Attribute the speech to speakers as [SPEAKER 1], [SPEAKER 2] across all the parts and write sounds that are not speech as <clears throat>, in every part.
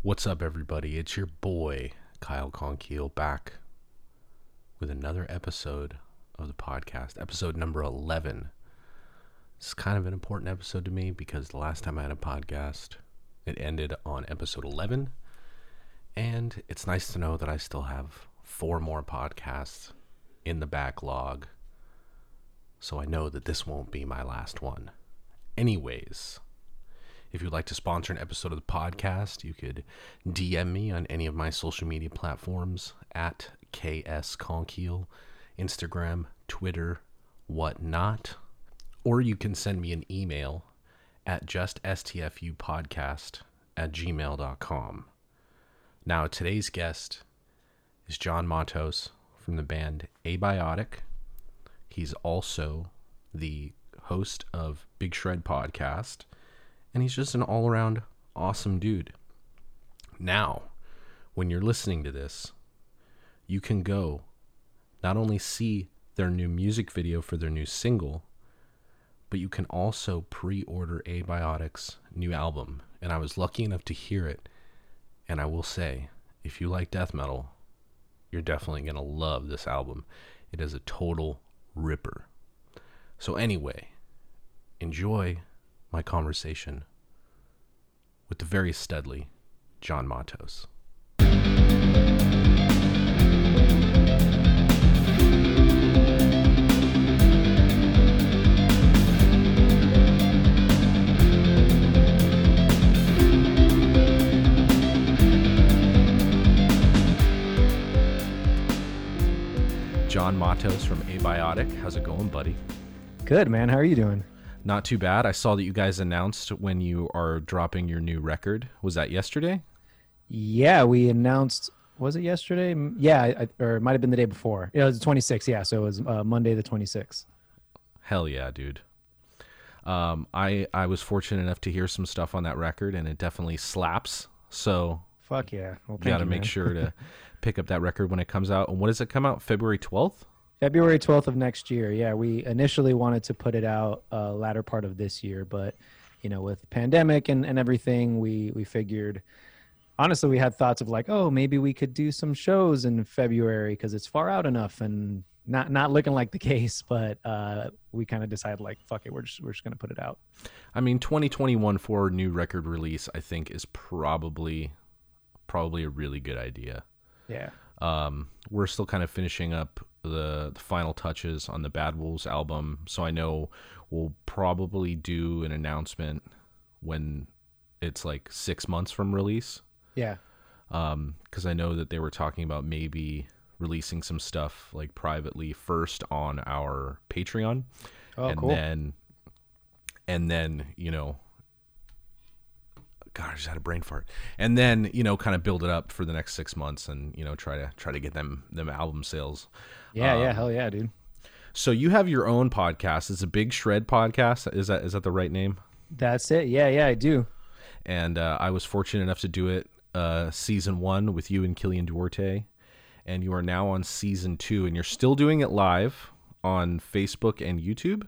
[SPEAKER 1] What's up, everybody? It's your boy, Kyle Konkiel, back with another episode of the podcast, episode number 11. This is kind of an important episode to me because the last time I had a podcast, it ended on episode 11. And it's nice to know that I still have four more podcasts in the backlog. So I know that this won't be my last one. Anyways, if you'd like to sponsor an episode of the podcast, you could DM me on any of my social media platforms at KS Instagram, Twitter, whatnot. Or you can send me an email at juststfupodcast at gmail.com. Now, today's guest is John Matos from the band Abiotic. He's also the host of Big Shred Podcast and he's just an all around awesome dude. Now, when you're listening to this, you can go not only see their new music video for their new single, but you can also pre order Abiotic's new album. And I was lucky enough to hear it. And I will say, if you like death metal, you're definitely going to love this album. It is a total ripper. So, anyway, enjoy my conversation with the very studly John Matos. John Matos from Abiotic. How's it going, buddy?
[SPEAKER 2] Good, man. How are you doing?
[SPEAKER 1] Not too bad. I saw that you guys announced when you are dropping your new record. Was that yesterday?
[SPEAKER 2] Yeah, we announced. Was it yesterday? Yeah, I, or it might have been the day before. It was the 26th. Yeah, so it was uh, Monday the 26th.
[SPEAKER 1] Hell yeah, dude. Um, I I was fortunate enough to hear some stuff on that record, and it definitely slaps. So
[SPEAKER 2] Fuck yeah. Well,
[SPEAKER 1] you got to make sure to <laughs> pick up that record when it comes out. And what does it come out? February twelfth.
[SPEAKER 2] February 12th of next year. Yeah, we initially wanted to put it out uh, latter part of this year, but you know, with pandemic and, and everything, we we figured. Honestly, we had thoughts of like, oh, maybe we could do some shows in February because it's far out enough, and not not looking like the <laughs> case. But uh, we kind of decided like, fuck it, we're just we're just gonna put it out.
[SPEAKER 1] I mean, 2021 for a new record release, I think is probably probably a really good idea.
[SPEAKER 2] Yeah.
[SPEAKER 1] Um, we're still kind of finishing up the, the final touches on the Bad Wolves album, so I know we'll probably do an announcement when it's like six months from release.
[SPEAKER 2] Yeah.
[SPEAKER 1] Um, because I know that they were talking about maybe releasing some stuff like privately first on our Patreon,
[SPEAKER 2] Oh,
[SPEAKER 1] and
[SPEAKER 2] cool.
[SPEAKER 1] then and then you know god i just had a brain fart. And then you know kind of build it up for the next six months and you know try to try to get them them album sales.
[SPEAKER 2] Yeah, yeah,
[SPEAKER 1] um,
[SPEAKER 2] hell yeah, dude.
[SPEAKER 1] so you have your own podcast. It's a big shred podcast. Is that is that the right name?
[SPEAKER 2] That's it. Yeah, yeah, I do.
[SPEAKER 1] and uh, i was fortunate enough to do it uh, season one with you and killian duarte. And you are now on season two and you're still doing it live on facebook and youtube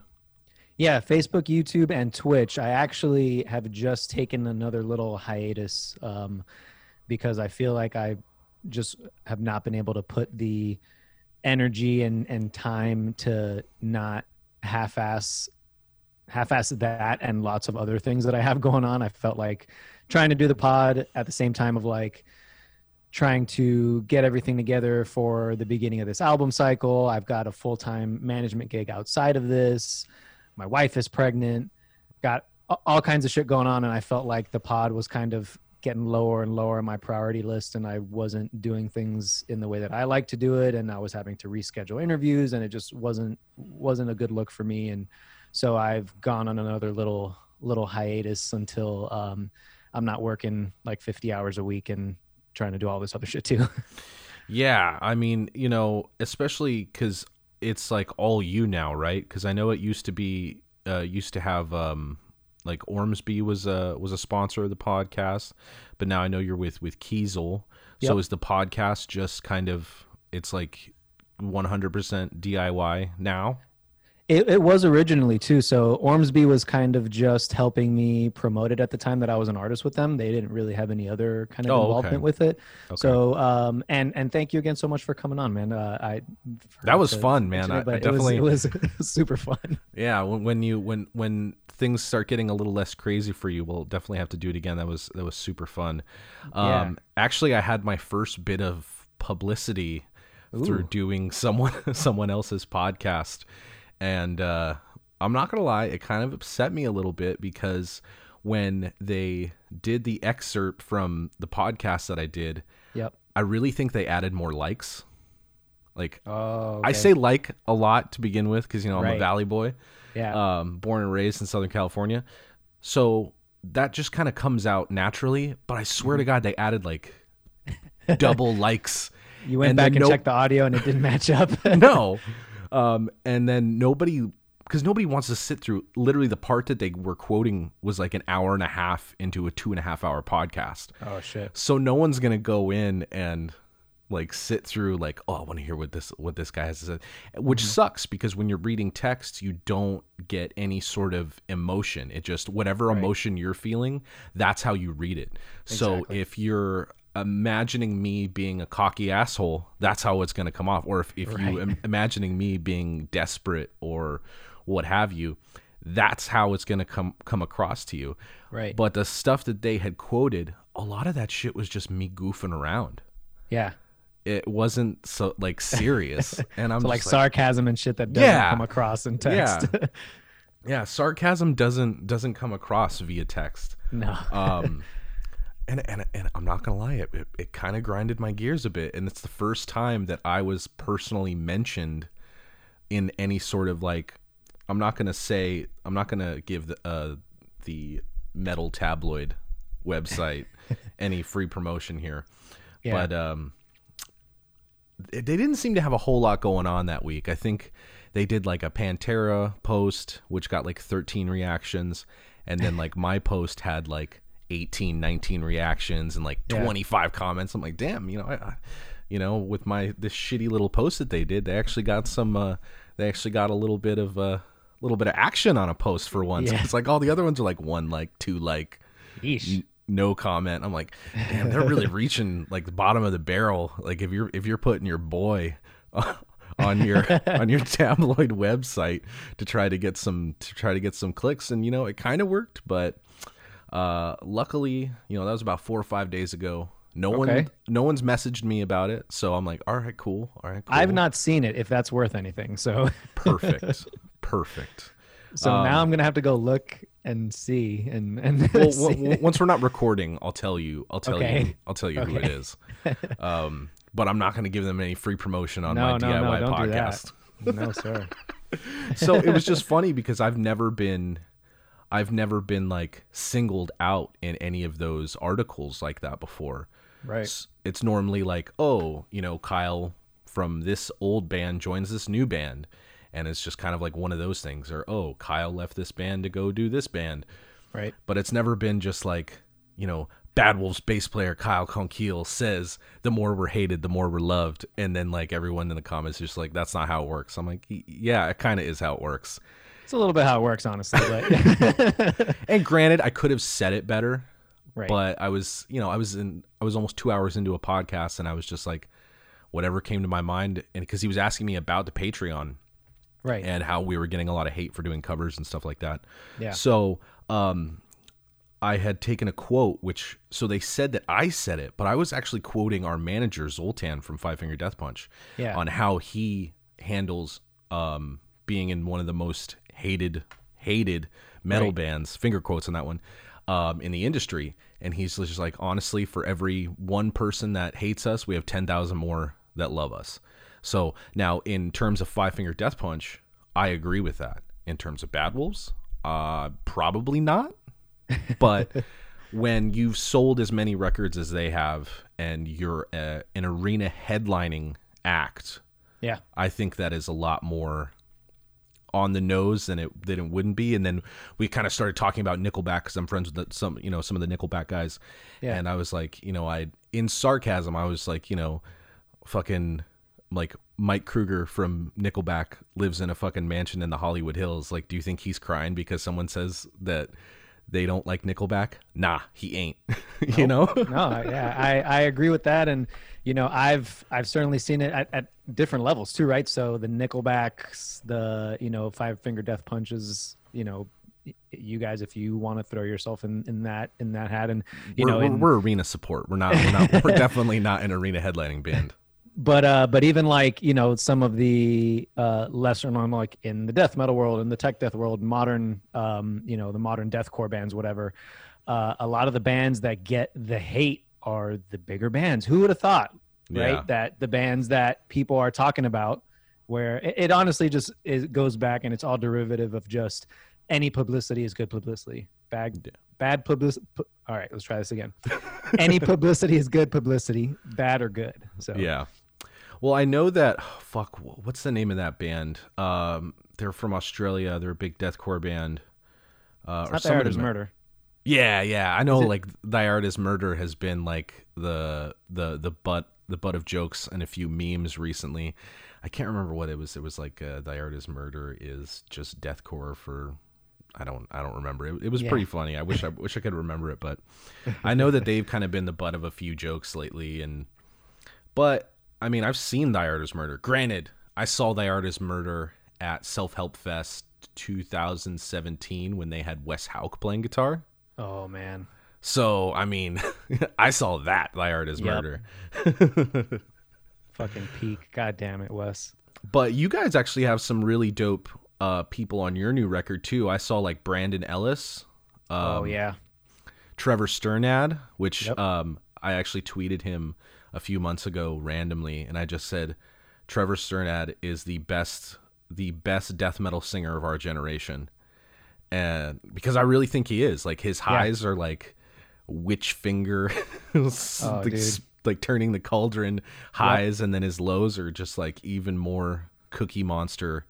[SPEAKER 2] Yeah, Facebook, YouTube, and Twitch. I actually have just taken another little hiatus um, because I feel like I just have not been able to put the energy and, and time to not half-ass half-ass that and lots of other things that I have going on. I felt like trying to do the pod at the same time of like trying to get everything together for the beginning of this album cycle. I've got a full-time management gig outside of this my wife is pregnant got all kinds of shit going on and i felt like the pod was kind of getting lower and lower on my priority list and i wasn't doing things in the way that i like to do it and i was having to reschedule interviews and it just wasn't wasn't a good look for me and so i've gone on another little little hiatus until um, i'm not working like 50 hours a week and trying to do all this other shit too. <laughs>
[SPEAKER 1] Yeah, I mean, you know, especially because it's like all you now, right? Because I know it used to be, uh, used to have, um, like Ormsby was a was a sponsor of the podcast, but now I know you're with with Kiesel. So is the podcast just kind of it's like 100% DIY now?
[SPEAKER 2] It, it was originally too. So Ormsby was kind of just helping me promote it at the time that I was an artist with them. They didn't really have any other kind of
[SPEAKER 1] Oh, okay.
[SPEAKER 2] involvement with it.
[SPEAKER 1] Okay.
[SPEAKER 2] So um and and thank you again so much for coming on, man. Uh, I
[SPEAKER 1] That was fun, man. I-
[SPEAKER 2] it, but
[SPEAKER 1] I definitely-
[SPEAKER 2] it was, it was <laughs> super fun.
[SPEAKER 1] Yeah, when, when you when when things start getting a little less crazy for you, we'll definitely have to do it again. That was that was super fun. Um,
[SPEAKER 2] Yeah.
[SPEAKER 1] Actually, I had my first bit of publicity through doing someone <laughs> someone else's podcast, and uh, I'm not gonna lie, it kind of upset me a little bit because when they did the excerpt from the podcast that I did,
[SPEAKER 2] Yep.
[SPEAKER 1] I really think they added more likes. Like
[SPEAKER 2] Oh,
[SPEAKER 1] I say like a lot to begin with because you know I'm a Valley boy
[SPEAKER 2] yeah.
[SPEAKER 1] um, born and raised in Southern California. So that just kind of comes out naturally. But I swear
[SPEAKER 2] Mm-hmm.
[SPEAKER 1] to God, they added like double <laughs> likes.
[SPEAKER 2] you went
[SPEAKER 1] and
[SPEAKER 2] back and
[SPEAKER 1] no-
[SPEAKER 2] checked the audio and it didn't match up. <laughs>
[SPEAKER 1] No. Um, and then nobody, because nobody wants to sit through literally the part that they were quoting was like an hour and a half into a two and a half hour podcast.
[SPEAKER 2] oh shit.
[SPEAKER 1] So no one's gonna go in and like sit through like oh I want to hear what this what this guy has to say, which
[SPEAKER 2] Mm-hmm.
[SPEAKER 1] sucks because when you're reading text you don't get any sort of emotion. It just whatever emotion you're feeling, that's how you read it. So if you're imagining me being a cocky asshole, that's how it's gonna come off. Or if if you
[SPEAKER 2] Right.
[SPEAKER 1] im- imagining me being desperate or what have you, that's how it's gonna come come across to you.
[SPEAKER 2] Right.
[SPEAKER 1] But the stuff that they had quoted, a lot of that shit was just me goofing around.
[SPEAKER 2] yeah.
[SPEAKER 1] It wasn't so like serious, <laughs> and I'm
[SPEAKER 2] So, like sarcasm and shit that doesn't
[SPEAKER 1] Yeah.
[SPEAKER 2] come across in text. <laughs>
[SPEAKER 1] yeah, sarcasm doesn't doesn't come across via text.
[SPEAKER 2] no.
[SPEAKER 1] Um, <laughs> and and and I'm not gonna lie, it it, it kind of grinded my gears a bit, and it's the first time that I was personally mentioned in any sort of like. I'm not gonna say I'm not gonna give the uh, the metal tabloid website <laughs> any free promotion here.
[SPEAKER 2] Yeah.
[SPEAKER 1] But um, they they didn't seem to have a whole lot going on that week. I think they did like a Pantera post, which got like 13 reactions, and then <laughs> like my post had like 18, 19 reactions and like
[SPEAKER 2] Yeah.
[SPEAKER 1] 25 comments. I'm like, damn, you know, I, I, you know, with my this shitty little post that they did, they actually got some. Uh, they actually got a little bit of a uh, little bit of action on a post for once.
[SPEAKER 2] Yeah.
[SPEAKER 1] It's like all the other ones are like one like, two like n- no comment. I'm like, damn, they're really <laughs> reaching like the bottom of the barrel. Like if you're if you're putting your boy <laughs> on your on your <laughs> tabloid website to try to get some to try to get some clicks, and you know it kind of worked, but uh, luckily, you know that was about four or five days ago. No
[SPEAKER 2] Okay.
[SPEAKER 1] one no one's messaged me about it, so I'm like, all right, cool, all right, cool.
[SPEAKER 2] I've not seen it if that's worth anything. So
[SPEAKER 1] perfect, <laughs> perfect.
[SPEAKER 2] so
[SPEAKER 1] Um,
[SPEAKER 2] now I'm gonna have to go look and see and and
[SPEAKER 1] well, <laughs>
[SPEAKER 2] see.
[SPEAKER 1] once we're not recording, I'll tell you. I'll tell you. I'll tell you who it is. Um, but I'm not going to give them any free promotion on
[SPEAKER 2] no,
[SPEAKER 1] my
[SPEAKER 2] no,
[SPEAKER 1] DIY
[SPEAKER 2] no,
[SPEAKER 1] podcast.
[SPEAKER 2] No, sir. <laughs>
[SPEAKER 1] so it was just funny because I've never been, I've never been like singled out in any of those articles like that before.
[SPEAKER 2] Right.
[SPEAKER 1] It's, it's normally like, oh, you know, Kyle from this old band joins this new band. And it's just kind of like one of those things. Or, oh, Kyle left this band to go do this band.
[SPEAKER 2] Right.
[SPEAKER 1] But it's never been just like, you know, Bad Wolves bass player Kyle Konkiel says, the more we're hated, the more we're loved. And then like everyone in the comments is just like, that's not how it works. I'm like, yeah, it kind of is how it works.
[SPEAKER 2] It's a little bit how it works, honestly. But <laughs>
[SPEAKER 1] And granted, I could have said it better,
[SPEAKER 2] right.
[SPEAKER 1] but I was, you know, I was in, I was almost two hours into a podcast and I was just like, whatever came to my mind. And because he was asking me about the Patreon
[SPEAKER 2] right.
[SPEAKER 1] and how we were getting a lot of hate for doing covers and stuff like that.
[SPEAKER 2] Yeah.
[SPEAKER 1] So, um, I had taken a quote, which so they said that I said it, but I was actually quoting our manager Zoltan from Five Finger Death Punch
[SPEAKER 2] Yeah.
[SPEAKER 1] on how he handles um, being in one of the most hated hated metal
[SPEAKER 2] Right.
[SPEAKER 1] bands. Finger quotes on that one um, in the industry, and he's just like, honestly, for every one person that hates us, we have ten thousand more that love us. So now, in terms of Five Finger Death Punch, I agree with that. In terms of Bad Wolves, uh, probably not but <laughs> when you've sold as many records as they have and you're a, an arena headlining act
[SPEAKER 2] yeah.
[SPEAKER 1] i think that is a lot more on the nose than it than it wouldn't be and then we kind of started talking about nickelback because i'm friends with the, some you know some of the nickelback guys
[SPEAKER 2] Yeah.
[SPEAKER 1] and i was like you know i in sarcasm i was like you know fucking like Mike Kroeger from Nickelback lives in a fucking mansion in the Hollywood Hills. Like, do you think he's crying because someone says that they don't like Nickelback? Nah, he ain't. <laughs> you know?
[SPEAKER 2] no, yeah, I, I agree with that, and you know, I've I've certainly seen it at, at different levels too, right? So the Nickelbacks, the you know Five Finger Death Punches, you know, you guys, if you want to throw yourself in, in that in that hat, and you
[SPEAKER 1] we're,
[SPEAKER 2] know,
[SPEAKER 1] we're,
[SPEAKER 2] in,
[SPEAKER 1] we're arena support. We're not. We're not. we're <laughs> definitely not an arena headlining band.
[SPEAKER 2] but uh but even like you know some of the uh lesser known like in the death metal world in the tech death world modern um you know the modern deathcore bands whatever uh a lot of the bands that get the hate are the bigger bands who would have thought right
[SPEAKER 1] Yeah.
[SPEAKER 2] that the bands that people are talking about where it, it honestly just it goes back and it's all derivative of just any publicity is good publicity bad bad publicity all right let's try this again <laughs> any publicity is good publicity bad or good so
[SPEAKER 1] Yeah. Well, I know that. fuck. What's the name of that band? Um, they're from Australia. They're a big deathcore band. Uh,
[SPEAKER 2] It's not the art is murder.
[SPEAKER 1] Yeah, yeah. I know.
[SPEAKER 2] It-
[SPEAKER 1] like Thy Art is Murder has been like the the the butt the butt of jokes and a few memes recently. I can't remember what it was. It was like uh, Thy Art is Murder is just deathcore for. I don't. I don't remember. It, it was
[SPEAKER 2] Yeah.
[SPEAKER 1] pretty funny. I wish. I <laughs> wish I could remember it, but I know that they've kind of been the butt of a few jokes lately. And but I mean, I've seen Thy Art is Murder. Granted, I saw Thy Art is Murder at Self Help Fest 2017 when they had Wes Hauch playing guitar.
[SPEAKER 2] Oh man.
[SPEAKER 1] So I mean, <laughs> I saw that is
[SPEAKER 2] Yep.
[SPEAKER 1] Murder.
[SPEAKER 2] Fucking peak. God damn it, Wes.
[SPEAKER 1] But you guys actually have some really dope uh, people on your new record too. I saw like Brandon Ellis,
[SPEAKER 2] oh yeah.
[SPEAKER 1] Trevor Strnad, which
[SPEAKER 2] Yep.
[SPEAKER 1] um, I actually tweeted him a few months ago randomly, and I just said Trevor Strnad is the best, the best death metal singer of our generation, and because I really think he is. Like his highs are like witch finger, <laughs> oh, like,
[SPEAKER 2] Oh, dude.
[SPEAKER 1] like turning the cauldron highs, and then his lows are just like even more cookie monster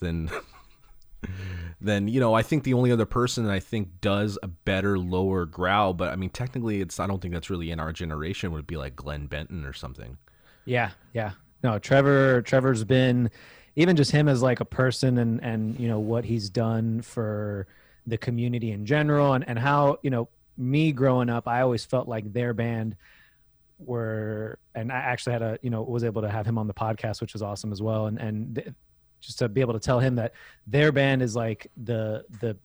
[SPEAKER 1] than <laughs> then you know I think the only other person that I think does a better lower growl, but I mean technically it's I don't think that's really in our generation would be like Glenn Benton or something.
[SPEAKER 2] Yeah, yeah. No, Trevor Trevor's been even just him as like a person and and you know what he's done for the community in general and and how, you know, me growing up, I always felt like their band were and I actually had a, you know, was able to have him on the podcast, which was awesome as well. And and th- just to be able to tell him that their band is like the the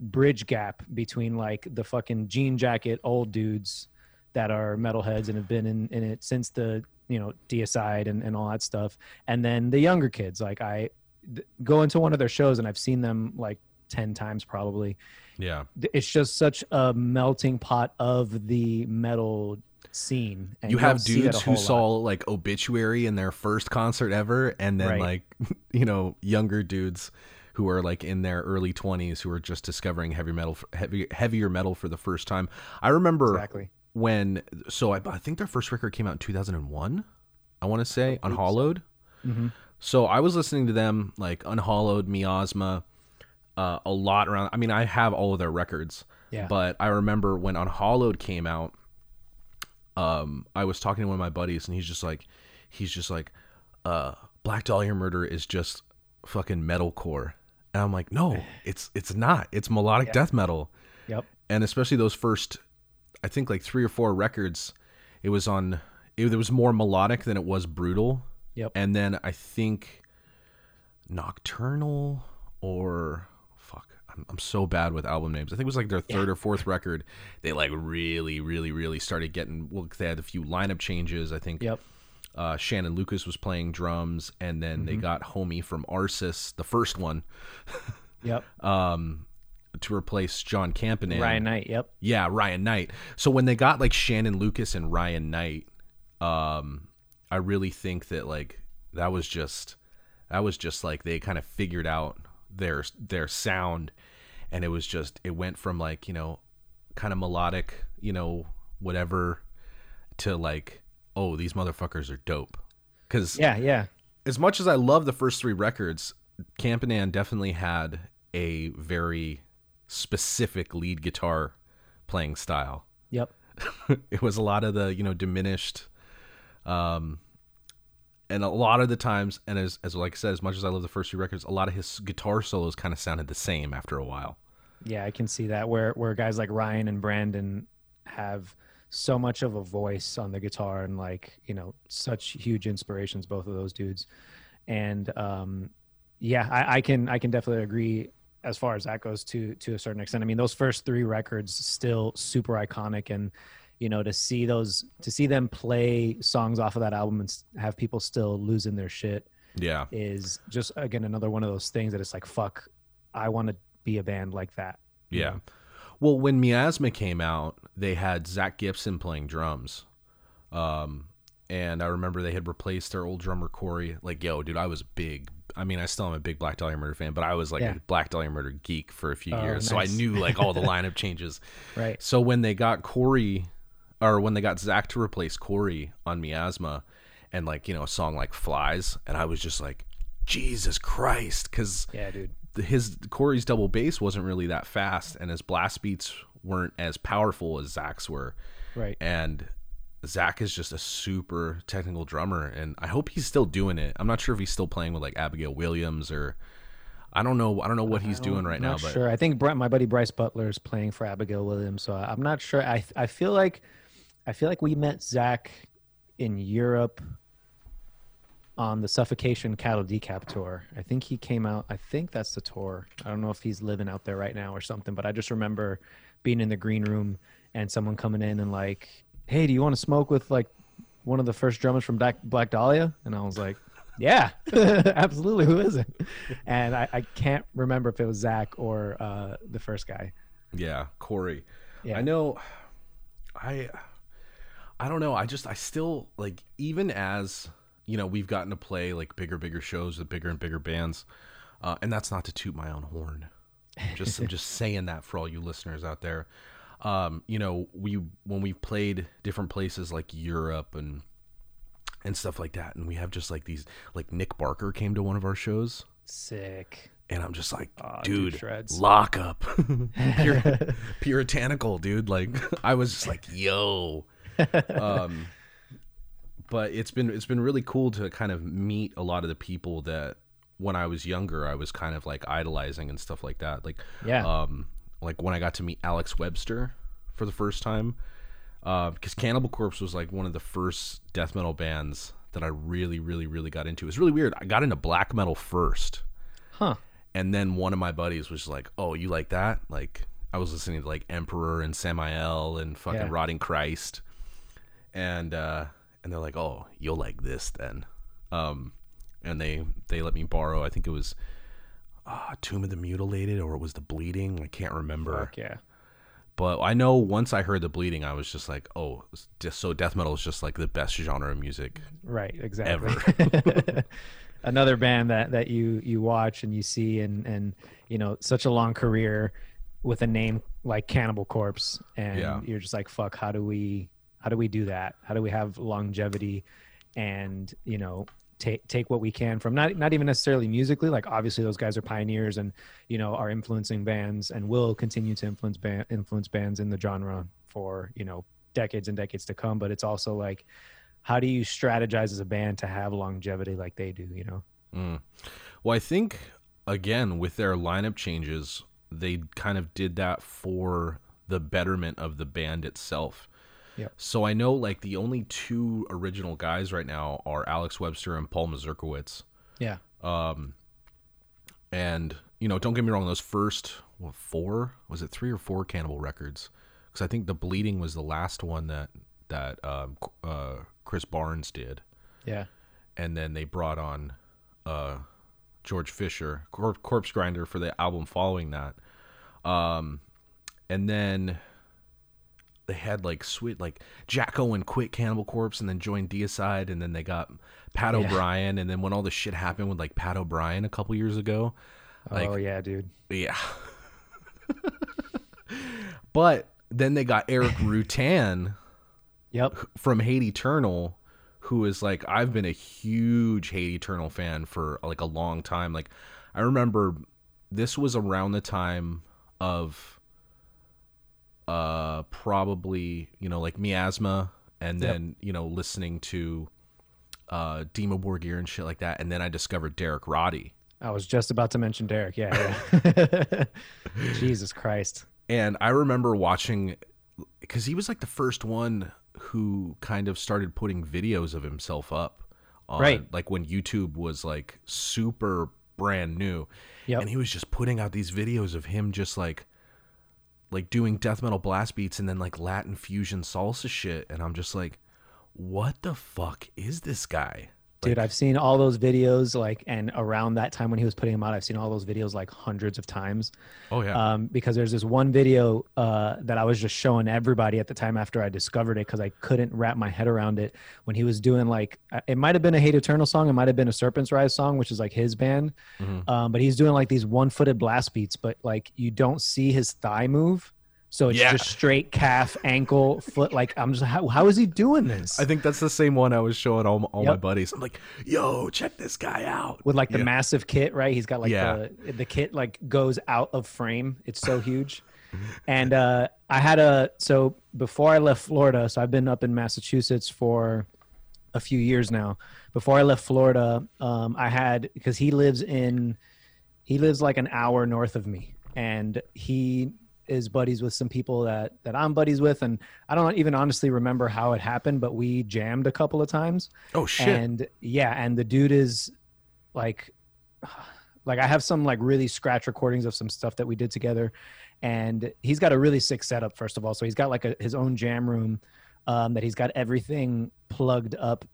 [SPEAKER 2] bridge gap between like the fucking jean jacket old dudes that are metalheads and have been in, in it since the you know DSI and, and all that stuff. And then the younger kids like i th- go into one of their shows and i've seen them like 10 times probably
[SPEAKER 1] Yeah.
[SPEAKER 2] It's just such a melting pot of the metal scene and
[SPEAKER 1] you
[SPEAKER 2] don't
[SPEAKER 1] have
[SPEAKER 2] see that a
[SPEAKER 1] dudes who
[SPEAKER 2] lot.
[SPEAKER 1] saw like obituary in their first concert ever and then
[SPEAKER 2] Right.
[SPEAKER 1] like <laughs> you know younger dudes who are like in their early 20s who are just discovering heavy metal heavy, heavier metal for the first time i remember
[SPEAKER 2] exactly
[SPEAKER 1] when so I, I think their first record came out in 2001 i want to say Unhallowed
[SPEAKER 2] hmm
[SPEAKER 1] so i was listening to them like Unhallowed miasma uh, a lot around i mean i have all of their records
[SPEAKER 2] yeah
[SPEAKER 1] but I remember when Unhallowed came out, um, I was talking to one of my buddies, and he's just like, he's just like, uh, Black Dahlia Murder is just fucking metalcore, and I'm like, no, <laughs> it's it's not. It's melodic
[SPEAKER 2] Yeah.
[SPEAKER 1] death metal,
[SPEAKER 2] yep
[SPEAKER 1] and especially those first, I think like three or four records, it was on. It, it was more melodic than it was brutal,
[SPEAKER 2] Yep.
[SPEAKER 1] and then I think Nocturnal or I'm, I'm so bad with album names. I think it was like their third or fourth record. They like really, really, really started getting. Well, they had a few lineup changes. I think
[SPEAKER 2] yep
[SPEAKER 1] uh, Shannon Lucas was playing drums, and then they got Homie from Arsis, the first one, <laughs>
[SPEAKER 2] yep
[SPEAKER 1] um, to replace John Kempainen.
[SPEAKER 2] ryan knight yep
[SPEAKER 1] Yeah, Ryan Knight. So when they got like Shannon Lucas and Ryan Knight, um, I really think that like that was just that was just like they kind of figured out their their sound, and it was just it went from like you know kind of melodic, you know whatever, to like oh these motherfuckers are dope. Because
[SPEAKER 2] yeah yeah
[SPEAKER 1] as much as I love the first three records, Kempainen definitely had a very specific lead guitar playing style.
[SPEAKER 2] yep <laughs>
[SPEAKER 1] it was a lot of the, you know, diminished um and a lot of the times, and as as like I said, as much as I love the first few records, a lot of his guitar solos kind of sounded the same after a while.
[SPEAKER 2] Yeah, I can see that where where guys like Ryan and Brandon have so much of a voice on the guitar and like you know such huge inspirations both of those dudes and um yeah I, I can i can definitely agree as far as that goes to to a certain extent i mean those first three records still super iconic and you know to see those to see them play songs off of that album and have people still losing their shit
[SPEAKER 1] yeah
[SPEAKER 2] is just again another one of those things that it's like fuck i want to be a band like that
[SPEAKER 1] yeah well when miasma came out they had zach gibson playing drums um and i remember they had replaced their old drummer corey like yo dude i was big I mean, I still am a big Black Dahlia Murder fan, but I was like yeah. a Black Dahlia Murder geek for a few oh, years, nice. so I knew like all the <laughs> lineup changes.
[SPEAKER 2] Right.
[SPEAKER 1] So when they got Corey or when they got Zach to replace Corey on Miasma, and like you know a song like Flies, and I was just like, Jesus Christ, because
[SPEAKER 2] yeah, dude,
[SPEAKER 1] his Corey's double bass wasn't really that fast, and his blast beats weren't as powerful as Zach's were,
[SPEAKER 2] right?
[SPEAKER 1] And Zach is just a super technical drummer, and I hope he's still doing it. I'm not sure if he's still playing with like Abigail Williams or I don't know. I don't know what he's doing right now. But
[SPEAKER 2] sure, I think my buddy Bryce Butler is playing for Abigail Williams, so I'm not sure. I I feel like I feel like we met Zach in Europe on the Suffocation Cattle Decap tour. I think he came out. I think that's the tour. I don't know if he's living out there right now or something, but I just remember being in the green room and someone coming in and like, "Hey, do you want to smoke with like one of the first drummers from Black Dahlia?" And I was like, "Yeah, <laughs> absolutely. Who is it?" And I, I, can't remember if it was Zach or uh, the first guy.
[SPEAKER 1] Yeah, Corey. Yeah. I know. I I don't know. I just I still like even as you know we've gotten to play like bigger bigger shows with bigger and bigger bands, uh, and that's not to toot my own horn. I'm just I'm just saying that for all you listeners out there. Um, you know we when we've played different places like Europe and and stuff like that, and we have just like these like Nick Barker came to one of our shows.
[SPEAKER 2] Sick
[SPEAKER 1] and I'm just like, oh, dude, dude lock up, <laughs> Pur- <laughs> puritanical, dude. Like <laughs> I was just like, yo, <laughs> um, but it's been it's been really cool to kind of meet a lot of the people that when I was younger I was kind of like idolizing and stuff like that. Like
[SPEAKER 2] yeah,
[SPEAKER 1] um, like when I got to meet Alex Webster for the first time, uh, because Cannibal Corpse was like one of the first death metal bands that I really, really, really got into. It's really weird. I got into black metal first,
[SPEAKER 2] huh?
[SPEAKER 1] And then one of my buddies was like, "Oh, you like that?" Like I was listening to like Emperor and Samael and fucking yeah. Rotting Christ and uh, and they're like, "Oh, you'll like this then," um, and they they let me borrow. I think it was uh, Tomb of the Mutilated or it was the Bleeding. I can't remember.
[SPEAKER 2] Fuck yeah.
[SPEAKER 1] But I know once I heard the bleeding, I was just like, "Oh, just so death metal is just like the best genre of music."
[SPEAKER 2] Right. Exactly. Ever. <laughs> Another band that that you you watch and you see and and you know such a long career with a name like Cannibal Corpse, and yeah. you're just like, "Fuck, how do we how do we do that? How do we have longevity and you know take take what we can from not not even necessarily musically like obviously those guys are pioneers and you know are influencing bands and will continue to influence band influence bands in the genre for you know decades and decades to come. But it's also like how do you strategize as a band to have longevity like they do you know?
[SPEAKER 1] Mm. well i think again with their lineup changes they kind of did that for the betterment of the band itself
[SPEAKER 2] yeah.
[SPEAKER 1] So I know like the only two original guys right now are Alex Webster and Paul Mazurkiewicz.
[SPEAKER 2] Yeah.
[SPEAKER 1] Um, and you know, don't get me wrong, those first what four was it three or four Cannibal records? Because I think the Bleeding was the last one that that um, uh, Chris Barnes did.
[SPEAKER 2] Yeah.
[SPEAKER 1] And then they brought on uh, George Fisher, Cor- Corpse Grinder, for the album following that. Um, and then they had like sweet like Jack Owen quit Cannibal Corpse and then joined Deicide and then they got Pat yeah. O'Brien and then when all this shit happened with like Pat O'Brien a couple years ago. Oh, like,
[SPEAKER 2] oh yeah, dude.
[SPEAKER 1] Yeah. <laughs> but then they got Erik <laughs> Rutan.
[SPEAKER 2] yep.
[SPEAKER 1] From Hate Eternal, who is like I've been a huge Hate Eternal fan for like a long time. Like I remember this was around the time of uh, probably you know like miasma, and then yep. you know listening to uh, Dimmu Borgir and shit like that, and then I discovered Derek Roddy.
[SPEAKER 2] I was just about to mention Derek. Yeah, yeah. <laughs> Jesus Christ.
[SPEAKER 1] And I remember watching because he was like the first one who kind of started putting videos of himself up on
[SPEAKER 2] Right.
[SPEAKER 1] like when YouTube was like super brand new.
[SPEAKER 2] Yep.
[SPEAKER 1] And he was just putting out these videos of him just like like doing death metal blast beats and then like Latin fusion salsa shit and I'm just like what the fuck is this guy?
[SPEAKER 2] Dude, I've seen all those videos like and around that time when he was putting them out, I've seen all those videos like hundreds of times.
[SPEAKER 1] Oh yeah.
[SPEAKER 2] Um, because there's this one video uh, that I was just showing everybody at the time after I discovered it because I couldn't wrap my head around it when he was doing like uh, it might have been a Hate Eternal song, it might have been a Serpent's Rise song, which is like his band.
[SPEAKER 1] Mhm.
[SPEAKER 2] Um, but he's doing like these one-footed blast beats, but like you don't see his thigh move. So it's
[SPEAKER 1] Yeah.
[SPEAKER 2] just straight calf, ankle, foot. Like I'm just how, how is he doing this?
[SPEAKER 1] I think that's the same one I was showing all, all my buddies. I'm like, "Yo, check this guy out."
[SPEAKER 2] with like the
[SPEAKER 1] Yeah.
[SPEAKER 2] massive kit, right? He's got like
[SPEAKER 1] Yeah.
[SPEAKER 2] the the kit like goes out of frame. It's so huge. <laughs> and uh I had a so before I left Florida, so I've been up in Massachusetts for a few years now. Before I left Florida, um I had because he lives in he lives like an hour north of me and he is buddies with some people that that I'm buddies with and I don't even honestly remember how it happened but we jammed a couple of times
[SPEAKER 1] Oh shit.
[SPEAKER 2] and yeah, and the dude is like <sighs> like I have some like really scratch recordings of some stuff that we did together and he's got a really sick setup first of all. So he's got like a, his own jam room um that he's got everything plugged up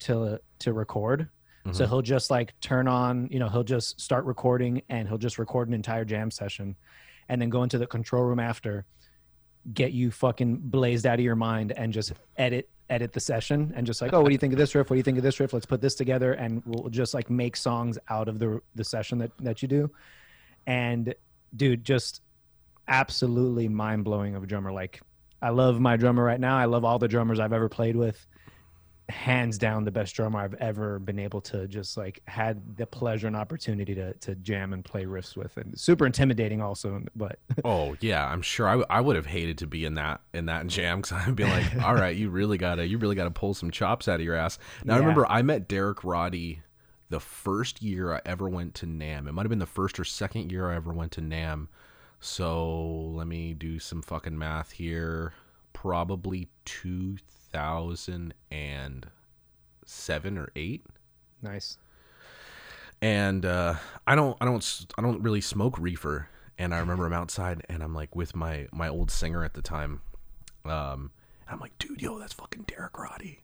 [SPEAKER 2] to to record. So
[SPEAKER 1] Mhm.
[SPEAKER 2] he'll just like turn on, you know, he'll just start recording and he'll just record an entire jam session and then go into the control room after, get you fucking blazed out of your mind and just edit edit the session and just like, oh, what do you think of this riff? What do you think of this riff? Let's put this together and we'll just like make songs out of the the session that that you do. And dude, just absolutely mind blowing of a drummer. Like I love my drummer right now. I love all the drummers I've ever played with hands down the best drummer I've ever been able to just like had the pleasure and opportunity to to jam and play riffs with and super intimidating also but <laughs>
[SPEAKER 1] Oh yeah, I'm sure I, w- I would have hated to be in that in that jam because I'd be like, <laughs> all right, you really gotta you really gotta pull some chops out of your ass. Now I remember I met Derek Roddy the first year I ever went to NAMM. It might have been the first or second year I ever went to NAMM. So let me do some fucking math here. Probably two thousand and seven or eight.
[SPEAKER 2] nice
[SPEAKER 1] and uh, I don't, I don't, I don't really smoke reefer. And I remember I'm outside, and I'm like with my my old singer at the time. Um, and I'm like, dude, yo, that's fucking Derek Roddy.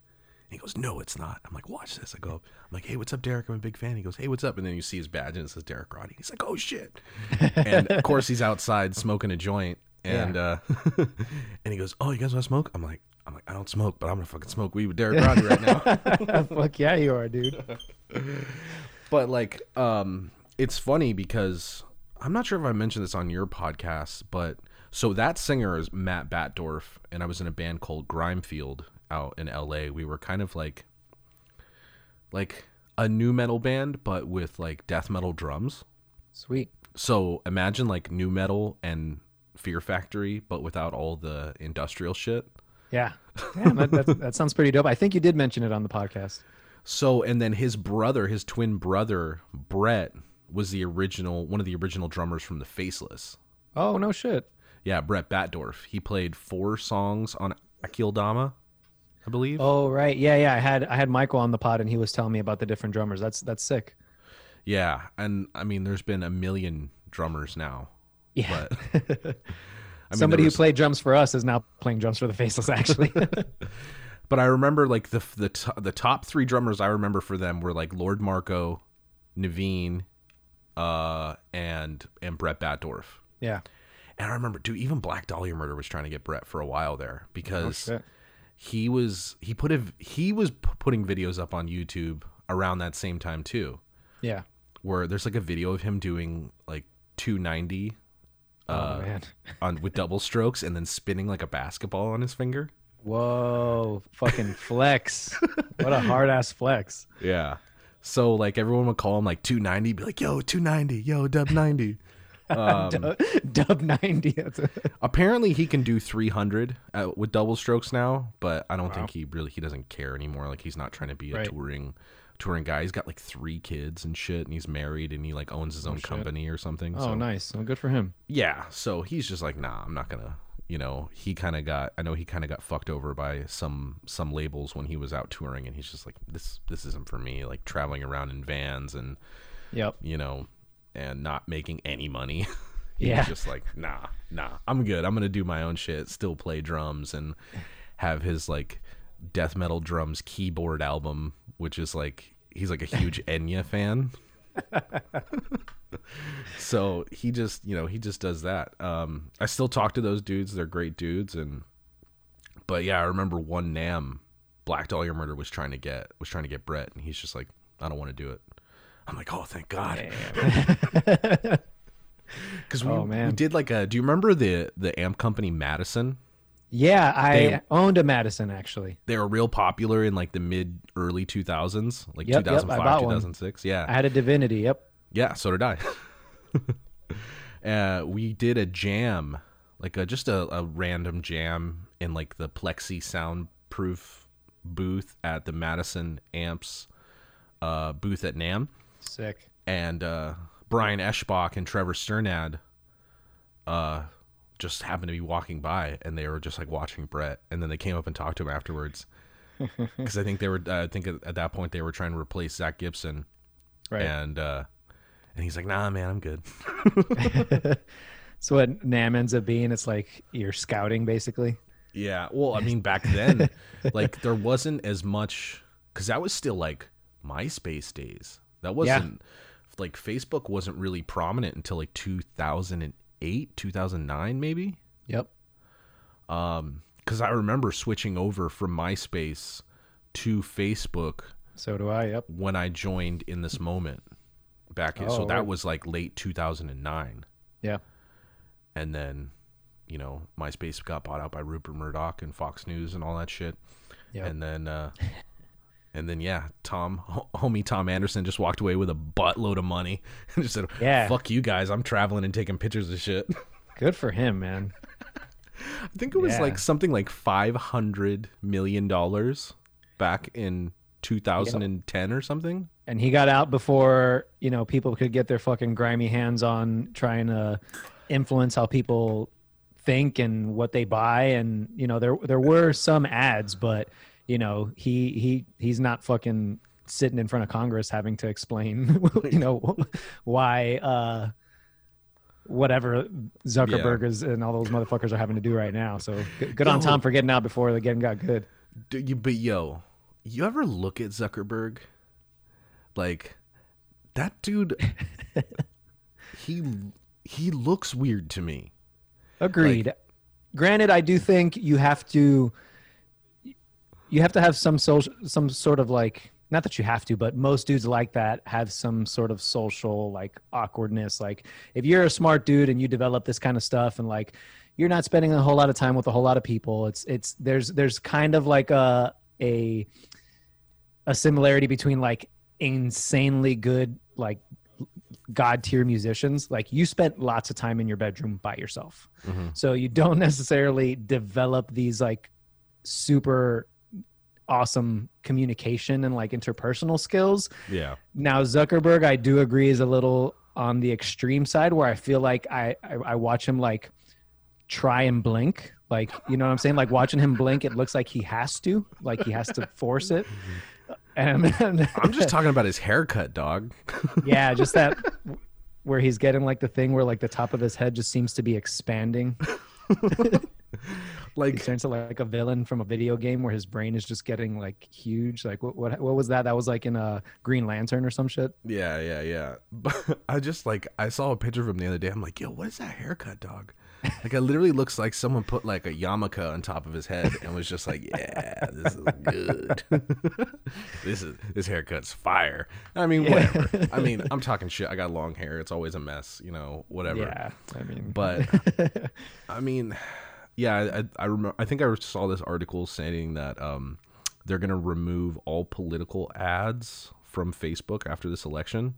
[SPEAKER 1] And he goes, no, it's not. I'm like, watch this. I go, up. I'm like, hey, what's up, Derek? I'm a big fan. He goes, hey, what's up? And then you see his badge and it says Derek Roddy. He's like, oh shit. <laughs> and of course he's outside smoking a joint, and uh, <laughs> and he goes, oh, you guys want to smoke? I'm like, I'm like, I don't smoke, but I'm gonna fucking smoke weed with Derek Roddy right now. <laughs>
[SPEAKER 2] fuck yeah you are dude <laughs>
[SPEAKER 1] But like, um, it's funny because I'm not sure if I mentioned this on your podcast, but so that singer is Matt Batdorf, and I was in a band called Grimefield out in LA. We were kind of like, like a new metal band, but with like death metal drums.
[SPEAKER 2] sweet
[SPEAKER 1] So imagine like new metal and Fear Factory, but without all the industrial shit.
[SPEAKER 2] yeah Damn, that, that, that sounds pretty dope i think you did mention it on the podcast
[SPEAKER 1] So, and then his brother, his twin brother, Brett, was the original, one of the original drummers from the Faceless.
[SPEAKER 2] oh no shit
[SPEAKER 1] Yeah, Brett Batdorf. He played four songs on Akeldama, I believe.
[SPEAKER 2] oh right yeah yeah i had i had michael on the pod and he was telling me about the different drummers that's that's sick
[SPEAKER 1] Yeah, and I mean, there's been a million drummers now.
[SPEAKER 2] Yeah.
[SPEAKER 1] But <laughs> I mean,
[SPEAKER 2] somebody who
[SPEAKER 1] was-
[SPEAKER 2] played drums for us is now playing drums for the faceless actually. <laughs>
[SPEAKER 1] But I remember like the the to- the top three drummers I remember for them were like Lord Marco, Navene, uh, and and Brett Batdorf.
[SPEAKER 2] yeah.
[SPEAKER 1] And I remember, dude, even Black Dahlia Murder was trying to get Brett for a while there
[SPEAKER 2] oh,
[SPEAKER 1] because
[SPEAKER 2] shit.
[SPEAKER 1] he was he put a he was p- putting videos up on YouTube around that same time too,
[SPEAKER 2] yeah.
[SPEAKER 1] Where there's like a video of him doing like 290
[SPEAKER 2] oh
[SPEAKER 1] uh,
[SPEAKER 2] man
[SPEAKER 1] on with double strokes and then spinning like a basketball on his finger.
[SPEAKER 2] Whoa, fucking flex. <laughs> what a hard ass flex.
[SPEAKER 1] Yeah. So like everyone would call him like 290, be like, "Yo, 290, yo, dub 90." <laughs> Um,
[SPEAKER 2] dub, dub 90. A- <laughs>
[SPEAKER 1] apparently, he can do 300 uh, with double strokes now, but I don't
[SPEAKER 2] Wow.
[SPEAKER 1] think he really he doesn't care anymore. Like he's not trying to be a
[SPEAKER 2] Right.
[SPEAKER 1] touring touring guy. He's got like three kids and shit, and he's married, and he like owns his oh, own
[SPEAKER 2] shit.
[SPEAKER 1] company or something.
[SPEAKER 2] oh,
[SPEAKER 1] so.
[SPEAKER 2] nice. Well, good for him.
[SPEAKER 1] yeah so he's just like nah i'm not gonna you know he kind of got i know he kind of got fucked over by some some labels when he was out touring and he's just like this this isn't for me like traveling around in vans and
[SPEAKER 2] Yep.
[SPEAKER 1] you know and not making any money <laughs>
[SPEAKER 2] Yeah.
[SPEAKER 1] just like nah nah i'm good i'm gonna do my own shit still play drums and have his like death metal drums keyboard album which is like he's like a huge <laughs> enya fan. <laughs> So he just you know he just does that. Um i still talk to those dudes. They're great dudes and but yeah i remember one NAMM black dahlia murder was trying to get was trying to get brett and he's just like i don't want to do it. I'm like oh thank god. Because <laughs> we,
[SPEAKER 2] Oh,
[SPEAKER 1] we did like a do you remember the the amp company madison
[SPEAKER 2] yeah, I
[SPEAKER 1] They-
[SPEAKER 2] owned a Madison actually.
[SPEAKER 1] they were real popular in like the mid early 2000s like
[SPEAKER 2] Yep, yep, I
[SPEAKER 1] 2005
[SPEAKER 2] bought one.
[SPEAKER 1] 2006 yeah
[SPEAKER 2] I had a Divinity. Yep.
[SPEAKER 1] Yeah, so did I. <laughs> uh, we did a jam, like a, just a, a random jam in like the plexi soundproof booth at the Madison Amps uh, booth at NAMM,
[SPEAKER 2] Sick.
[SPEAKER 1] and uh, Brian Eschbach and Trevor Strnad uh, just happened to be walking by, and they were just like watching Brett, and then they came up and talked to him afterwards. <laughs> Because I think they were, uh, I think at, at that point they were trying to replace Zach Gibson,
[SPEAKER 2] Right.
[SPEAKER 1] and uh, and he's like, "Nah, man, I'm good." <laughs> <laughs>
[SPEAKER 2] So what NAMM ends up being, it's like you're scouting basically.
[SPEAKER 1] Yeah. Well, I mean, back then, like there wasn't as much because that was still like MySpace days. That wasn't like Facebook wasn't really prominent until like 2008, 2009, maybe.
[SPEAKER 2] Yep.
[SPEAKER 1] Because I remember switching over from MySpace to Facebook
[SPEAKER 2] So do I. Yep.
[SPEAKER 1] when I joined in this moment back in. so
[SPEAKER 2] Oh,
[SPEAKER 1] that
[SPEAKER 2] right.
[SPEAKER 1] was like late 2009.
[SPEAKER 2] Yeah.
[SPEAKER 1] and then you know MySpace got bought out by Rupert Murdoch and Fox News and all that shit.
[SPEAKER 2] Yep.
[SPEAKER 1] And then uh and then yeah, Tom <laughs> homie Tom Anderson just walked away with a buttload of money <laughs> and just said,
[SPEAKER 2] Yeah.
[SPEAKER 1] fuck you guys, I'm traveling and taking pictures of shit." <laughs>
[SPEAKER 2] Good for him, man.
[SPEAKER 1] I think it was
[SPEAKER 2] Yeah.
[SPEAKER 1] like something like 500 million dollars back in 2010 or something.
[SPEAKER 2] And he got out before you know people could get their fucking grimy hands on trying to influence how people think and what they buy. And you know there there were some ads, but you know he he he's not fucking sitting in front of Congress having to explain <laughs> you know <laughs> why uh whatever Zuckerberg is and all those motherfuckers are having to do right now. So good, good on Tom for getting out before the game got good.
[SPEAKER 1] Do you, but yo, you ever look at Zuckerberg? Like that dude <laughs> he he looks weird to me.
[SPEAKER 2] Agreed. Granted, I do think you have to you have to have some social some sort of like not that you have to, but most dudes like that have some sort of social like awkwardness. Like if you're a smart dude and you develop this kind of stuff and like you're not spending a whole lot of time with a whole lot of people, it's it's there's there's kind of like a a a similarity between like insanely good like god tier musicians. Like you spent lots of time in your bedroom by yourself. Mm-hmm. So you don't <laughs> necessarily develop these like super awesome communication and like interpersonal skills
[SPEAKER 1] Yeah.
[SPEAKER 2] now zuckerberg i do agree is a little on the extreme side where i feel like i i, I watch him like try and blink like you know what i'm saying like watching him blink it looks like he has to like he has to force it and, and
[SPEAKER 1] I'm just talking about his haircut, dog. <laughs>
[SPEAKER 2] yeah, just that where he's getting like the thing where like the top of his head just seems to be expanding. <laughs> <laughs> He
[SPEAKER 1] Like
[SPEAKER 2] turns to like a villain from a video game where his brain is just getting like huge. Like what what what was that? That was like in a Green Lantern or some shit.
[SPEAKER 1] yeah, yeah, yeah. <laughs> But I just like I saw a picture of him the other day. I'm like, yo, what is that haircut, dog? <laughs> Like it literally looks like someone put like a yarmulke on top of his head and was just like, yeah, this is good. this is this haircut's fire. I mean, whatever. I mean, I'm talking shit. I got long hair. It's always a mess, you know, whatever.
[SPEAKER 2] Yeah, I mean,
[SPEAKER 1] But I mean, yeah, I I remember. I think I saw this article saying that um they're gonna remove all political ads from Facebook after this election.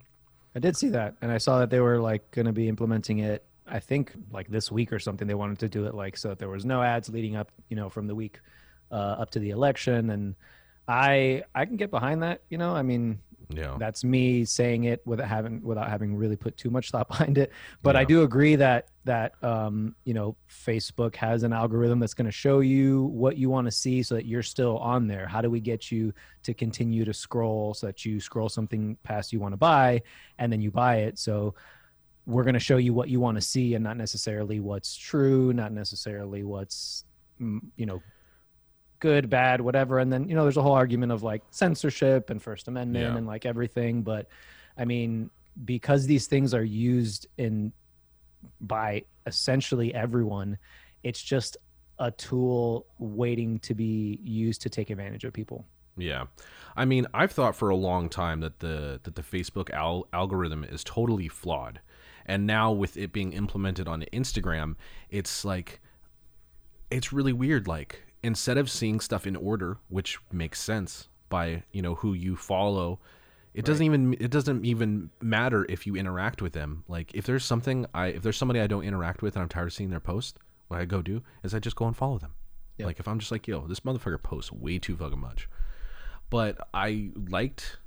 [SPEAKER 2] I did see that, and I saw that they were like going to be implementing it. I think like this week or something. They wanted to do it like so that there was no ads leading up, you know, from the week uh, up to the election, and I I can get behind that. You know, I mean,
[SPEAKER 1] Yeah.
[SPEAKER 2] that's me saying it without having without having really put too much thought <laughs> behind it. But i do agree that that um you know facebook has an algorithm that's going to show you what you want to see so that you're still on there. How do we get you to continue to scroll so that you scroll something past you want to buy and then you buy it? So we're going to show you what you want to see and not necessarily what's true not necessarily what's mm, you know good bad whatever. And then you know there's a whole argument of like censorship and first amendment
[SPEAKER 1] Yeah.
[SPEAKER 2] and like everything. But i mean because these things are used in by essentially everyone it's just a tool waiting to be used to take advantage of people.
[SPEAKER 1] Yeah, I mean, I've thought for a long time that the that the Facebook al- algorithm is totally flawed, and now with it being implemented on Instagram, it's like it's really weird. Like instead of seeing stuff in order, which makes sense by you know who you follow, it doesn't even it doesn't even matter if you interact with them. Like if there's something I if there's somebody I don't interact with and I'm tired of seeing their post, what I go do is I just go and follow them.
[SPEAKER 2] Yep.
[SPEAKER 1] Like if I'm just like, yo, this motherfucker posts way too fucking much but I liked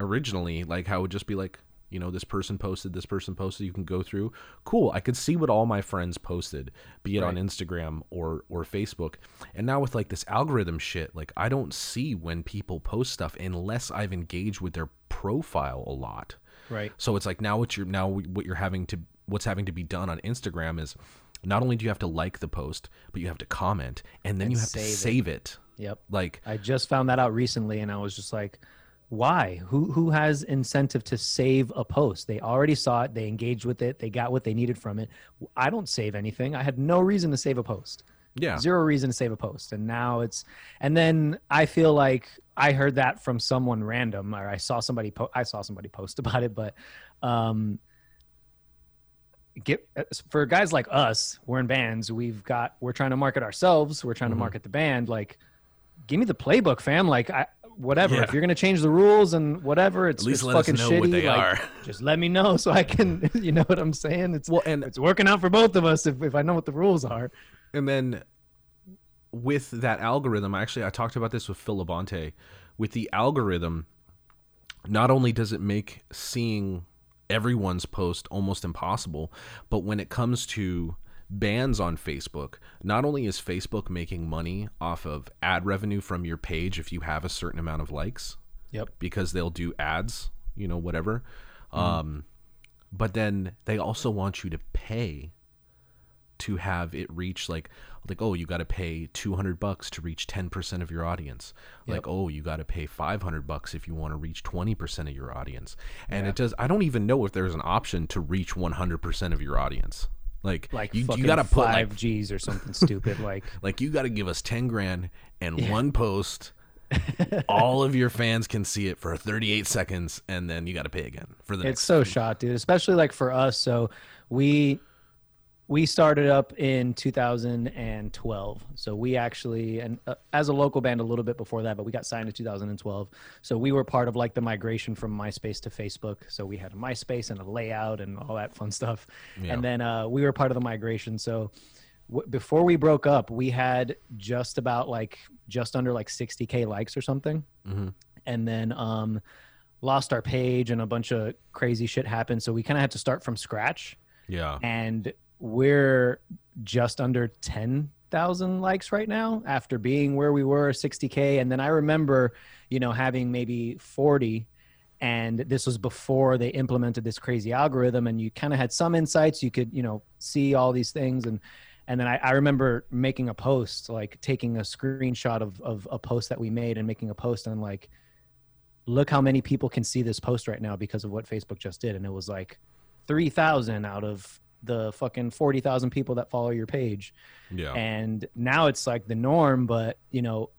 [SPEAKER 1] originally like how it would just be like you know this person posted this person posted you can go through. Cool I could see what all my friends posted be it on Instagram or or Facebook. And now with like this algorithm shit like I don't see when people post stuff unless I've engaged with their profile a lot.
[SPEAKER 2] Right.
[SPEAKER 1] So it's like now what you're now what you're having to what's having to be done on Instagram is not only do you have to like the post but you have to comment and then
[SPEAKER 2] And
[SPEAKER 1] you have to
[SPEAKER 2] save it.
[SPEAKER 1] save it.
[SPEAKER 2] Yep.
[SPEAKER 1] Like
[SPEAKER 2] I just found that out recently and I was just like, why? Who who has incentive to save a post? They already saw it, they engaged with it, they got what they needed from it. I don't save anything. I had no reason to save a post.
[SPEAKER 1] yeah
[SPEAKER 2] Zero reason to save a post. And now it's and then I feel like I heard that from someone random or I saw somebody po- I saw somebody post <laughs> about it, but um get for guys like us, we're in bands, we've got we're trying to market ourselves, we're trying
[SPEAKER 1] Mhm.
[SPEAKER 2] to market the band like give me the playbook, fam. Like I whatever.
[SPEAKER 1] Yeah.
[SPEAKER 2] If you're gonna change the rules and whatever, it's
[SPEAKER 1] At least
[SPEAKER 2] it's
[SPEAKER 1] let us
[SPEAKER 2] fucking
[SPEAKER 1] know
[SPEAKER 2] shitty.
[SPEAKER 1] what they
[SPEAKER 2] like,
[SPEAKER 1] are.
[SPEAKER 2] Just let me know so I can, <laughs> you know what I'm saying? It's
[SPEAKER 1] Well, and
[SPEAKER 2] it's working out for both of us if, if I know what the rules are.
[SPEAKER 1] and then with that algorithm, actually, I talked about this with Phil Labonte. With the algorithm, not only does it make seeing everyone's post almost impossible, but when it comes to bans on Facebook, not only is Facebook making money off of ad revenue from your page if you have a certain amount of likes,
[SPEAKER 2] Yep.
[SPEAKER 1] because they'll do ads, you know, whatever. Um, but then they also want you to pay to have it reach like like oh you got to pay 200 bucks to reach 10% of your audience. Like oh you got to pay 500 bucks if you want to reach 20% of your audience. And it does i don't even know if there's an option to reach 100% of your audience like
[SPEAKER 2] Like
[SPEAKER 1] you, you got to put
[SPEAKER 2] five
[SPEAKER 1] like
[SPEAKER 2] G's or something stupid. <laughs> Like
[SPEAKER 1] like you got to give us 10 grand and one post <laughs> all of your fans can see it for 38 seconds and then you got to pay again for the
[SPEAKER 2] it's so shot, dude. Especially like for us. So we we started up in 2012. So we actually and uh, as a local band a little bit before that, but we got signed in 2012. So we were part of like the migration from MySpace to Facebook. So we had a MySpace and a layout and all that fun stuff.
[SPEAKER 1] Yeah.
[SPEAKER 2] And then uh, we were part of the migration. So w- before we broke up, we had just about like just under like 60k likes or something
[SPEAKER 1] Mhm.
[SPEAKER 2] and then um lost our page and a bunch of crazy shit happened so we kind of had to start from scratch
[SPEAKER 1] yeah
[SPEAKER 2] and we're just under 10,000 likes right now after being where we were 60k and then I remember you know having maybe 40 and this was before they implemented this crazy algorithm and you kind of had some insights. You could you know see all these things. And and then I, I remember making a post like taking a screenshot of, of a post that we made and making a post and like look how many people can see this post right now because of what facebook just did. And it was like 3000 out of the fucking 40,000 people that follow your page.
[SPEAKER 1] Yeah.
[SPEAKER 2] And now it's like the norm but you know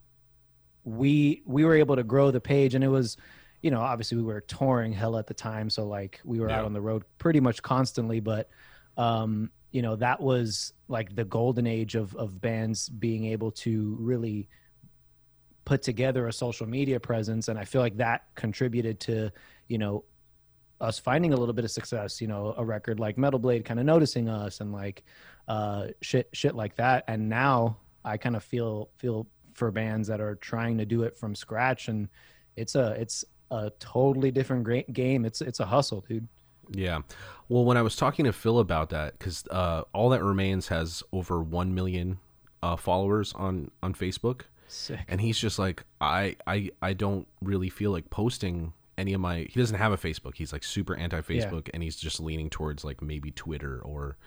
[SPEAKER 2] we we were able to grow the page and it was you know obviously we were touring hell at the time. So like we were
[SPEAKER 1] Yeah.
[SPEAKER 2] out on the road pretty much constantly but um you know that was like the golden age of of bands being able to really put together a social media presence. And i feel like that contributed to you know us finding a little bit of success, you know, a record like Metal Blade kind of noticing us and like uh shit shit like that. And now I kind of feel feel for bands that are trying to do it from scratch and it's a it's a totally different great game. It's it's a hustle, dude.
[SPEAKER 1] Yeah. Well, when I was talking to Phil about that, because uh, all that remains has over one million uh, followers on on Facebook,
[SPEAKER 2] Sick.
[SPEAKER 1] and he's just like, I I I don't really feel like posting any of my. He doesn't have a Facebook. He's like super anti Facebook, and he's just leaning towards like maybe Twitter or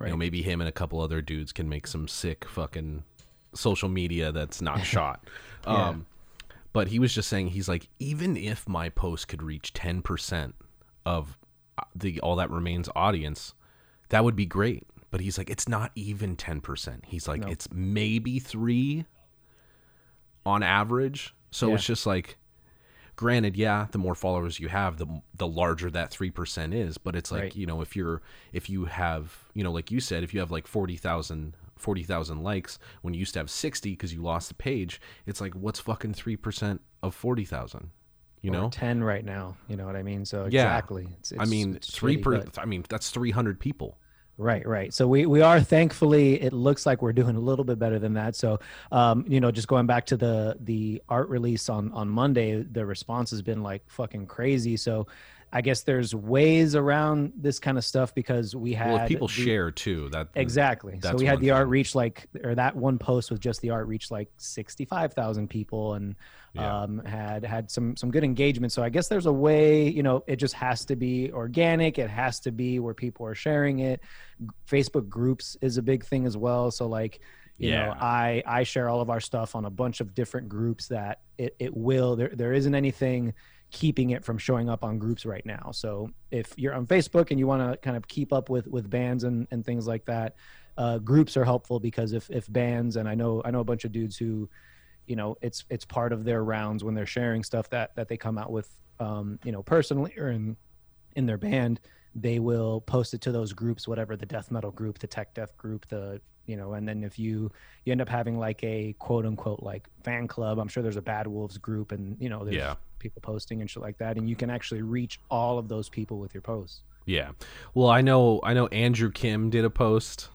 [SPEAKER 1] you know maybe him and a couple other dudes can make some sick fucking social media that's not <laughs> shot.
[SPEAKER 2] Yeah.
[SPEAKER 1] Um, but he was just saying he's like even if my post could reach 10% of uh, the all that remains audience that would be great but he's like it's not even 10% he's like
[SPEAKER 2] No.
[SPEAKER 1] it's maybe 3 on average so
[SPEAKER 2] Yeah.
[SPEAKER 1] it's just like granted yeah the more followers you have the the larger that 3% is but it's like
[SPEAKER 2] Right.
[SPEAKER 1] you know if you're if you have you know like you said if you have like 40,000 40,000 likes when you used to have 60 because you lost the page it's like what's fucking 3% of 40,000 you
[SPEAKER 2] Or
[SPEAKER 1] know
[SPEAKER 2] 10 right now, you know what I mean? So
[SPEAKER 1] Yeah.
[SPEAKER 2] exactly. It's,
[SPEAKER 1] I mean,
[SPEAKER 2] it's
[SPEAKER 1] three
[SPEAKER 2] shitty,
[SPEAKER 1] per.
[SPEAKER 2] but-
[SPEAKER 1] I mean, that's three hundred people.
[SPEAKER 2] Right, right. So we we are thankfully it looks like we're doing a little bit better than that. So um, you know, just going back to the the art release on on Monday, the response has been like fucking crazy. So I guess there's ways around this kind of stuff because we had
[SPEAKER 1] Well, people
[SPEAKER 2] the-
[SPEAKER 1] share too, that
[SPEAKER 2] Exactly. So we had the art
[SPEAKER 1] thing.
[SPEAKER 2] reach like, or that one post with just the art reached like sixty-five thousand people, and
[SPEAKER 1] Yeah.
[SPEAKER 2] um, had had some some good engagement. So I guess there's a way, you know, it just has to be organic. It has to be where people are sharing it. Facebook groups is a big thing as well. So like, you know, I I share all of our stuff on a bunch of different groups that it it will there there isn't anything keeping it from showing up on groups right now. So if you're on Facebook and you want to kind of keep up with with bands and and things like that, uh, groups are helpful because if if bands and I know I know a bunch of dudes who, you know, it's it's part of their rounds when they're sharing stuff that that they come out with, um, you know, personally or in in their band, they will post it to those groups, whatever the death metal group, the tech death group, the you know, and then if you you end up having like a quote unquote like fan club, I'm sure there's a Bad Wolves group, and you know, there's
[SPEAKER 1] Yeah.
[SPEAKER 2] People posting and shit like that, and you can actually reach all of those people with your posts.
[SPEAKER 1] Yeah. Well, I know. I know. Andrew Kim did a post.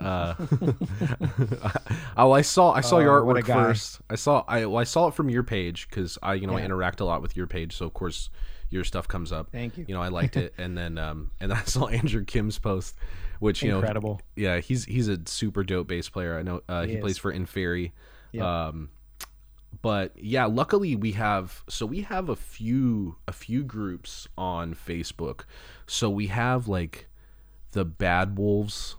[SPEAKER 1] Uh, <laughs> oh, I saw. I saw your
[SPEAKER 2] Oh,
[SPEAKER 1] artwork first. I saw. I well, I saw it from your page because I, you know, I interact a lot with your page, so of course your stuff comes up.
[SPEAKER 2] Thank you.
[SPEAKER 1] You know, I liked it, and then um, and then <laughs> I saw Andrew Kim's post, which you know,
[SPEAKER 2] Incredible.
[SPEAKER 1] yeah, he's he's a super dope bass player. I know uh, he,
[SPEAKER 2] He
[SPEAKER 1] plays for Inferi.
[SPEAKER 2] Yep.
[SPEAKER 1] Um, but yeah, luckily we have so we have a few a few groups on Facebook. So we have like the Bad Wolves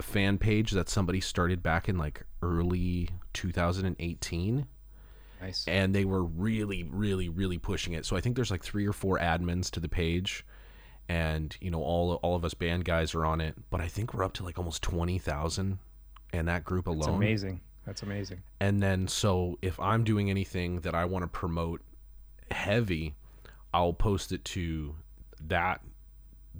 [SPEAKER 1] fan page that somebody started back in like early 2018
[SPEAKER 2] Nice.
[SPEAKER 1] and they were really really really pushing it so i think there's like three or four admins to the page and you know all all of us band guys are on it but i think we're up to like almost 20,000 in that group
[SPEAKER 2] That's
[SPEAKER 1] alone
[SPEAKER 2] amazing. That's amazing.
[SPEAKER 1] and then so if i'm doing anything that i want to promote heavy i'll post it to that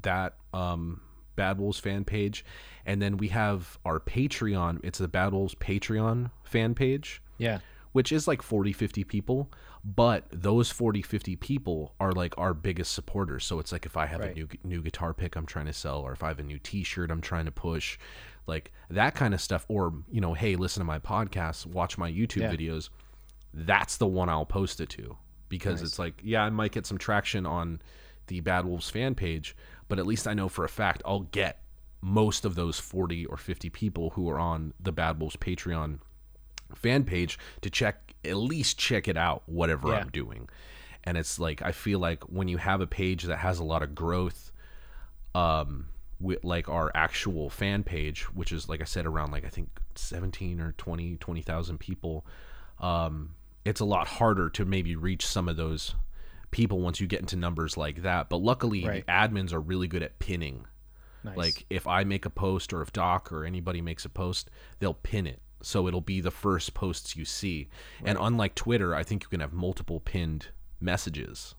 [SPEAKER 1] that um bad wolves fan page and then we have our patreon it's the bad wolves patreon fan page
[SPEAKER 2] Yeah.
[SPEAKER 1] which is like 40 50 people but those 40 50 people are like our biggest supporters so it's like if i have
[SPEAKER 2] Right.
[SPEAKER 1] a new new guitar pick i'm trying to sell or if i have a new t-shirt i'm trying to push like that kind of stuff or you know hey listen to my podcast watch my youtube
[SPEAKER 2] Yeah.
[SPEAKER 1] videos that's the one i'll post it to because
[SPEAKER 2] Nice.
[SPEAKER 1] it's like yeah i might get some traction on the bad wolves fan page but at least i know for a fact i'll get most of those 40 or 50 people who are on the bad wolves patreon fan page to check at least check it out whatever
[SPEAKER 2] Yeah.
[SPEAKER 1] i'm doing and it's like i feel like when you have a page that has a lot of growth um with like our actual fan page which is like i said around like i think 17 or 20 20000 people um it's a lot harder to maybe reach some of those people once you get into numbers like that but luckily
[SPEAKER 2] Right.
[SPEAKER 1] the admins are really good at pinning
[SPEAKER 2] Nice.
[SPEAKER 1] like if I make a post or if Doc or anybody makes a post, they'll pin it. So it'll be the first posts you see. And unlike Twitter, I think you can have multiple pinned messages.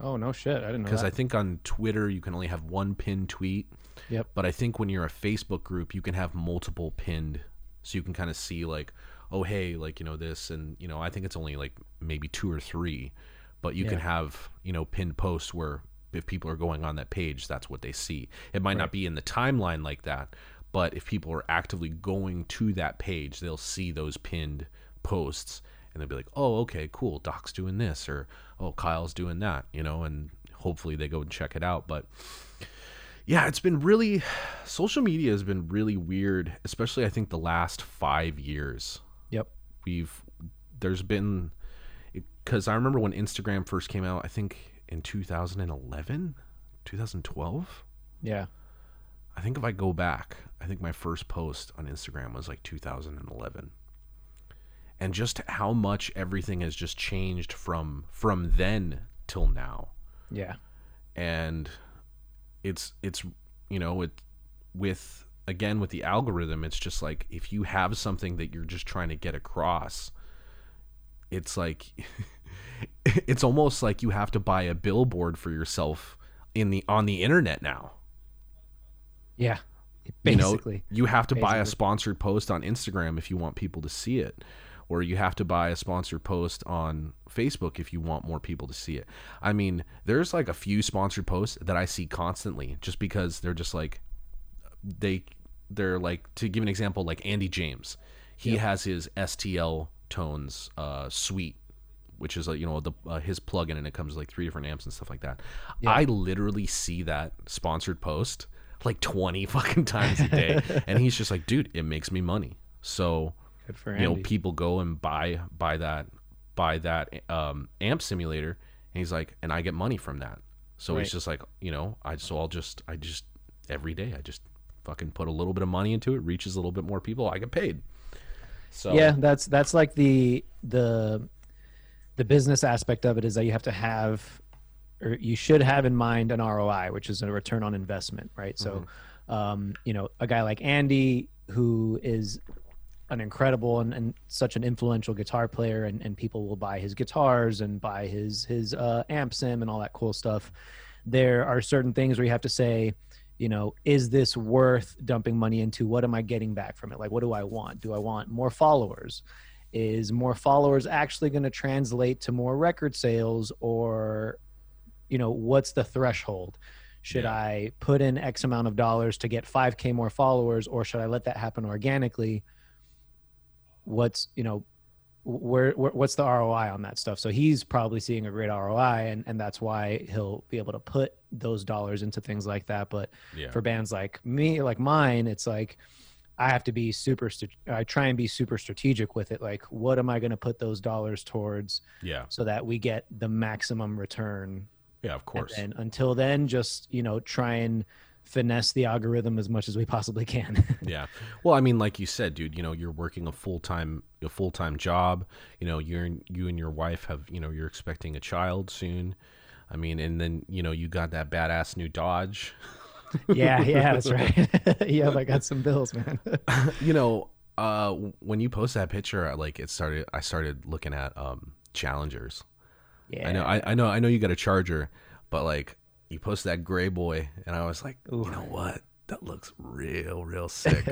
[SPEAKER 2] Oh no shit, I didn't know
[SPEAKER 1] Because. I think on Twitter you can only have one pinned tweet.
[SPEAKER 2] Yep.
[SPEAKER 1] But I think when you're a Facebook group, you can have multiple pinned. So you can kind of see like, oh hey, like, you know, this and you know, I think it's only like maybe two or three. But you can have, you know, pinned posts where if people are going on that page, that's what they see. It might not be in the timeline like that, but if people are actively going to that page, they'll see those pinned posts and they'll be like, "Oh, okay, cool. Doc's doing this," or "Oh, Kyle's doing that," you know, and hopefully they go and check it out. But yeah, it's been really <sighs> social media has been really weird, especially I think the last five years.
[SPEAKER 2] Yep.
[SPEAKER 1] We've there's been because I remember when Instagram first came out. I think in 2011, 2012.
[SPEAKER 2] Yeah.
[SPEAKER 1] I think if I go back, I think my first post on Instagram was like 2011. And just how much everything has just changed from from then till now.
[SPEAKER 2] Yeah.
[SPEAKER 1] And it's it's you know, it with again with the algorithm, it's just like if you have something that you're just trying to get across, it's like <laughs> it's almost like you have to buy a billboard for yourself in the on the internet now.
[SPEAKER 2] Yeah. Basically.
[SPEAKER 1] You know, you have to buy a sponsored post on Instagram if you want people to see it, or you have to buy a sponsored post on Facebook if you want more people to see it. I mean, there's like a few sponsored posts that I see constantly just because they're just like they they're like to give an example like Andy James. He has his STL tones uh suite which is like you know the uh, his plugin and it comes with like three different amps and stuff like that. I literally see that sponsored post like 20 <laughs> fucking times a day <laughs> and he's just like dude it makes me money so
[SPEAKER 2] Good for
[SPEAKER 1] you know people go and buy buy that buy that um, amp simulator. And he's like and i get money from that. So
[SPEAKER 2] Right.
[SPEAKER 1] he's just like you know i so i'll just i just every day i just fucking put a little bit of money into it reaches a little bit more people i get paid. So
[SPEAKER 2] yeah that's that's like the the the business aspect of it is that you have to have or you should have in mind an ROI, which is a return on investment, right? So, um, you know, a guy like Andy, who is an incredible and, and such an influential guitar player, and, and people will buy his guitars and buy his his uh, amp sim and all that cool stuff. There are certain things where you have to say, you know, is this worth dumping money into? What am I getting back from it? Like, what do I want? Do I want more followers? Is more followers actually going to translate to more record sales or you know what's the threshold should
[SPEAKER 1] Yeah.
[SPEAKER 2] i put in x amount of dollars to get 5k more followers or should i let that happen organically what's you know where, where what's the roi on that stuff? So he's probably seeing a great roi and, and that's why he'll be able to put those dollars into things like that. But
[SPEAKER 1] yeah.
[SPEAKER 2] for bands like me like mine it's like i have to be super i try and be super strategic with it. Like what am i going to put those dollars towards
[SPEAKER 1] yeah.
[SPEAKER 2] so that we get the maximum return?
[SPEAKER 1] Yeah of course.
[SPEAKER 2] and until then, just you know, try and finesse the algorithm as much as we possibly can. <laughs>
[SPEAKER 1] Yeah. Well, I mean, like you said, dude, you know, you're working a full time a full time job. You know, you're you and your wife have, you know, you're expecting a child soon. I mean, and then you know you got that badass new Dodge. <laughs>
[SPEAKER 2] yeah, yeah, that's <laughs> right. yeah, I got some bills, man.
[SPEAKER 1] you know, uh, when you post that picture, I, like it started. I started looking at um Challengers.
[SPEAKER 2] yeah,
[SPEAKER 1] I know, I, I know, I know you got a Charger, but like you posted that gray boy, and I was like,
[SPEAKER 2] Ooh.
[SPEAKER 1] you know what? That looks real, real <laughs> sick.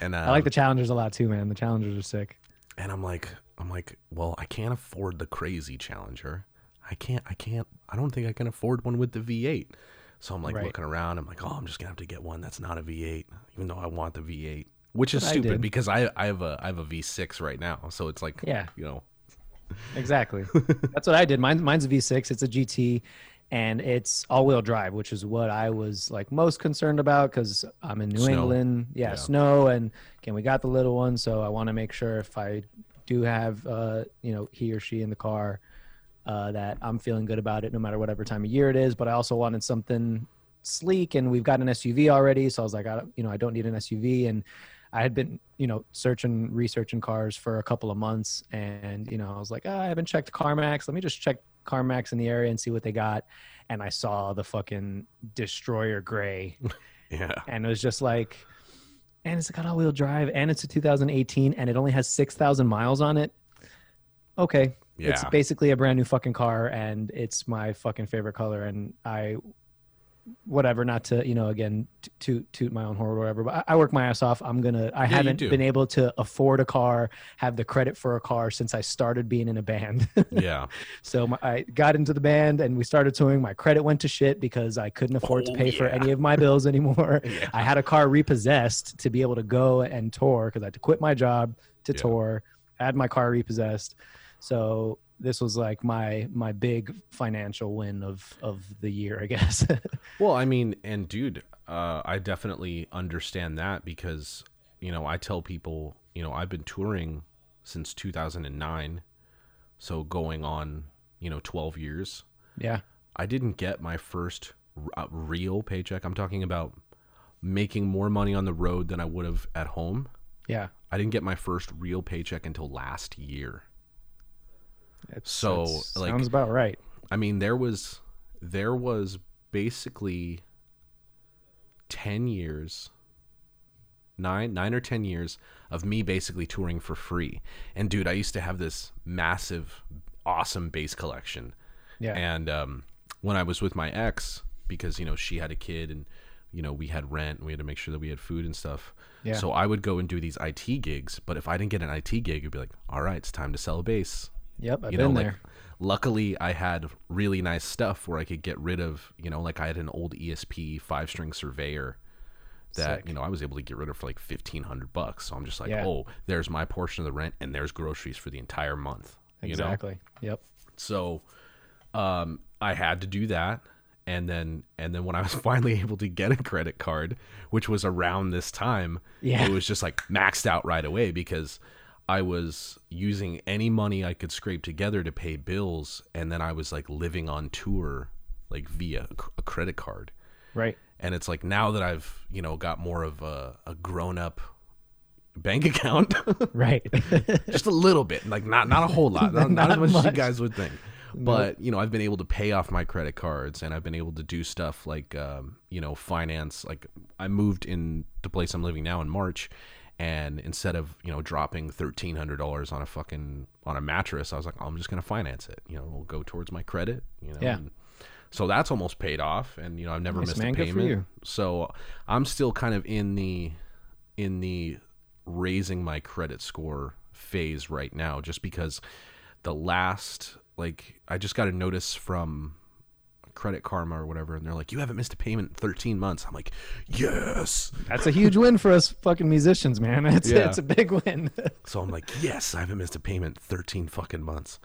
[SPEAKER 1] and uh,
[SPEAKER 2] I like the challengers a lot too, man. The challengers are sick.
[SPEAKER 1] and I'm like, I'm like, well, I can't afford the crazy Challenger. I can't, I can't, I don't think I can afford one with the V8. So I'm like
[SPEAKER 2] Right.
[SPEAKER 1] looking around. I'm like, oh, I'm just gonna have to get one that's not a V8, even though I want the V8, which is
[SPEAKER 2] I
[SPEAKER 1] stupid
[SPEAKER 2] did.
[SPEAKER 1] because I, I have a, I have a V6 right now. So it's like,
[SPEAKER 2] Yeah.
[SPEAKER 1] you know,
[SPEAKER 2] Exactly. <laughs> That's what I did. Mine, mine's a V6. It's a GT, and it's all-wheel drive, which is what I was like most concerned about because I'm in New
[SPEAKER 1] Snow.
[SPEAKER 2] England. Yeah,
[SPEAKER 1] Yeah.
[SPEAKER 2] snow, and again, we got the little one, so I want to make sure if I do have, uh, you know, he or she in the car, uh, that I'm feeling good about it, no matter whatever time of year it is. But I also wanted something sleek, and we've got an SUV already, so I was like, I, don't- you know, I don't need an SUV, and I had been, you know, searching, researching cars for a couple of months, and you know, I was like, ah, I haven't checked CarMax. Let me just check CarMax in the area and see what they got. And I saw the fucking Destroyer Gray, <laughs>
[SPEAKER 1] yeah,
[SPEAKER 2] and it was just like, and it's got all-wheel drive, and it's a 2018, and it only has 6,000 miles on it. Okay, it's basically a brand new fucking car, and it's my fucking favorite color, and I whatever not to you know again toot toot my own horn or whatever but I, I work my ass off. I'm gonna i
[SPEAKER 1] you
[SPEAKER 2] haven't been able to afford a car have the credit for a car since i started being in a band. <laughs>
[SPEAKER 1] Yeah.
[SPEAKER 2] so my, i got into the band and we started touring. My credit went to shit because i couldn't afford
[SPEAKER 1] Oh,
[SPEAKER 2] to pay for any of my bills <laughs> anymore.
[SPEAKER 1] Yeah.
[SPEAKER 2] i had a car repossessed to be able to go and tour because i had to quit my job to
[SPEAKER 1] Yeah.
[SPEAKER 2] tour had my car repossessed. So this was like my my big financial win of of the year i guess <laughs>
[SPEAKER 1] Well, I mean, and dude, uh, I definitely understand that because, you know, I tell people, you know, I've been touring since 2009. So going on, you know, 12 years.
[SPEAKER 2] yeah
[SPEAKER 1] I didn't get my first r- uh, real paycheck. I'm talking about making more money on the road than I would have at home.
[SPEAKER 2] yeah
[SPEAKER 1] I didn't get my first real paycheck until last year.
[SPEAKER 2] It's-
[SPEAKER 1] So,
[SPEAKER 2] it's-
[SPEAKER 1] like-
[SPEAKER 2] sounds about right.
[SPEAKER 1] I mean, there was there was basically ten years, nine nine or ten years of me basically touring for free. And dude, I used to have this massive, awesome bass collection.
[SPEAKER 2] Yeah,
[SPEAKER 1] And um, when I was with my ex, because you know she had a kid and you know we had rent and we had to make sure that we had food and stuff.
[SPEAKER 2] Yeah.
[SPEAKER 1] So I would go and do these IT gigs, but if I didn't get an IT gig, it'd be like, all right, it's time to sell a bass
[SPEAKER 2] yep, I've
[SPEAKER 1] you
[SPEAKER 2] been
[SPEAKER 1] know,
[SPEAKER 2] there.
[SPEAKER 1] like luckily I had really nice stuff where I could get rid of, you know, like I had an old ESP five string surveyor that,
[SPEAKER 2] Sick.
[SPEAKER 1] you know, I was able to get rid of for like fifteen hundred bucks. So I'm just like,
[SPEAKER 2] Yeah.
[SPEAKER 1] oh, there's my portion of the rent and there's groceries for the entire month. You know?
[SPEAKER 2] exactly. Yep.
[SPEAKER 1] So um I had to do that. And then and then when I was <laughs> finally able to get a credit card, which was around this time,
[SPEAKER 2] Yeah.
[SPEAKER 1] it was just like maxed out right away because I was using any money I could scrape together to pay bills, and then I was like living on tour, like via a credit card.
[SPEAKER 2] Right.
[SPEAKER 1] And it's like now that I've you know got more of a, a grown up bank <laughs> account,
[SPEAKER 2] Right. <laughs>
[SPEAKER 1] just a little bit, like not not a whole lot, not, not, as
[SPEAKER 2] Not
[SPEAKER 1] much, as you guys would think. But you know, I've been able to pay off my credit cards, and I've been able to do stuff like um, you know finance. Like I moved in the place I'm living now in March, and instead of you know dropping thirteen hundred dollars on a fucking on a mattress, I was like, oh, I'm just gonna finance it. You know, it'll go towards my credit. You know.
[SPEAKER 2] Yeah.
[SPEAKER 1] and so that's almost paid off, and you know I've never
[SPEAKER 2] Nice,
[SPEAKER 1] missed
[SPEAKER 2] man.
[SPEAKER 1] a payment. So I'm still kind of in the in the raising my credit score phase right now just because the last like I just got a notice from Credit Karma or whatever and they're like you haven't missed a payment in 13 months. I'm like, "Yes."
[SPEAKER 2] That's a huge win for us fucking musicians, man. <laughs> It's
[SPEAKER 1] Yeah.
[SPEAKER 2] it's a big win. <laughs>
[SPEAKER 1] So I'm like, "Yes, I haven't missed a payment 13 fucking months."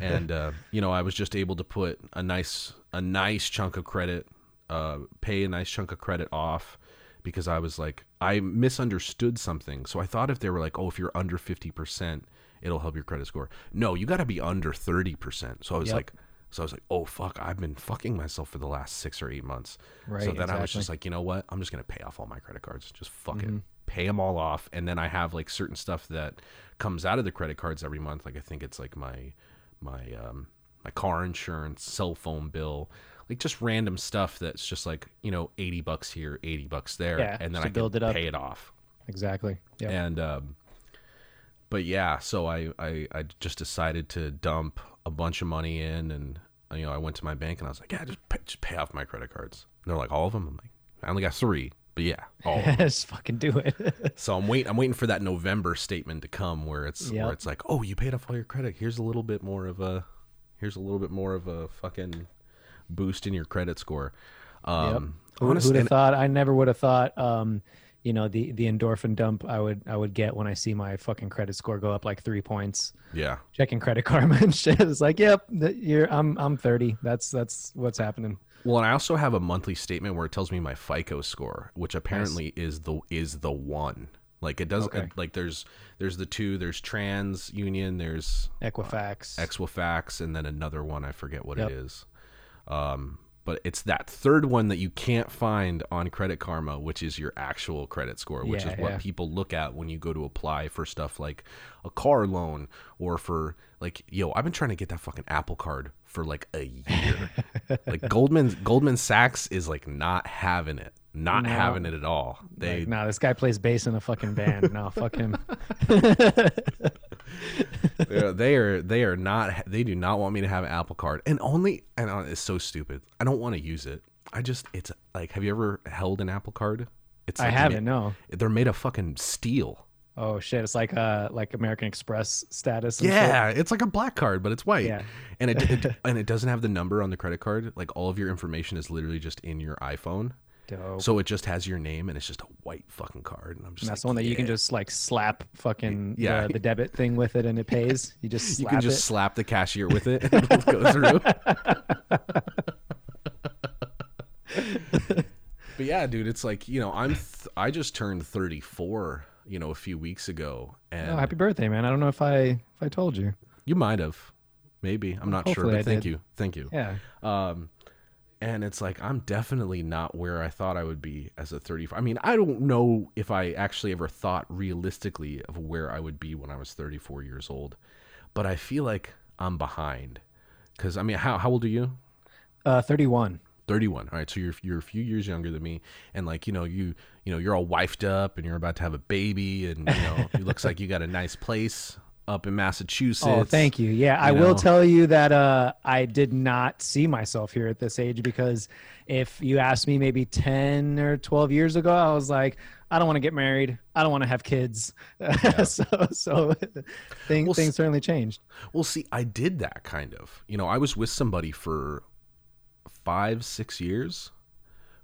[SPEAKER 1] and uh, you know, I was just able to put a nice a nice chunk of credit uh pay a nice chunk of credit off because I was like I misunderstood something. So I thought if they were like, "Oh, if you're under 50%, it'll help your credit score." No, you got to be under 30%. So I was
[SPEAKER 2] Yep.
[SPEAKER 1] like so I was like, "Oh fuck, I've been fucking myself for the last 6 or 8 months."
[SPEAKER 2] Right,
[SPEAKER 1] So then I was just like, "You know what? I'm just going to pay off all my credit cards. Just fuck
[SPEAKER 2] Mm-hmm.
[SPEAKER 1] it. Pay them all off and then I have like certain stuff that comes out of the credit cards every month. Like I think it's like my my um my car insurance, cell phone bill, like just random stuff that's just like, you know, 80 bucks here, 80 bucks there
[SPEAKER 2] Yeah,
[SPEAKER 1] and then I
[SPEAKER 2] build
[SPEAKER 1] can
[SPEAKER 2] it up.
[SPEAKER 1] pay it off.
[SPEAKER 2] exactly. Yeah.
[SPEAKER 1] And um but yeah, so I, I I just decided to dump a bunch of money in and you know, I went to my bank and I was like, "Yeah, just pay, just pay off my credit cards." And they're like, "All of them?" I'm like, "I only got 3." But yeah, all of them. <laughs>
[SPEAKER 2] Just fucking do it. <laughs>
[SPEAKER 1] So I'm wait I'm waiting for that November statement to come where it's
[SPEAKER 2] Yep.
[SPEAKER 1] where it's like, oh, you paid off all your credit. Here's a little bit more of a here's a little bit more of a fucking boost in your credit score. Um
[SPEAKER 2] Who,
[SPEAKER 1] honest-
[SPEAKER 2] who'd have thought? I never would have thought. Um, you know the the endorphin dump I would I would get when I see my fucking credit score go up like three points.
[SPEAKER 1] yeah.
[SPEAKER 2] Checking credit <laughs> karma and shit. It's like, yep, you're I'm I'm 30. That's that's what's happening.
[SPEAKER 1] Well, and I also have a monthly statement where it tells me my FICO score, which apparently is the is the one. Like it does
[SPEAKER 2] Okay.
[SPEAKER 1] like there's there's the two, there's Trans Union, there's
[SPEAKER 2] Equifax.
[SPEAKER 1] Equifax, and then another one I forget what
[SPEAKER 2] Yep.
[SPEAKER 1] it is. Um, but it's that third one that you can't find on Credit Karma, which is your actual credit score, which
[SPEAKER 2] Yeah,
[SPEAKER 1] is what
[SPEAKER 2] yeah.
[SPEAKER 1] people look at when you go to apply for stuff like a car loan or for like, yo, I've been trying to get that fucking Apple card for like a year. <laughs> like Goldman Goldman Sachs is like not having it, not
[SPEAKER 2] No.
[SPEAKER 1] having it at all. They
[SPEAKER 2] Like, nah, this guy plays bass in a fucking band. No, fuck him. <laughs> <laughs>
[SPEAKER 1] They're- they are not they do not want me to have an Apple Card and only and uh, it's so stupid. I don't want to use it. I just it's like have you ever held an Apple Card? It's
[SPEAKER 2] I
[SPEAKER 1] like
[SPEAKER 2] haven't.
[SPEAKER 1] ma-
[SPEAKER 2] No.
[SPEAKER 1] They're made of fucking steel.
[SPEAKER 2] Oh shit! It's like uh like American Express status. and shit.
[SPEAKER 1] Yeah, it's like a black card, but it's white.
[SPEAKER 2] Yeah.
[SPEAKER 1] And it, it <laughs> and it doesn't have the number on the credit card. Like all of your information is literally just in your iPhone.
[SPEAKER 2] Dope.
[SPEAKER 1] So it just has your name and it's just a white fucking card. And I'm just
[SPEAKER 2] And that's
[SPEAKER 1] like,
[SPEAKER 2] the one that you can just like slap fucking
[SPEAKER 1] Yeah.
[SPEAKER 2] the, the debit thing with it and it pays. You just <laughs>
[SPEAKER 1] you can just
[SPEAKER 2] it.
[SPEAKER 1] slap the cashier with it <laughs> and it'll go through. <laughs> but yeah, dude, it's like, you know, I'm th- I just turned 34, you know, a few weeks ago and
[SPEAKER 2] Oh, happy birthday, man! I don't know if I if I told you.
[SPEAKER 1] you might have maybe. I'm not sure, but
[SPEAKER 2] I
[SPEAKER 1] thank
[SPEAKER 2] did.
[SPEAKER 1] you. Thank you.
[SPEAKER 2] Yeah.
[SPEAKER 1] Um, and it's like I'm definitely not where I thought I would be as a 35. I mean, I don't know if I actually ever thought realistically of where I would be when I was 34 years old, but I feel like I'm behind. Because I mean, how how old are you?
[SPEAKER 2] Uh, thirty-one.
[SPEAKER 1] 31 all right so you're you're a few years younger than me and like you know you you know you're all wifed up and you're about to have a baby and you know it looks like you got a nice place up in massachusetts
[SPEAKER 2] Oh, thank you. Yeah, I
[SPEAKER 1] you
[SPEAKER 2] will tell you that uh, I did not see myself here at this age because if you asked me maybe 10 or 12 years ago, I was like, I don't want to get married. I don't want to have kids. <laughs> so so <laughs> thing,
[SPEAKER 1] Well,
[SPEAKER 2] things certainly changed.
[SPEAKER 1] Well, see, I did that kind of. You know, I was with somebody for five, six years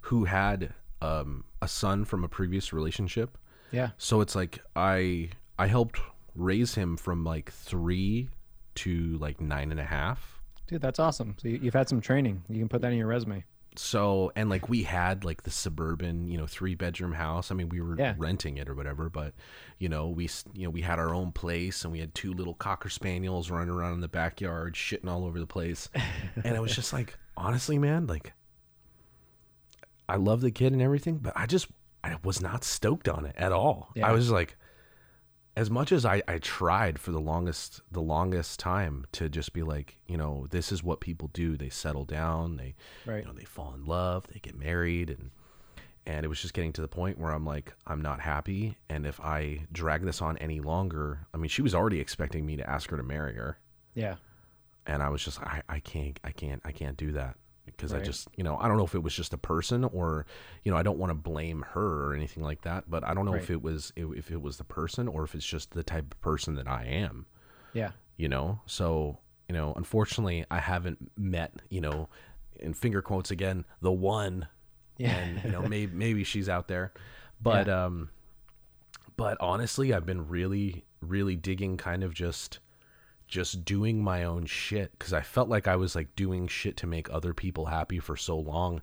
[SPEAKER 1] who had um, a son from a previous relationship.
[SPEAKER 2] Yeah.
[SPEAKER 1] So it's like I I helped raise him from like three to like nine and a half.
[SPEAKER 2] Dude, that's awesome. So you, you've had some training. You can put that in your resume.
[SPEAKER 1] So and like we had like the suburban, you know, three bedroom house. I mean, we were
[SPEAKER 2] Yeah.
[SPEAKER 1] renting it or whatever, but you know, we you know we had our own place and we had two little cocker spaniels running around in the backyard, shitting all over the place, <laughs> and it was just like, honestly, man, like I love the kid and everything, but I just I was not stoked on it at all.
[SPEAKER 2] Yeah.
[SPEAKER 1] I was like, as much as I, I tried for the longest the longest time to just be like, you know, this is what people do. They settle down, they
[SPEAKER 2] Right.
[SPEAKER 1] you know, they fall in love, they get married and and it was just getting to the point where I'm like, I'm not happy. And if I drag this on any longer, I mean, she was already expecting me to ask her to marry her.
[SPEAKER 2] Yeah.
[SPEAKER 1] And I was just, I, I can't, I can't, I can't do that because I just, you know, I don't know if it was just a person or, you know, I don't want to blame her or anything like that, but I don't know if it was, if it was the person or if it's just the type of person that I am.
[SPEAKER 2] Yeah.
[SPEAKER 1] you know? So you know unfortunately i haven't met you know in finger quotes again the one <laughs>
[SPEAKER 2] Yeah.
[SPEAKER 1] and you know maybe maybe she's out there. But um but honestly i've been really really digging kind of just just doing my own shit because i felt like i was like doing shit to make other people happy for so long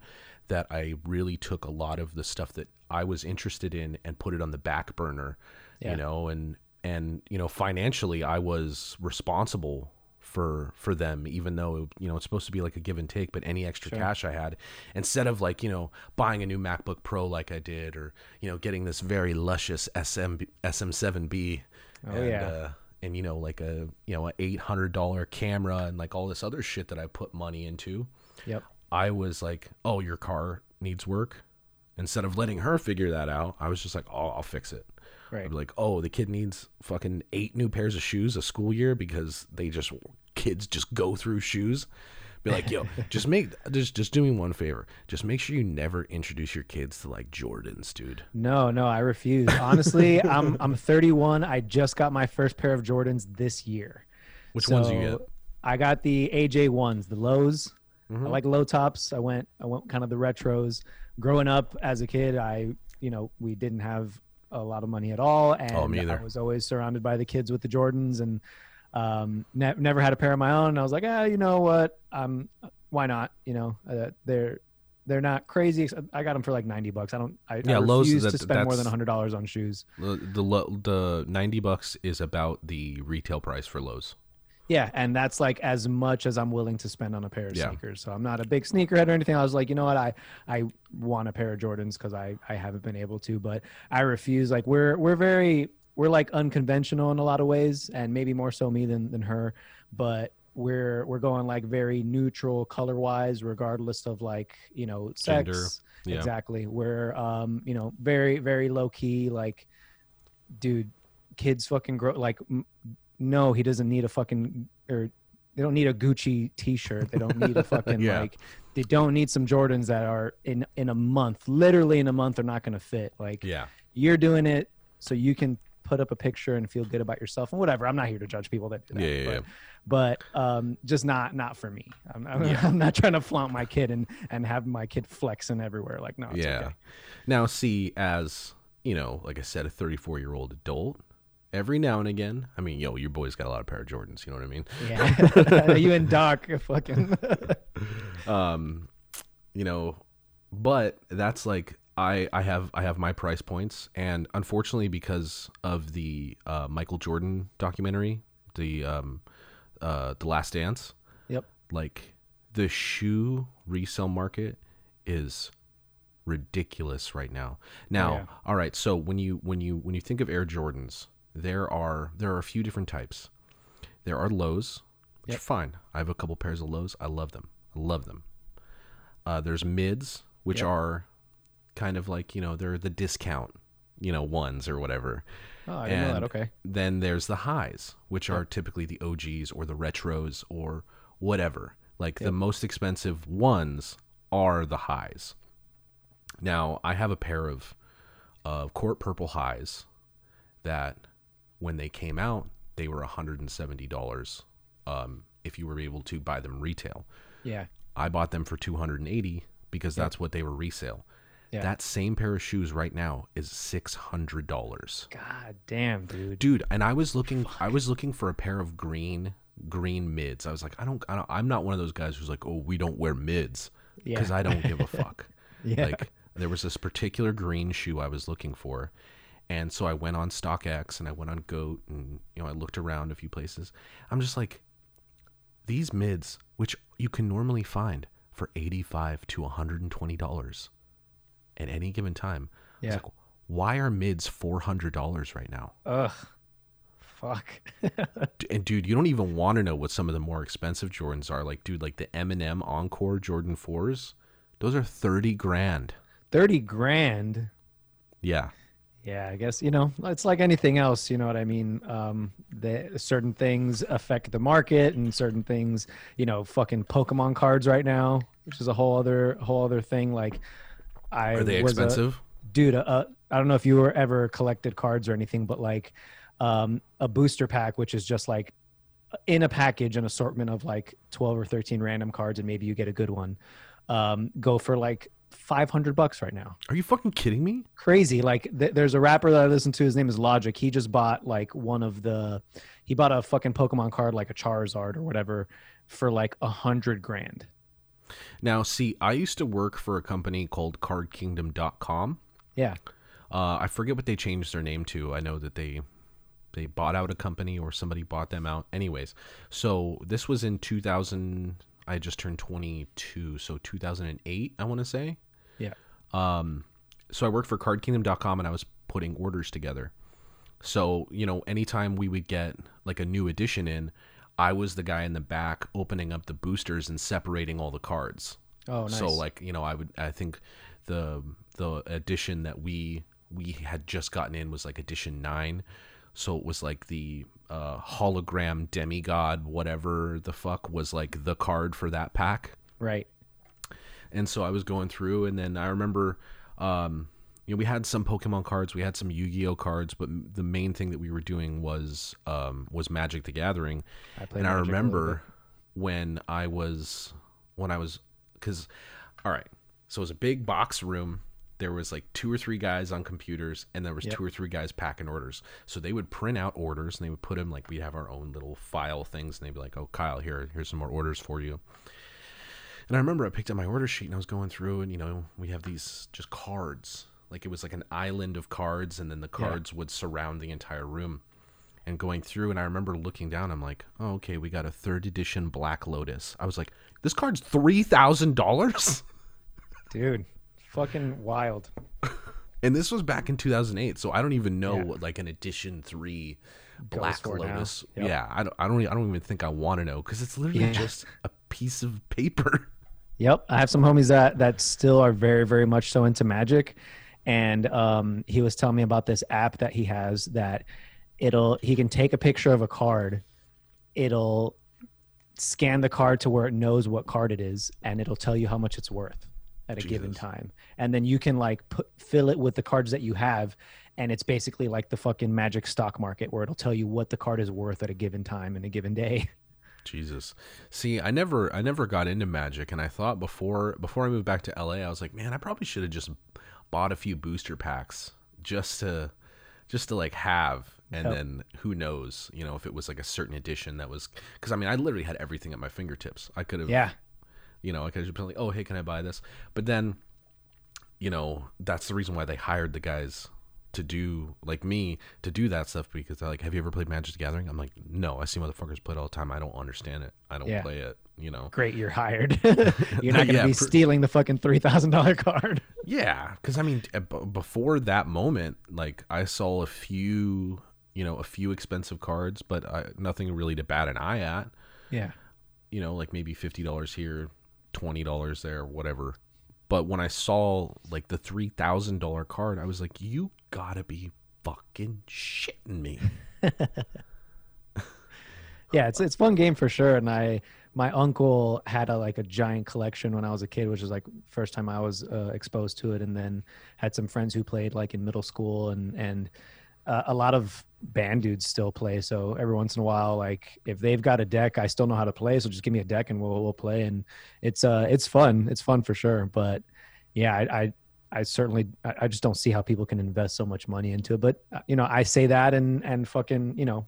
[SPEAKER 1] that i really took a lot of the stuff that i was interested in and put it on the back burner
[SPEAKER 2] Yeah.
[SPEAKER 1] you know and and you know financially i was responsible for for them even though you know it's supposed to be like a give and take but any extra
[SPEAKER 2] Sure.
[SPEAKER 1] cash i had instead of like you know buying a new macbook pro like i did or you know getting this very luscious sm sm7b
[SPEAKER 2] Oh,
[SPEAKER 1] and,
[SPEAKER 2] yeah.
[SPEAKER 1] uh, and you know like a you know an eight hundred dollar camera and like all this other shit that i put money into
[SPEAKER 2] Yep.
[SPEAKER 1] i was like oh your car needs work instead of letting her figure that out i was just like oh i'll fix it
[SPEAKER 2] Right.
[SPEAKER 1] I'd be like, oh, the kid needs fucking eight new pairs of shoes a school year because they just kids just go through shoes. Be like, yo, <laughs> just make just just do me one favor. Just make sure you never introduce your kids to like Jordans, dude.
[SPEAKER 2] No, no, I refuse. Honestly, <laughs> I'm I'm 31. I just got my first pair of Jordans this year.
[SPEAKER 1] Which ones you get?
[SPEAKER 2] I got the AJ ones, the lows.
[SPEAKER 1] Mhm.
[SPEAKER 2] I like low tops. I went I went kind of the retros. Growing up as a kid, I you know we didn't have a lot of money at all, and
[SPEAKER 1] Oh,
[SPEAKER 2] I was always surrounded by the kids with the Jordans, and um, ne- never had a pair of my own. And I was like, ah, you know what? Um, why not? You know, uh, they're they're not crazy. I got them for like ninety bucks. I don't. I,
[SPEAKER 1] Yeah,
[SPEAKER 2] I refuse to spend more than hundred dollars on shoes.
[SPEAKER 1] The the the ninety bucks is about the retail price for lows.
[SPEAKER 2] Yeah, and that's like as much as I'm willing to spend on a pair of
[SPEAKER 1] Yeah.
[SPEAKER 2] sneakers. So I'm not a big sneakerhead or anything. I was like, you know what, I I want a pair of Jordans because I I haven't been able to, but I refuse. Like we're we're very we're like unconventional in a lot of ways, and maybe more so me than than her, but we're we're going like very neutral color wise, regardless of like you know sex.
[SPEAKER 1] Yeah.
[SPEAKER 2] Exactly. We're um you know very very low key like, dude, kids fucking grow like m- no, he doesn't need a fucking or they don't need a Gucci T-shirt. They don't need a <laughs> fucking
[SPEAKER 1] Yeah.
[SPEAKER 2] like they don't need some Jordans that are in in a month, literally in a month, they're not going to fit. Like
[SPEAKER 1] Yeah.
[SPEAKER 2] you're doing it so you can put up a picture and feel good about yourself and whatever. I'm not here to judge people that do that.
[SPEAKER 1] Yeah, yeah,
[SPEAKER 2] but,
[SPEAKER 1] yeah.
[SPEAKER 2] but um, just not not for me. I'm, I'm,
[SPEAKER 1] Yeah. <laughs>
[SPEAKER 2] I'm not trying to flaunt my kid and and have my kid flexing everywhere. Like no, it's
[SPEAKER 1] yeah.
[SPEAKER 2] okay.
[SPEAKER 1] Now, see, as you know, like I said, a 34 year old adult, every now and again, I mean, yo, your boy's got a lot of pair of Jordans. You know what I mean?
[SPEAKER 2] Yeah, <laughs> <laughs> you and Doc fucking.
[SPEAKER 1] um you know but that's like i i have i have my price points and unfortunately because of the uh michael jordan documentary the um uh the last dance
[SPEAKER 2] yep.
[SPEAKER 1] like the shoe resale market is ridiculous right now now
[SPEAKER 2] yeah.
[SPEAKER 1] all right so when you when you when you think of air jordans there are there are a few different types there are lows which
[SPEAKER 2] Yep.
[SPEAKER 1] are fine i have a couple pairs of lows i love them i love them uh, there's mids which
[SPEAKER 2] Yep.
[SPEAKER 1] are kind of like you know they're the discount you know ones or whatever
[SPEAKER 2] Oh, I didn't know that. Okay.
[SPEAKER 1] then there's the highs, which are typically the OGs or the retros or whatever. Like the most expensive ones are the highs. Now, I have a pair of uh, court purple highs that when they came out, they were $170 um, if you were able to buy them retail.
[SPEAKER 2] Yeah.
[SPEAKER 1] I bought them for 280 because that's what they were resale.
[SPEAKER 2] Yeah.
[SPEAKER 1] That same pair of shoes right now is $600
[SPEAKER 2] God damn, dude.
[SPEAKER 1] dude and i was looking i was looking for a pair of green green mids i was like i don't, I don't i'm not one of those guys who's like oh we don't wear mids
[SPEAKER 2] Yeah.
[SPEAKER 1] because i don't give a fuck <laughs>
[SPEAKER 2] Yeah.
[SPEAKER 1] like there was this particular green shoe i was looking for and so i went on stockx and i went on goat and you know i looked around a few places i'm just like these mids which you can normally find for 85 to 120 dollars at any given time
[SPEAKER 2] Yeah.
[SPEAKER 1] like, why are mids $400 right now
[SPEAKER 2] Ugh. Fuck. <laughs>
[SPEAKER 1] And dude, you don't even want to know what some of the more expensive Jordans are. Like, dude, like the Eminem Encore Jordan 4s, those are 30 grand.
[SPEAKER 2] Thirty grand.
[SPEAKER 1] Yeah.
[SPEAKER 2] Yeah, I guess you know it's like anything else. You know what I mean? Um, the certain things affect the market, and certain things, you know, fucking Pokemon cards right now, which is a whole other whole other thing. Like, I
[SPEAKER 1] Are they
[SPEAKER 2] was a-
[SPEAKER 1] expensive?
[SPEAKER 2] dude. Uh, I don't know if you were ever collected cards or anything, but like um, a booster pack, which is just like in a package, an assortment of like twelve or thirteen random cards, and maybe you get a good one. Um, go for like five hundred bucks right now
[SPEAKER 1] Are you fucking kidding me?
[SPEAKER 2] crazy. Like th- there's a rapper that I listen to. His name is Logic. He just bought like one of the, he bought a fucking Pokemon card like a Charizard or whatever for like a hundred grand.
[SPEAKER 1] Now, see, I used to work for a company called cardkingdom.com.
[SPEAKER 2] Yeah.
[SPEAKER 1] Uh, I forget what they changed their name to. I know that they they bought out a company or somebody bought them out. Anyways, so this was in 2000. I just turned 22, so 2008, I want to say.
[SPEAKER 2] Yeah.
[SPEAKER 1] Um, so I worked for cardkingdom.com and I was putting orders together. So, you know, anytime we would get like a new edition in, I was the guy in the back opening up the boosters and separating all the cards.
[SPEAKER 2] Oh, nice.
[SPEAKER 1] So like, you know, I would I think the the edition that we we had just gotten in was like edition 9. So it was like the uh hologram demigod whatever the fuck was like the card for that pack
[SPEAKER 2] right.
[SPEAKER 1] and so I was going through, and then I remember, um, you know, we had some Pokemon cards, we had some Yu-Gi-Oh cards, but the main thing that we were doing was um, was Magic the Gathering,
[SPEAKER 2] I
[SPEAKER 1] and I
[SPEAKER 2] Magic little
[SPEAKER 1] remember when I was when I was because, all right, so it was a big box room. There was like two or three guys on computers, and there was
[SPEAKER 2] Yep.
[SPEAKER 1] two or three guys packing orders. So they would print out orders, and they would put them like we'd have our own little file things, and they'd be like, "Oh, Kyle, here, here's some more orders for you." And I remember I picked up my order sheet and I was going through, and you know, we have these just cards. Like it was like an island of cards, and then the
[SPEAKER 2] Yeah.
[SPEAKER 1] cards would surround the entire room. And going through, and I remember looking down, I'm like, oh, okay, we got a third edition Black Lotus. I was like, this card's $3,000?
[SPEAKER 2] Dude, fucking wild.
[SPEAKER 1] And this was back in 2008, so I don't even know
[SPEAKER 2] Yeah.
[SPEAKER 1] what like an edition three Black. Lotus.
[SPEAKER 2] Yep.
[SPEAKER 1] Yeah, I don't, I don't, I don't even think I want to know because it's literally
[SPEAKER 2] Yeah.
[SPEAKER 1] just a piece of paper.
[SPEAKER 2] Yep, I have some homies that that still are very very much so into Magic, and um, he was telling me about this app that he has that it'll he can take a picture of a card, it'll scan the card to where it knows what card it is, and it'll tell you how much it's worth at a given time. And then you can like put fill it with the cards that you have, and it's basically like the fucking magic stock market where it'll tell you what the card is worth at a given time in a given day. <laughs>
[SPEAKER 1] Jesus. See, I never I never got into magic and I thought before before I moved back to LA, I was like, man, I probably should have just bought a few booster packs just to just to like have and
[SPEAKER 2] Yep.
[SPEAKER 1] then who knows, you know, if it was like a certain edition that was cuz I mean, I literally had everything at my fingertips. I could have
[SPEAKER 2] Yeah.
[SPEAKER 1] you know, I could have just been like, "Oh, hey, can I buy this?" But then you know, that's the reason why they hired the guys to do like me to do that stuff because they're like, "Have you ever played Magic the Gathering?" I'm like, "No, I see motherfuckers play it all the time. I don't understand it. I don't
[SPEAKER 2] Yeah.
[SPEAKER 1] play it." You know.
[SPEAKER 2] Great, you're hired. <laughs> <laughs> you're not to
[SPEAKER 1] Yeah,
[SPEAKER 2] be
[SPEAKER 1] per-
[SPEAKER 2] stealing the fucking three thousand dollar card.
[SPEAKER 1] Yeah, because I mean, uh, b- before that moment, like I saw a few, you know, a few expensive cards, but I, nothing really to bat an eye at.
[SPEAKER 2] Yeah.
[SPEAKER 1] You know, like maybe fifty dollars here, twenty dollars there, whatever. But when I saw like the three thousand dollar card, I was like, "You gotta be fucking shitting me!" <laughs>
[SPEAKER 2] yeah it's it's fun game for sure and i my uncle had a like a giant collection when i was a kid which was like first time i was uh, exposed to it and then had some friends who played like in middle school and and uh, a lot of band dudes still play so every once in a while like if they've got a deck i still know how to play so just give me a deck and we'll we'll play and it's uh it's fun it's fun for sure but yeah i, I I certainly, I I just don't see how people can invest so much money into it. But uh, you know, I say that and and fucking, you know,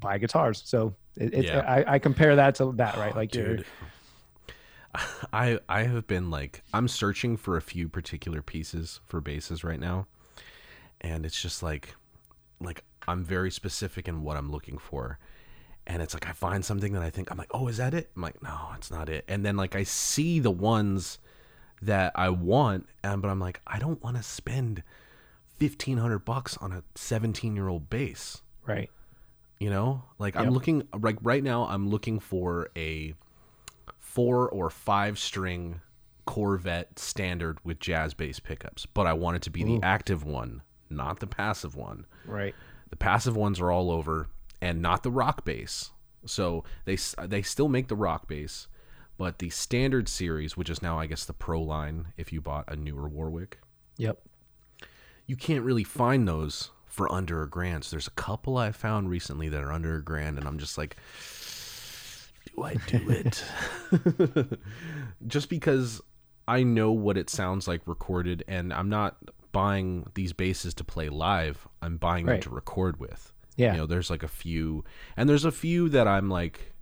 [SPEAKER 2] buy guitars. So it, it's
[SPEAKER 1] Yeah.
[SPEAKER 2] I, I compare that to that, right?
[SPEAKER 1] Oh,
[SPEAKER 2] Like
[SPEAKER 1] dude. <laughs> I I have been like I'm searching for a few particular pieces for basses right now, and it's just like like I'm very specific in what I'm looking for. And it's like I find something that I think I'm like, oh, is that it? I'm like, no, it's not it. And then like I see the ones that I want, and but I'm like, I don't want to spend fifteen hundred bucks on a seventeen year old bass
[SPEAKER 2] right.
[SPEAKER 1] You know? Like i'm looking like right now i'm looking for a four or five string corvette standard with jazz bass pickups but i want it to be the active one not the passive one.
[SPEAKER 2] Right.
[SPEAKER 1] the passive ones are all over and not the rock bass. So they they still make the rock bass but the standard series which is now i guess the pro line if you bought a newer warwick
[SPEAKER 2] Yep.
[SPEAKER 1] you can't really find those for under a grand. So there's a couple I found recently that are under a grand, and I'm just like, do I do it? <laughs> just because I know what it sounds like recorded, and I'm not buying these basses to play live. I'm buying them to record with.
[SPEAKER 2] Yeah.
[SPEAKER 1] You know, there's like a few, and there's a few that I'm like,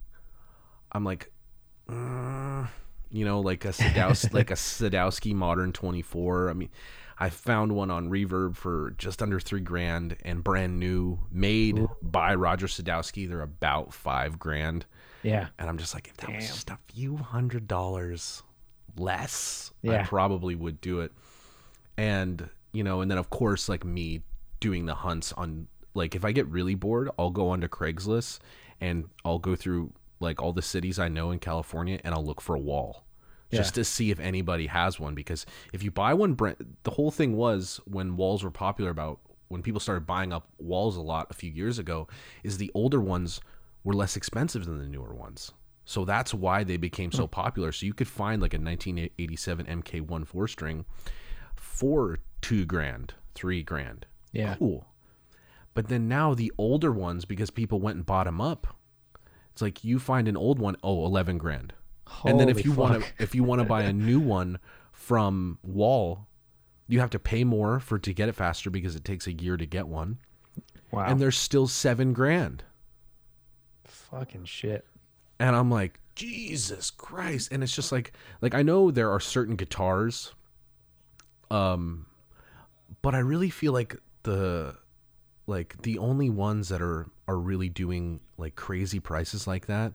[SPEAKER 1] I'm like, mm, you know, like a Sadowski, <laughs> like a Sadowski Modern 24. I mean, I found one on Reverb for just under three grand and brand new, made by Roger Sadowski. They're about five grand,
[SPEAKER 2] Yeah.
[SPEAKER 1] and I'm just like, if that was just a few hundred dollars less, I probably would do it. And you know, and then of course, like me doing the hunts on, like if I get really bored, I'll go onto Craigslist and I'll go through like all the cities I know in California, and I'll look for a Wal just to see if anybody has one. Because if you buy one, bra- the whole thing was when Wals were popular about when people started buying up Wals a lot a few years ago, is the older ones were less expensive than the newer ones. So that's why they became
[SPEAKER 2] Hmm.
[SPEAKER 1] so popular. So you could find like a 1987 MK1 four string for two grand, three grand.
[SPEAKER 2] Yeah.
[SPEAKER 1] Cool. But then now the older ones, because people went and bought them up, it's like you find an old one, oh, 11 grand. And then if you want to if you want to buy a new one from Wal, you have to pay more for to get it faster because it takes a year to get one.
[SPEAKER 2] Wow.
[SPEAKER 1] And they're still 7 grand.
[SPEAKER 2] fucking shit.
[SPEAKER 1] and I'm like, Jesus Christ! And it's just like, like I know there are certain guitars, um, but I really feel like the, like the only ones that are are really doing like crazy prices like that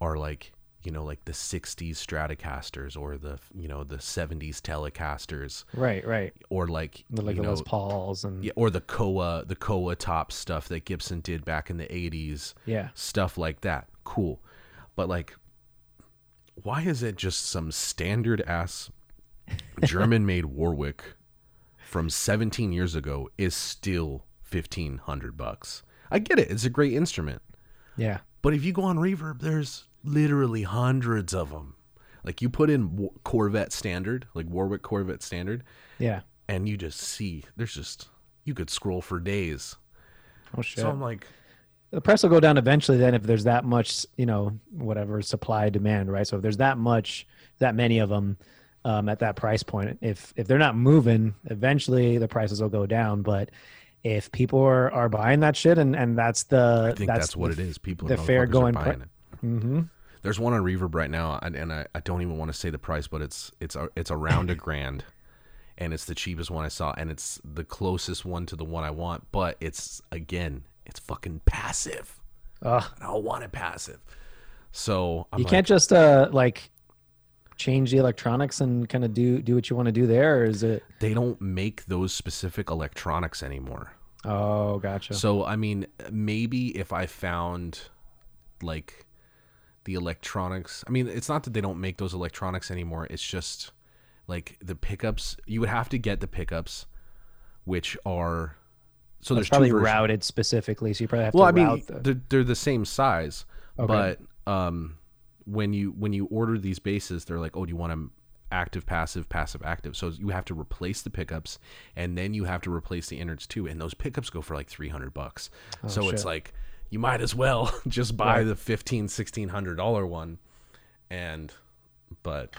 [SPEAKER 1] are like you know like the '60s Stratocasters or the you know the '70s Telecasters
[SPEAKER 2] Right. Right.
[SPEAKER 1] or like
[SPEAKER 2] The, like
[SPEAKER 1] you know,
[SPEAKER 2] Les Pauls and
[SPEAKER 1] yeah, or the Koa the Koa top stuff that Gibson did back in the '80s
[SPEAKER 2] yeah.
[SPEAKER 1] stuff like that. Cool. But like why is it just some standard ass <laughs> German made Warwick from 17 years ago is still 1500 bucks? I get it. It's a great instrument.
[SPEAKER 2] Yeah.
[SPEAKER 1] But if you go on Reverb, there's literally hundreds of them. Like you put in Corvette standard, like Warwick Corvette standard,
[SPEAKER 2] Yeah.
[SPEAKER 1] and you just see there's just you could scroll for days.
[SPEAKER 2] Oh shit.
[SPEAKER 1] So I'm like,
[SPEAKER 2] the price will go down eventually then if there's that much you know whatever supply demand right so if there's that much that many of them um, at that price point if if they're not moving eventually the prices will go down but if people are, are buying that shit and and that's the
[SPEAKER 1] I think that's, what it is. People,
[SPEAKER 2] the
[SPEAKER 1] the
[SPEAKER 2] fair going pri-
[SPEAKER 1] buying it.
[SPEAKER 2] hmm
[SPEAKER 1] There's one on Reverb right now, and, and I, I don't even want to say the price, but it's it's a, it's around a <laughs> grand, and it's the cheapest one I saw, and it's the closest one to the one I want. But it's again, it's fucking passive.
[SPEAKER 2] Ugh.
[SPEAKER 1] I don't want it passive. So I'm
[SPEAKER 2] you
[SPEAKER 1] like,
[SPEAKER 2] can't just uh like change the electronics and kind of do do what you want to do there or is it
[SPEAKER 1] They don't make those specific electronics anymore.
[SPEAKER 2] oh gotcha
[SPEAKER 1] So I mean, maybe if I found like the electronics, I mean, it's not that they don't make those electronics anymore. It's just like the pickups. You would have to get the pickups, which are so
[SPEAKER 2] it's
[SPEAKER 1] there's
[SPEAKER 2] probably
[SPEAKER 1] two
[SPEAKER 2] routed specifically so you probably have
[SPEAKER 1] Well,
[SPEAKER 2] to
[SPEAKER 1] I mean,
[SPEAKER 2] the,
[SPEAKER 1] they're, they're the same size,
[SPEAKER 2] Okay.
[SPEAKER 1] but um, when you when you order these bases, they're like, oh, do you want them active, passive, passive, active? So you have to replace the pickups, and then you have to replace the innards too. And those pickups go for like three hundred bucks. so it's
[SPEAKER 2] Oh,
[SPEAKER 1] like you might as well <laughs> just buy
[SPEAKER 2] Right.
[SPEAKER 1] the fifteen, sixteen hundred dollar one, and but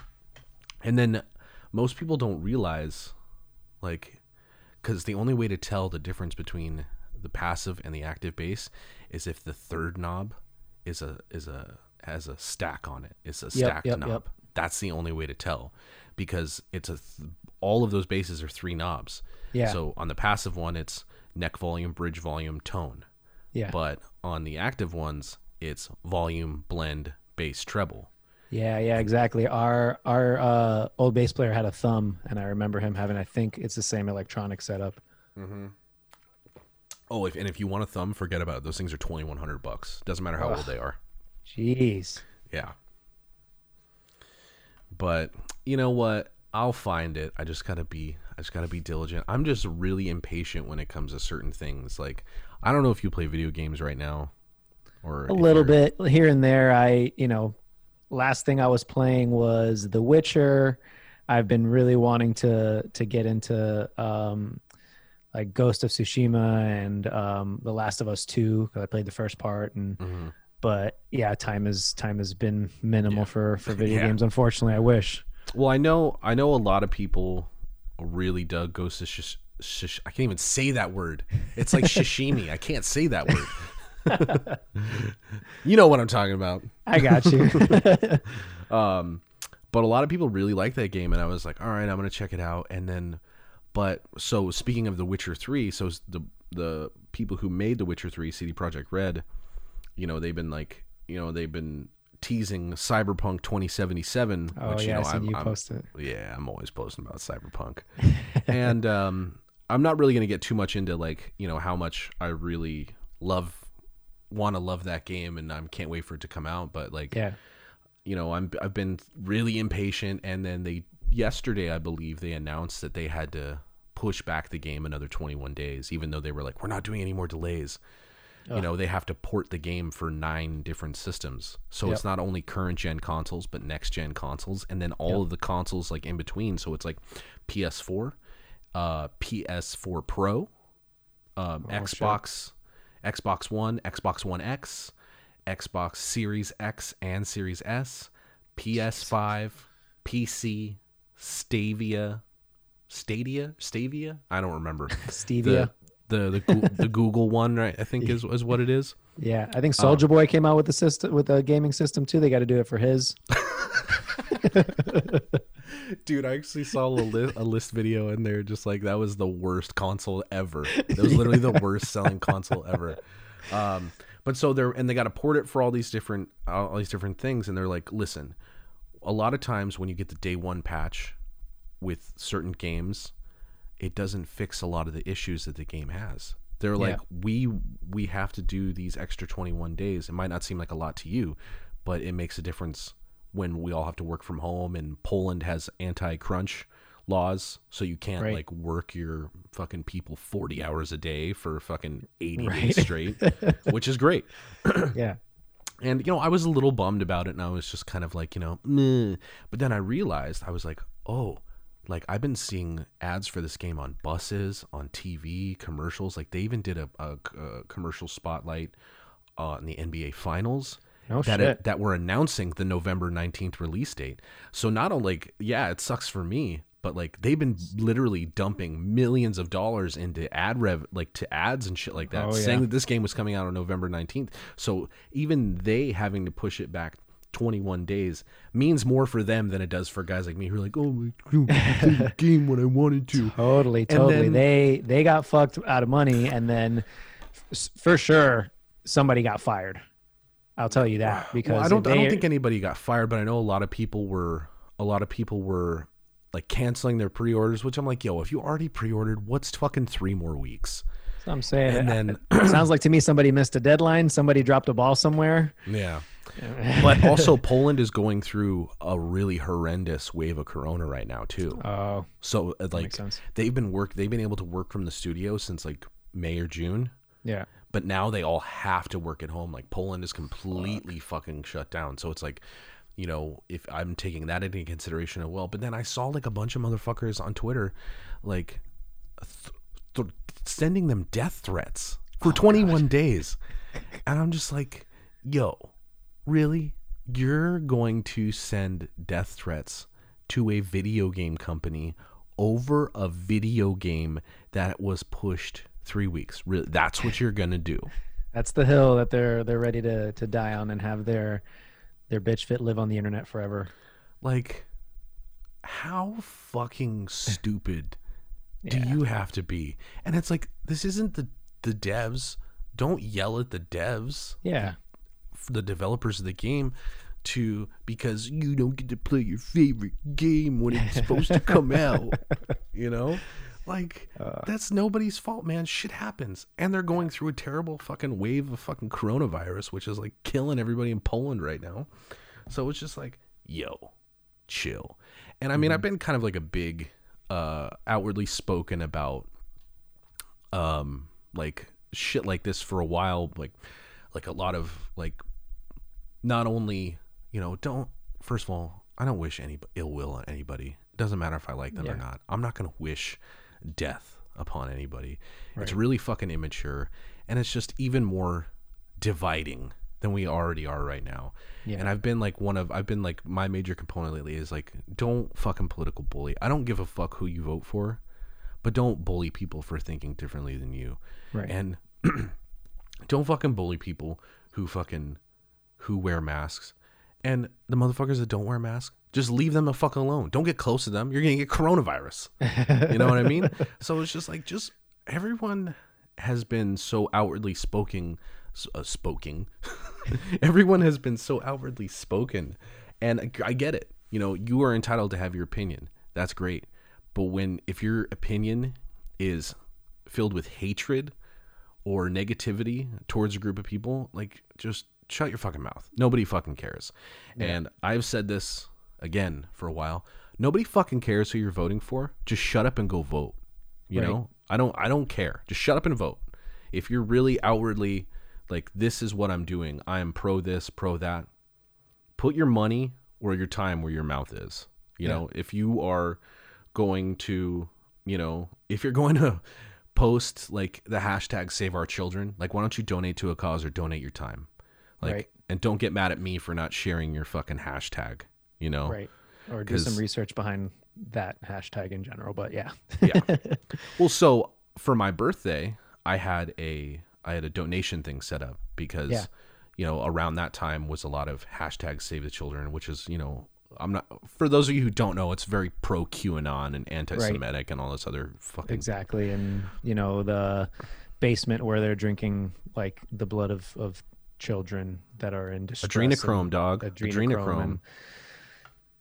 [SPEAKER 1] and then most people don't realize like because the only way to tell the difference between the passive and the active bass is if the third knob is a is a has a stack on it. It's a stacked
[SPEAKER 2] yep,
[SPEAKER 1] knob.
[SPEAKER 2] yep.
[SPEAKER 1] That's the only way to tell because it's a th- all of those bases are three knobs.
[SPEAKER 2] Yeah.
[SPEAKER 1] So on the passive one, it's neck volume, bridge volume, tone.
[SPEAKER 2] Yeah
[SPEAKER 1] But on the active ones, it's volume, blend, bass, treble.
[SPEAKER 2] Yeah, yeah, exactly. Our our uh, old bass player had a thumb, and I remember him having. I think it's the same electronic setup.
[SPEAKER 1] Oh, if, and if you want a thumb, forget about it. Those things are twenty one hundred bucks. Doesn't matter how old they are.
[SPEAKER 2] Jeez.
[SPEAKER 1] Yeah. But you know what? I'll find it. I just gotta be I just gotta be diligent. I'm just really impatient when it comes to certain things. Like I don't know if you play video games right now. Or
[SPEAKER 2] A little bit here and there. I, you know, last thing I was playing was The Witcher. I've been really wanting to to get into um, like Ghost of Tsushima and um, The Last of Us Two because I played the first part and.
[SPEAKER 1] Mhm.
[SPEAKER 2] But yeah, time is time has been minimal
[SPEAKER 1] Yeah.
[SPEAKER 2] for for video <laughs>
[SPEAKER 1] Yeah.
[SPEAKER 2] games. Unfortunately, I wish.
[SPEAKER 1] Well, I know I know a lot of people really dug Ghost of Shish, shish I can't even say that word. It's like sashimi. I can't say that word. <laughs> you know what I'm talking about.
[SPEAKER 2] I got you. <laughs>
[SPEAKER 1] Um, but a lot of people really like that game, and I was like, all right, I'm gonna check it out. And then, but so speaking of The Witcher Three, so the the people who made The Witcher Three, CD Projekt Red, you know, they've been like, you know, they've been teasing Cyberpunk 2077,
[SPEAKER 2] Oh
[SPEAKER 1] which you
[SPEAKER 2] yeah,
[SPEAKER 1] know,
[SPEAKER 2] I seen
[SPEAKER 1] I'm,
[SPEAKER 2] you
[SPEAKER 1] I'm
[SPEAKER 2] post it.
[SPEAKER 1] yeah, I'm always posting about Cyberpunk. <laughs> and um, I'm not really going to get too much into like, you know, how much I really love want to love that game and I can't wait for it to come out, but like
[SPEAKER 2] Yeah.
[SPEAKER 1] you know, I'm I've been really impatient and then they yesterday I believe they announced that they had to push back the game another 21 days even though they were like we're not doing any more delays. You know, they have to port the game for nine different systems. So it's not only current gen consoles but next gen consoles and then all of the consoles like in between. So it's like PS4, uh PS4 Pro, um, Xbox, Xbox One, Xbox One X, Xbox Series X and Series S, PS5, PC, Stavia, Stadia, Stavia. I don't remember. <laughs>
[SPEAKER 2] Stevia.
[SPEAKER 1] The the the, the Google one, right? I think <laughs> is is what it is.
[SPEAKER 2] Yeah, I think
[SPEAKER 1] Oh.
[SPEAKER 2] Soulja Boy came out with the system with a gaming system too. They got to do it for his. <laughs> <laughs>
[SPEAKER 1] Dude, I actually saw a, li- a list video and they're just like that was the worst console ever. It was literally the <laughs> worst selling console ever. Um, but so they're and they got to port it for all these different all these different things, and they're like, listen, a lot of times when you get the day one patch with certain games, it doesn't fix a lot of the issues that the game has. They're like, we we have to do these extra 21 days. It might not seem like a lot to you, but it makes a difference when we all have to work from home and Poland has anti-crunch laws, so you can't
[SPEAKER 2] Right.
[SPEAKER 1] like work your fucking people 40 hours a day for fucking 80
[SPEAKER 2] Right.
[SPEAKER 1] days straight, <laughs> which is great. <clears throat>
[SPEAKER 2] Yeah,
[SPEAKER 1] And you know, I was a little bummed about it, and I was just kind of like, you know, meh. but then I realized I was like, oh, like I've been seeing ads for this game on buses, on TV, commercials. Like they even did a, a, a commercial spotlight uh, in the NBA Finals.
[SPEAKER 2] No
[SPEAKER 1] that
[SPEAKER 2] shit.
[SPEAKER 1] that were announcing the November 19th release date. So not only like yeah, it sucks for me, but like they've been literally dumping millions of dollars into ad rev like to ads and shit like that
[SPEAKER 2] Oh,
[SPEAKER 1] saying that this game was coming out on November 19th. So even they having to push it back 21 days means more for them than it does for guys like me who are like, "Oh, my God, I played the <laughs> game when I wanted to."
[SPEAKER 2] Totally, totally.
[SPEAKER 1] then-
[SPEAKER 2] they they got fucked out of money, and then f- for sure somebody got fired. I'll tell you that because
[SPEAKER 1] Well, I don't. I don't think anybody got fired, but I know a lot of people were. A lot of people were like canceling their pre-orders, which I'm like, yo, if you already pre-ordered, what's fucking three more weeks?
[SPEAKER 2] So I'm saying,
[SPEAKER 1] And then- <clears throat>
[SPEAKER 2] sounds like to me somebody missed a deadline. Somebody dropped a ball somewhere.
[SPEAKER 1] Yeah. <laughs> but also, Poland is going through a really horrendous wave of Corona right now too.
[SPEAKER 2] Oh,
[SPEAKER 1] So uh, like they've been work. They've been able to work from the studio since like May or June.
[SPEAKER 2] yeah.
[SPEAKER 1] But now they all have to work at home. Like Poland is completely fucking shut down. So it's like, you know, if I'm taking that into consideration as well. But then I saw like a bunch of motherfuckers on Twitter, like th- th- sending them death threats for 21 days, and I'm just like, yo, really? You're going to send death threats to a video game company over a video game that was pushed three weeks. Really, that's what you're gonna do.
[SPEAKER 2] That's the hill that they're they're ready to to die on and have their their bitch fit live on the internet forever.
[SPEAKER 1] Like, how fucking stupid do
[SPEAKER 2] Yeah.
[SPEAKER 1] you have to be? And it's like, this isn't the the devs. Don't yell at the devs,
[SPEAKER 2] Yeah.
[SPEAKER 1] the developers of the game, to because you don't get to play your favorite game when it's supposed to come <laughs> out. You know, like that's nobody's fault, man. Shit happens, and they're going through a terrible fucking wave of fucking coronavirus, which is like killing everybody in Poland right now. So it's just like, yo, chill. And I mean, I've been kind of like a big, uh, outwardly spoken about, um, like shit like this for a while. Like, like a lot of like, not only you know, don't first of all, I don't wish any ill will on anybody. It doesn't matter if I like them or not. I'm not gonna wish death upon anybody. It's really fucking immature, and it's just even more dividing than we already are right now.
[SPEAKER 2] Yeah.
[SPEAKER 1] And I've been like one of I've been like my major component lately is like don't fucking political bully. I don't give a fuck who you vote for, but don't bully people for thinking differently than you.
[SPEAKER 2] Right.
[SPEAKER 1] And <clears throat> don't fucking bully people who fucking who wear masks. And the motherfuckers that don't wear masks, just leave them the fuck alone. Don't get close to them. You're gonna get coronavirus. <laughs> you know what I mean? So it's just like just everyone has been so outwardly spoken, uh, spoken. <laughs> everyone has been so outwardly spoken, and I- I get it. You know, you are entitled to have your opinion. That's great. But when if your opinion is filled with hatred or negativity towards a group of people, like just shut your fucking mouth. Nobody fucking cares. And I've said this again for a while. Nobody fucking cares who you're voting for. Just shut up and go vote. You
[SPEAKER 2] Right.
[SPEAKER 1] know? I don't I don't care. Just shut up and vote. If you're really outwardly like this is what I'm doing. I am pro this, pro that. Put your money or your time where your mouth is. You
[SPEAKER 2] Yeah.
[SPEAKER 1] know, if you are going to, you know, if you're <laughs> going to post like the hashtag save our children, like why don't you donate to a cause or donate your time? Like
[SPEAKER 2] Right.
[SPEAKER 1] and don't get mad at me for not sharing your fucking hashtag, you know?
[SPEAKER 2] Right. Or do some research behind that hashtag in general. But yeah.
[SPEAKER 1] yeah. <laughs> Well, so for my birthday, I had a I had a donation thing set up because
[SPEAKER 2] Yeah.
[SPEAKER 1] you know around that time was a lot of hashtag Save the Children, which is you know I'm not for those of you who don't know, it's very pro QAnon and anti-Semitic and all this other fucking
[SPEAKER 2] Exactly. And, you know, the basement where they're drinking like the blood of, of children that are in distress.
[SPEAKER 1] adrenochrome, dog.
[SPEAKER 2] Adrenochrome.
[SPEAKER 1] Adrenochrome.
[SPEAKER 2] and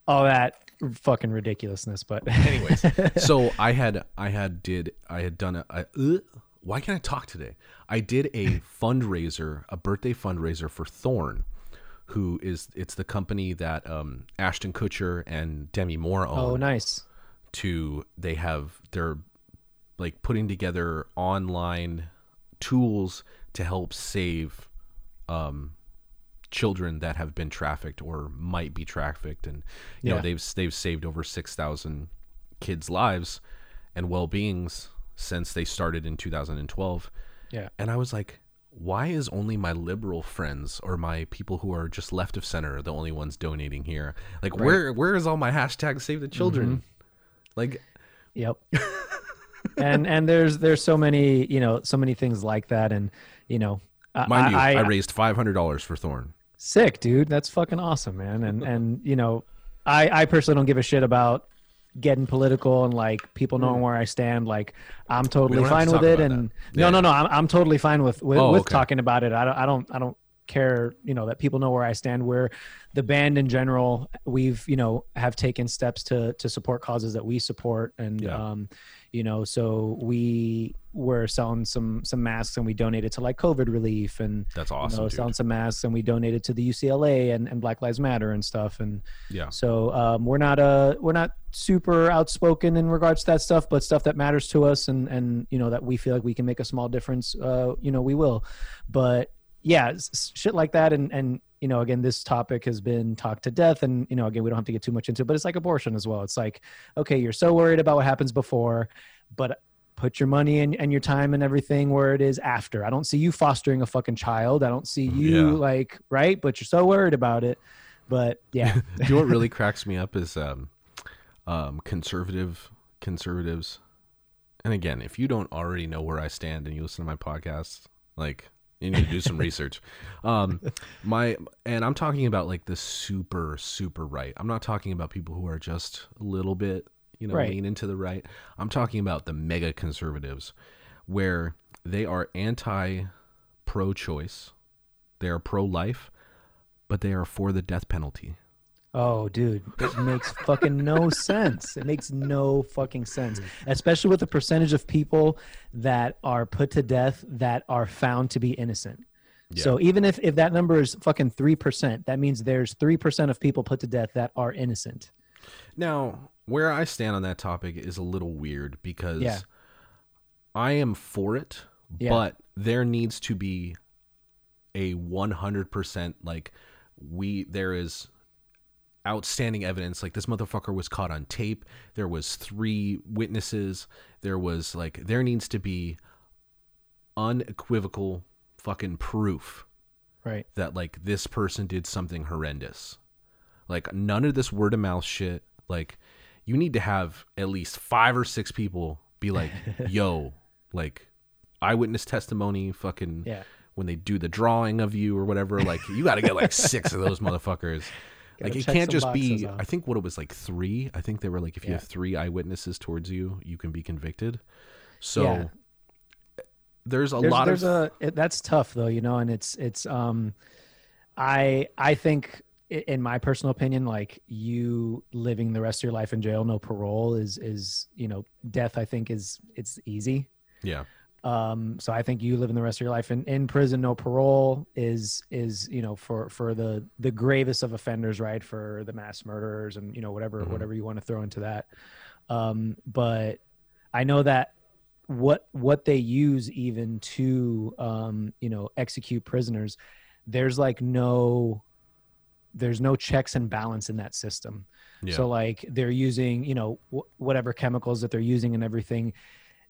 [SPEAKER 2] all that fucking ridiculousness. But, <laughs>
[SPEAKER 1] Anyways, so I had I had did I had done a, a uh, why can't I talk today? I did a fundraiser, a birthday fundraiser for Thorn, who is it's the company that um, Ashton Kutcher and Demi Moore own.
[SPEAKER 2] oh, nice.
[SPEAKER 1] To they have they're like putting together online tools to help save um, children that have been trafficked or might be trafficked, and you know they've they've saved over six thousand kids' lives and well beings since they started in 2012.
[SPEAKER 2] Yeah.
[SPEAKER 1] And I was like, why is only my liberal friends or my people who are just left of center the only ones donating here? Like, where where is all my hashtag save the children? Mm-hmm. Like,
[SPEAKER 2] Yep. <laughs> and and there's there's so many you know so many things like that, and you know, I-
[SPEAKER 1] mind you,
[SPEAKER 2] I,
[SPEAKER 1] I, raised five hundred dollars for Thorn.
[SPEAKER 2] Sick, dude. That's fucking awesome, man. And and you know, I I personally don't give a shit about getting political and like people knowing where I stand. Like I'm totally fine with it. And
[SPEAKER 1] that.
[SPEAKER 2] no, no, no. I'm I'm totally fine with with,
[SPEAKER 1] Oh,
[SPEAKER 2] with
[SPEAKER 1] okay.
[SPEAKER 2] talking about it. I don't I don't I don't care. You know that people know where I stand. Where the band in general, we've you know have taken steps to to support causes that we support, and
[SPEAKER 1] Yeah.
[SPEAKER 2] um, you know, so we were selling some some masks and we donated to like COVID relief and
[SPEAKER 1] That's
[SPEAKER 2] you
[SPEAKER 1] awesome,
[SPEAKER 2] know, selling some masks and we donated to the UCLA and, and Black Lives Matter and stuff. And
[SPEAKER 1] Yeah.
[SPEAKER 2] so um, we're not uh we're not super outspoken in regards to that stuff, but stuff that matters to us and and you know that we feel like we can make a small difference. Uh, you know, we will. But yeah, shit like that. And and you know, again, this topic has been talked to death. And you know, again, we don't have to get too much into, it, but it's like abortion as well. It's like, okay, you're so worried about what happens before, but put your money and, and your time and everything where it is after. I don't see you fostering a fucking child. I don't see you
[SPEAKER 1] Yeah.
[SPEAKER 2] like right, but you're so worried about it. But yeah, <laughs>
[SPEAKER 1] Do you know what really <laughs> cracks me up is um, um, conservative conservatives. And again, if you don't already know where I stand and you listen to my podcast, like you need to do some research. Um, my and I'm talking about like the super super right. I'm not talking about people who are just a little bit, you know,
[SPEAKER 2] Right.
[SPEAKER 1] lean into the right. I'm talking about the mega conservatives, where they are anti pro-choice, they are pro-life, but they are for the death penalty.
[SPEAKER 2] Oh, dude, it makes fucking no sense. It makes no fucking sense, especially with the percentage of people that are put to death that are found to be innocent. So even if, if that number is fucking 3%, that means there's 3% of people put to death that are innocent.
[SPEAKER 1] Now, where I stand on that topic is a little weird because
[SPEAKER 2] Yeah.
[SPEAKER 1] I am for it,
[SPEAKER 2] Yeah.
[SPEAKER 1] but there needs to be a 100% like we there is outstanding evidence like this motherfucker was caught on tape there was three witnesses there was like there needs to be unequivocal fucking proof
[SPEAKER 2] Right.
[SPEAKER 1] that like this person did something horrendous. Like none of this word of mouth shit. Like you need to have at least five or six people be like, <laughs> "Yo, like eyewitness testimony, fucking
[SPEAKER 2] Yeah.
[SPEAKER 1] when they do the drawing of you or whatever. Like you got to get like six of those <laughs> motherfuckers. Like it can't just be. I think what it was like three. I think they were like, if you
[SPEAKER 2] Yeah.
[SPEAKER 1] have three eyewitnesses towards you, you can be convicted. So
[SPEAKER 2] Yeah.
[SPEAKER 1] there's a
[SPEAKER 2] there's,
[SPEAKER 1] lot
[SPEAKER 2] there's
[SPEAKER 1] of
[SPEAKER 2] a it, that's tough though you know and it's it's um i i think in my personal opinion like you living the rest of your life in jail no parole is is you know death i think is it's easy
[SPEAKER 1] yeah.
[SPEAKER 2] Um so i think you living the rest of your life in, in prison no parole is is you know for for the the gravest of offenders right for the mass murderers and you know whatever
[SPEAKER 1] Mhm.
[SPEAKER 2] whatever you want to throw into that um but i know that what what they use even to um you know execute prisoners there's like no there's no checks and balance in that system
[SPEAKER 1] Yeah.
[SPEAKER 2] so like they're using, you know, wh- whatever chemicals that they're using and everything.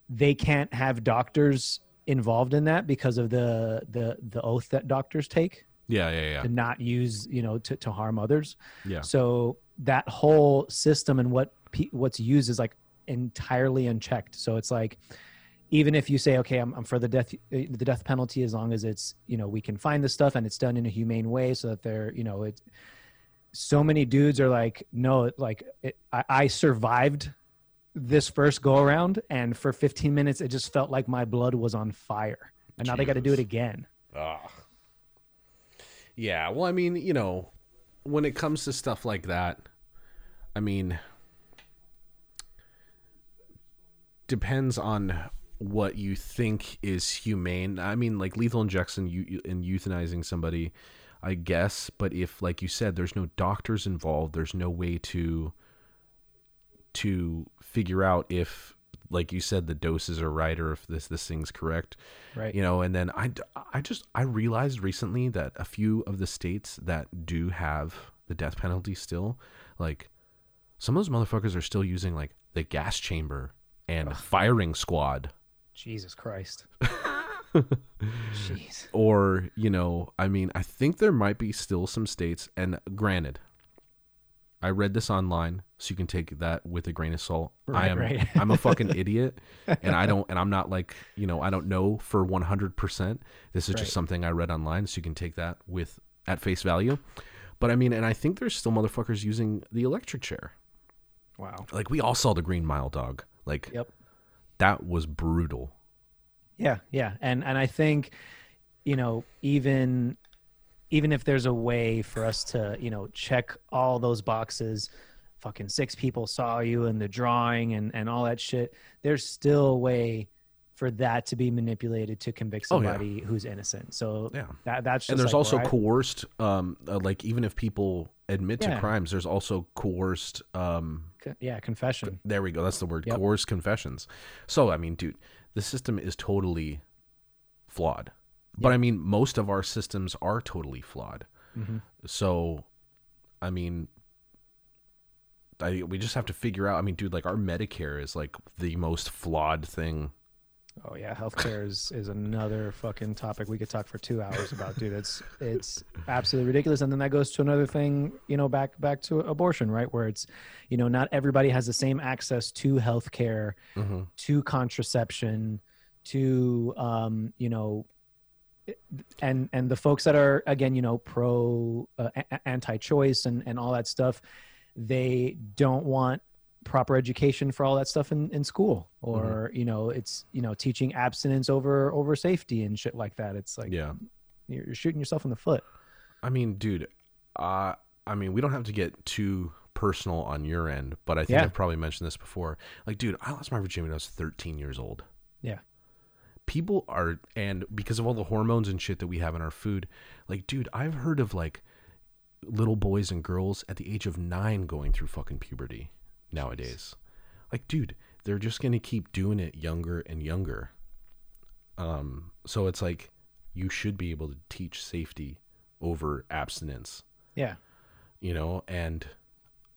[SPEAKER 2] They can't have doctors involved in that because of the the the oath that doctors take
[SPEAKER 1] yeah. Yeah. Yeah.
[SPEAKER 2] to not use, you know, to to harm others.
[SPEAKER 1] Yeah.
[SPEAKER 2] So that whole system and what pe- what's used is like entirely unchecked. So it's like even if you say okay I'm, I'm for the death the death penalty as long as it's you know we can find the stuff and it's done in a humane way so that they're you know it so many dudes are like no like it, I, I survived this first go around and for 15 minutes it just felt like my blood was on fire and now they got to do it again
[SPEAKER 1] Ugh. Yeah, well, I mean, you know, when it comes to stuff like that, I mean, depends on what you think is humane. I mean, like lethal injection you, and euthanizing somebody, I guess. But if, like you said, there's no doctors involved, there's no way to to figure out if like you said the doses are right or if this this thing's correct
[SPEAKER 2] Right.
[SPEAKER 1] you know and then i i just i realized recently that a few of the states that do have the death penalty still like some of those motherfuckers are still using like the gas chamber and firing squad
[SPEAKER 2] Jesus Christ. <laughs> Jeez.
[SPEAKER 1] or you know i mean i think there might be still some states and granted i read this online so you can take that with a grain of salt i am
[SPEAKER 2] right. <laughs>
[SPEAKER 1] i'm a fucking idiot and i don't <laughs> and i'm not like you know i don't know for 100% this is
[SPEAKER 2] Right.
[SPEAKER 1] just something i read online so you can take that with at face value but i mean and i think there's still motherfuckers using the electric chair
[SPEAKER 2] Wow.
[SPEAKER 1] like we all saw the green mile dog like
[SPEAKER 2] Yep.
[SPEAKER 1] that was brutal
[SPEAKER 2] Yeah, yeah, and and I think, you know, even even if there's a way for us to, you know, check all those boxes, fucking six people saw you in the drawing and and all that shit. There's still a way for that to be manipulated to convict
[SPEAKER 1] Oh, yeah.
[SPEAKER 2] somebody who's innocent. So
[SPEAKER 1] yeah
[SPEAKER 2] that that's just
[SPEAKER 1] and there's
[SPEAKER 2] like
[SPEAKER 1] also coerced um uh, like even if people admit to crimes there's also coerced um
[SPEAKER 2] yeah confession.
[SPEAKER 1] there we go that's the word
[SPEAKER 2] Yep.
[SPEAKER 1] coerced confessions so i mean dude the system is totally flawed but i mean most of our systems are totally flawed
[SPEAKER 2] Mhm.
[SPEAKER 1] so i mean I, we just have to figure out i mean dude like our medicare is like the most flawed thing
[SPEAKER 2] Oh yeah, healthcare is is another fucking topic we could talk for two hours about, dude. It's it's absolutely ridiculous, and then that goes to another thing, you know, back back to abortion, right? Where it's, you know, not everybody has the same access to healthcare,
[SPEAKER 1] mm-hmm.
[SPEAKER 2] to contraception, to um, you know, and and the folks that are again, you know, pro uh, anti-choice and and all that stuff, they don't want proper education for all that stuff in, in school or you know it's you know teaching abstinence over over safety and shit like that it's like
[SPEAKER 1] yeah
[SPEAKER 2] you're, you're shooting yourself in the foot
[SPEAKER 1] I mean, dude, uh, I mean, we don't have to get too personal on your end, but I think
[SPEAKER 2] Yeah.
[SPEAKER 1] I've probably mentioned this before. Like, dude, I lost my virginity when I was 13 years old.
[SPEAKER 2] yeah
[SPEAKER 1] People are, and because of all the hormones and shit that we have in our food, like, dude, I've heard of like little boys and girls at the age of nine going through fucking puberty nowadays. Like, dude, they're just gonna keep doing it younger and younger. Um, so it's like you should be able to teach safety over abstinence
[SPEAKER 2] yeah
[SPEAKER 1] you know and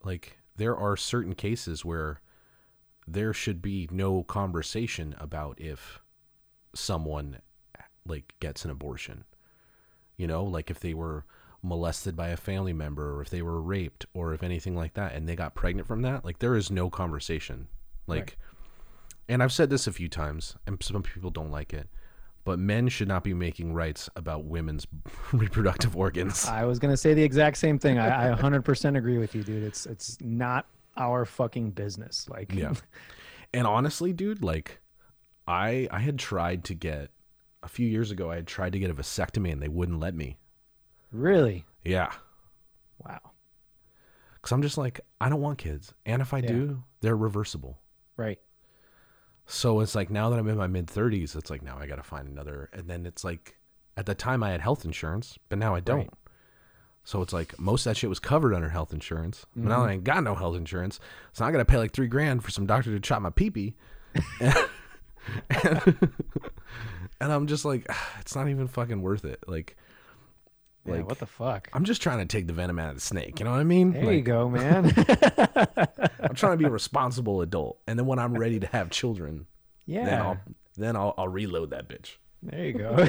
[SPEAKER 1] like there are certain cases where there should be no conversation about if someone like gets an abortion. You know like if they were molested by a family member or if they were raped or if anything like that and they got pregnant from that like there is no conversation. Like
[SPEAKER 2] Right.
[SPEAKER 1] and i've said this a few times and some people don't like it but men should not be making rights about women's <laughs> reproductive organs.
[SPEAKER 2] I was gonna say the exact same thing. I, I 100% agree with you dude. It's it's not our fucking business. Like
[SPEAKER 1] Yeah. <laughs> And honestly, dude, like I I had tried to get a few years ago I had tried to get a vasectomy and they wouldn't let me.
[SPEAKER 2] really
[SPEAKER 1] Yeah.
[SPEAKER 2] wow
[SPEAKER 1] Cuz I'm just like I don't want kids. And if I
[SPEAKER 2] Yeah.
[SPEAKER 1] do, they're reversible.
[SPEAKER 2] right
[SPEAKER 1] So it's like now that I'm in my mid 30s, it's like now I got to find another and then it's like at the time I had health insurance, but now I don't.
[SPEAKER 2] Right.
[SPEAKER 1] So it's like most of that shit was covered under health insurance. But
[SPEAKER 2] Mm-hmm.
[SPEAKER 1] now that I ain't got no health insurance, so I got to pay like 3 grand for some doctor to chop my pee-pee. <laughs> <laughs> and, <laughs> and I'm just like <sighs> it's not even fucking worth it. Like
[SPEAKER 2] yeah,
[SPEAKER 1] like
[SPEAKER 2] what the fuck
[SPEAKER 1] I'm just trying to take the venom out of the snake, you know what I mean?
[SPEAKER 2] there
[SPEAKER 1] Like,
[SPEAKER 2] you go <laughs> man
[SPEAKER 1] I'm trying to be a responsible adult. And then when I'm ready to have children,
[SPEAKER 2] yeah
[SPEAKER 1] then I'll then I'll, I'll reload that bitch.
[SPEAKER 2] there you go <laughs>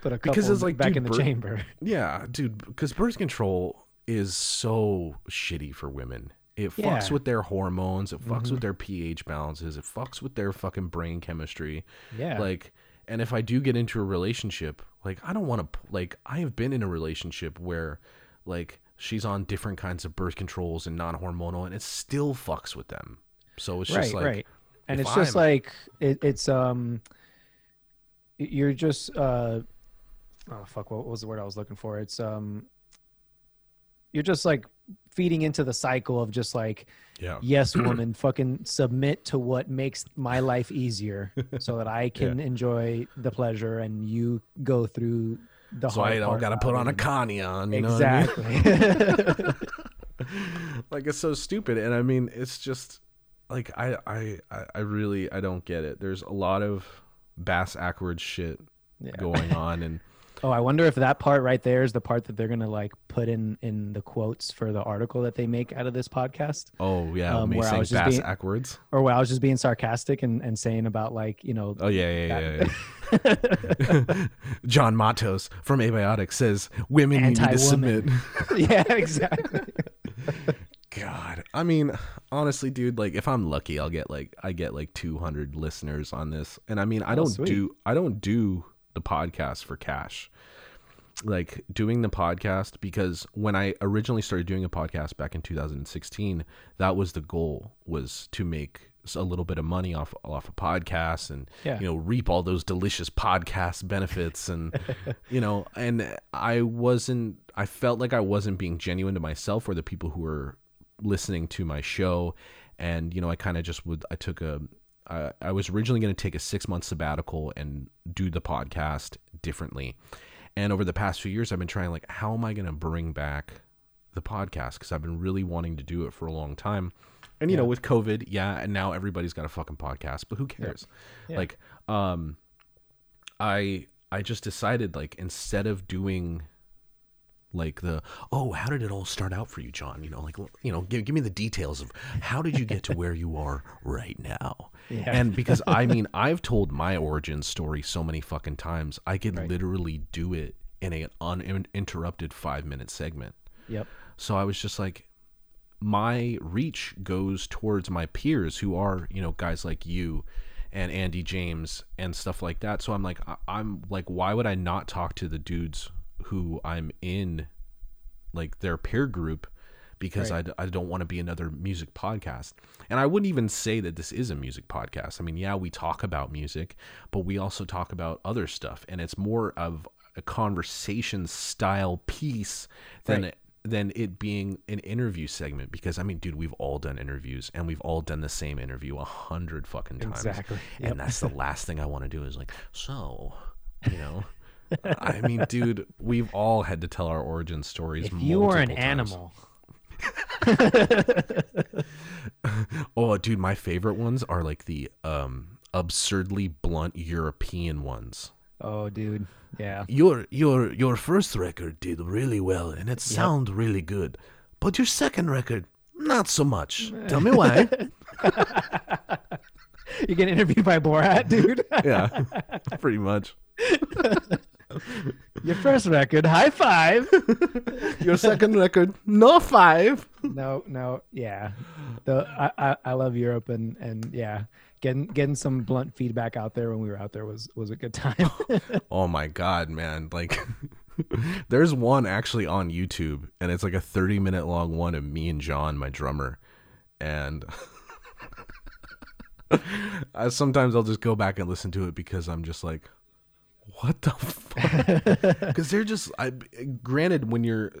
[SPEAKER 2] put a couple
[SPEAKER 1] Because it's like,
[SPEAKER 2] back
[SPEAKER 1] dude,
[SPEAKER 2] in the
[SPEAKER 1] birth-
[SPEAKER 2] chamber
[SPEAKER 1] Yeah, dude, because birth control is so shitty for women. It fucks with their hormones, it fucks with their pH balances, it fucks with their fucking brain chemistry.
[SPEAKER 2] yeah.
[SPEAKER 1] Like, and if I do get into a relationship, like, I don't want to, like, I have been in a relationship where, like, she's on different kinds of birth controls and non hormonal, and it still fucks with them. So it's
[SPEAKER 2] right
[SPEAKER 1] just like,
[SPEAKER 2] right. And it's just
[SPEAKER 1] I'm-
[SPEAKER 2] like it, it's um you're just uh oh fuck what was the word i was looking for? It's um you're just like feeding into the cycle of just like
[SPEAKER 1] yeah. <clears throat>
[SPEAKER 2] yes woman fucking submit to what makes my life easier so that i <laughs> can enjoy the pleasure and you go through the
[SPEAKER 1] So
[SPEAKER 2] hard
[SPEAKER 1] I don't
[SPEAKER 2] part
[SPEAKER 1] got to put on a connie on, you know I mean?
[SPEAKER 2] exactly <laughs>
[SPEAKER 1] like it's so stupid and i mean it's just like I, I I I really I don't get it. There's a lot of bass awkward shit
[SPEAKER 2] Yeah.
[SPEAKER 1] going on, and
[SPEAKER 2] Oh, I wonder if that part right there is the part that they're gonna like put in in the quotes for the article that they make out of this podcast,
[SPEAKER 1] oh yeah,
[SPEAKER 2] Um, where I was just being-
[SPEAKER 1] ackwards.
[SPEAKER 2] or where I was just being sarcastic and, and saying about like you know.
[SPEAKER 1] Oh yeah, yeah, yeah. yeah. <laughs> <laughs> John Matos from Abiotic says women you need to submit. <laughs>
[SPEAKER 2] Yeah, exactly.
[SPEAKER 1] God, I mean, honestly, dude, like if I'm lucky, I'll get like I get like 200 listeners on this, and I mean, I
[SPEAKER 2] Oh,
[SPEAKER 1] don't
[SPEAKER 2] sweet.
[SPEAKER 1] do I don't do the podcast for cash. Like doing the podcast because when I originally started doing a podcast back in 2016, that was the goal was to make a little bit of money off off a podcast and
[SPEAKER 2] Yeah.
[SPEAKER 1] you know reap all those delicious podcast benefits and <laughs> you know and I wasn't I felt like I wasn't being genuine to myself or the people who were listening to my show and you know i kind of just would i took a I, I was originally going to take a six month sabbatical and do the podcast differently. And over the past few years i've been trying like how am i going to bring back the podcast? Because i've been really wanting to do it for a long time. And you know with covid yeah and now everybody's got a fucking podcast but who cares?
[SPEAKER 2] Yeah.
[SPEAKER 1] like um i i just decided like instead of doing like the oh how did it all start out for you john you know like you know give, give me the details of how did you get to where you are right now
[SPEAKER 2] Yeah.
[SPEAKER 1] and because i mean <laughs> i've told my origin story so many fucking times i could
[SPEAKER 2] Right.
[SPEAKER 1] literally do it in an uninterrupted five minute segment
[SPEAKER 2] Yep.
[SPEAKER 1] so I was just like, my reach goes towards my peers who are, you know, guys like you and Andy James and stuff like that. So I'm like, I- I'm like, why would I not talk to the dudes who I'm in, like their peer group? Because
[SPEAKER 2] Right.
[SPEAKER 1] I, I don't want to be another music podcast. And I wouldn't even say that this is a music podcast. I mean, yeah, we talk about music, but we also talk about other stuff. And it's more of a conversation style piece than
[SPEAKER 2] Right.
[SPEAKER 1] than it being an interview segment because I mean, dude, we've all done interviews and we've all done the same interview a hundred fucking times.
[SPEAKER 2] Exactly. Yep.
[SPEAKER 1] And that's the <laughs> last thing I want to do is like, so, you know. I mean, dude, we've all had to tell our origin stories.
[SPEAKER 2] If you were an
[SPEAKER 1] times.
[SPEAKER 2] animal, <laughs>
[SPEAKER 1] oh, dude, my favorite ones are like the um absurdly blunt European ones.
[SPEAKER 2] oh, dude, yeah.
[SPEAKER 1] Your your your first record did really well and it sounded really good, but your second record not so much. <laughs> Tell me why. <laughs>
[SPEAKER 2] You get interviewed by Borat, dude.
[SPEAKER 1] yeah, pretty much.
[SPEAKER 2] Your first record, high five. <laughs>
[SPEAKER 1] Your second record, no five.
[SPEAKER 2] no, no, yeah. The I, I, I love Europe and and yeah, getting getting some blunt feedback out there when we were out there was was a good time. <laughs>
[SPEAKER 1] Oh my god, man! Like, <laughs> there's one actually on YouTube, and it's like a 30 minute long one of me and John, my drummer, and I sometimes I'll just go back and listen to it because I'm just like, what the fuck? <laughs> Because they're just, I granted when you're.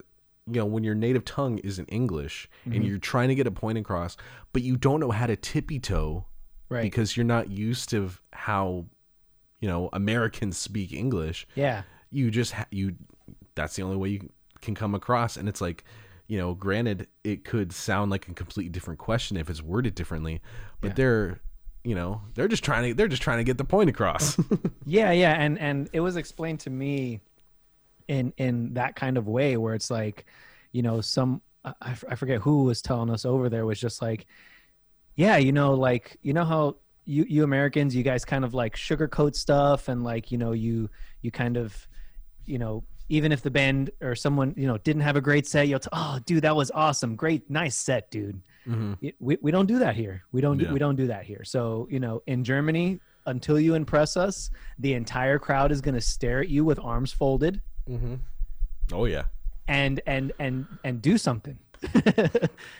[SPEAKER 1] You know, when your native tongue isn't English and mm-hmm. you're trying to get a point across, but you don't know how to tippy toe
[SPEAKER 2] right.
[SPEAKER 1] because you're not used to how you know Americans speak English.
[SPEAKER 2] yeah.
[SPEAKER 1] You just ha- you that's the only way you can come across and it's like you know granted it could sound like a completely different question if it's worded differently but
[SPEAKER 2] Yeah.
[SPEAKER 1] they're you know they're just trying to they're just trying to get the point across. <laughs>
[SPEAKER 2] Yeah, yeah, and and it was explained to me in in that kind of way where it's like, you know, some I, forget who was telling us over there was just like, yeah, you know, like you know how you you Americans you guys kind of like sugarcoat stuff and like you know you you kind of you know even if the band or someone you know didn't have a great set you'll t- oh dude that was awesome. Great nice set dude.
[SPEAKER 1] Mm-hmm.
[SPEAKER 2] We, we don't do that here. We don't do,
[SPEAKER 1] Yeah.
[SPEAKER 2] we don't do that here. So you know in germany until you impress us the entire crowd is going to stare at you with arms folded.
[SPEAKER 1] Mm-hmm. oh yeah.
[SPEAKER 2] And and and and do something. <laughs>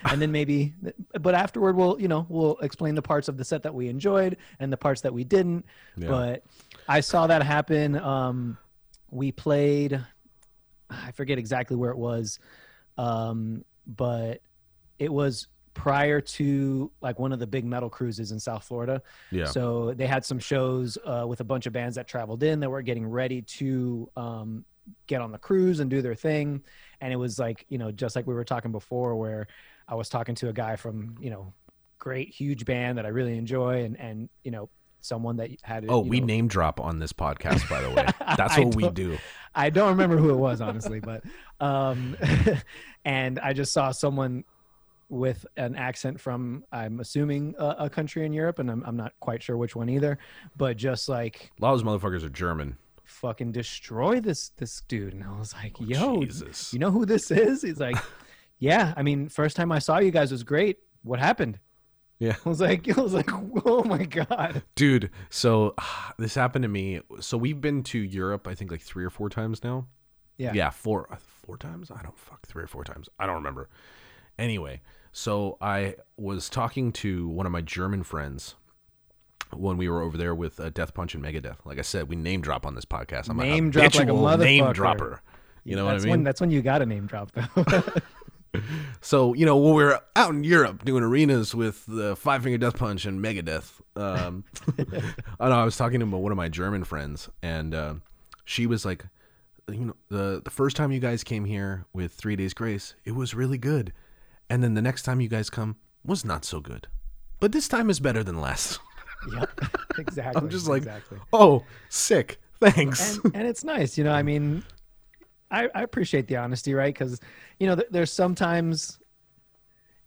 [SPEAKER 2] And then maybe but afterward we'll you know we'll explain the parts of the set that we enjoyed and the parts that we didn't.
[SPEAKER 1] Yeah.
[SPEAKER 2] but i saw that happen. Um we played i forget exactly where it was um but it was prior to like one of the big metal cruises in south florida
[SPEAKER 1] yeah
[SPEAKER 2] so they had some shows uh, with a bunch of bands that traveled in that were getting ready to um, get on the cruise and do their thing. And it was like, you know, just like we were talking before, where I was talking to a guy from, you know, great huge band that I really enjoy and and you know someone that had
[SPEAKER 1] Oh, we
[SPEAKER 2] know,
[SPEAKER 1] name drop on this podcast, by the way. <laughs> That's what we
[SPEAKER 2] don't- I don't remember who it was honestly, but um, <laughs> and I just saw someone with an accent from I'm assuming a, a country in Europe, and I'm I'm not quite sure which one either, but just like
[SPEAKER 1] A lot of those motherfuckers are German.
[SPEAKER 2] fucking destroy this this dude, and I was like, yo,
[SPEAKER 1] Oh, Jesus.
[SPEAKER 2] you know who this is? He's like, <laughs> yeah, I mean, first time I saw you guys was great. What happened?
[SPEAKER 1] Yeah.
[SPEAKER 2] I was like, <laughs> I was like, oh my god.
[SPEAKER 1] Dude, so <sighs> this happened to me. So we've been to Europe, I think like three or four times now.
[SPEAKER 2] Yeah.
[SPEAKER 1] Yeah, four uh, four times? I don't fuck, three or four times. I don't remember. Anyway, so I was talking to one of my German friends when we were over there with uh, Death Punch and Megadeth. Like I said, we name drop on this podcast. I'm
[SPEAKER 2] Name
[SPEAKER 1] a
[SPEAKER 2] drop like a
[SPEAKER 1] habitual name
[SPEAKER 2] motherfucker.
[SPEAKER 1] dropper. You know
[SPEAKER 2] that's
[SPEAKER 1] what I
[SPEAKER 2] when
[SPEAKER 1] mean?
[SPEAKER 2] that's when you got a name drop though. <laughs>
[SPEAKER 1] So you know when we were out in Europe doing arenas with the Five Finger Death Punch and Megadeth, um, <laughs> I know I was talking to one of my German friends, and uh, she was like, you know, the the first time you guys came here with Three Days Grace, it was really good, and then the next time you guys come was not so good, but this time is better than last. <laughs>
[SPEAKER 2] yep. <laughs> Exactly.
[SPEAKER 1] I'm just like,
[SPEAKER 2] exactly.
[SPEAKER 1] oh, sick, thanks.
[SPEAKER 2] and, and it's nice, you know. I mean, I, I appreciate the honesty, right? Because you know, th- there's sometimes,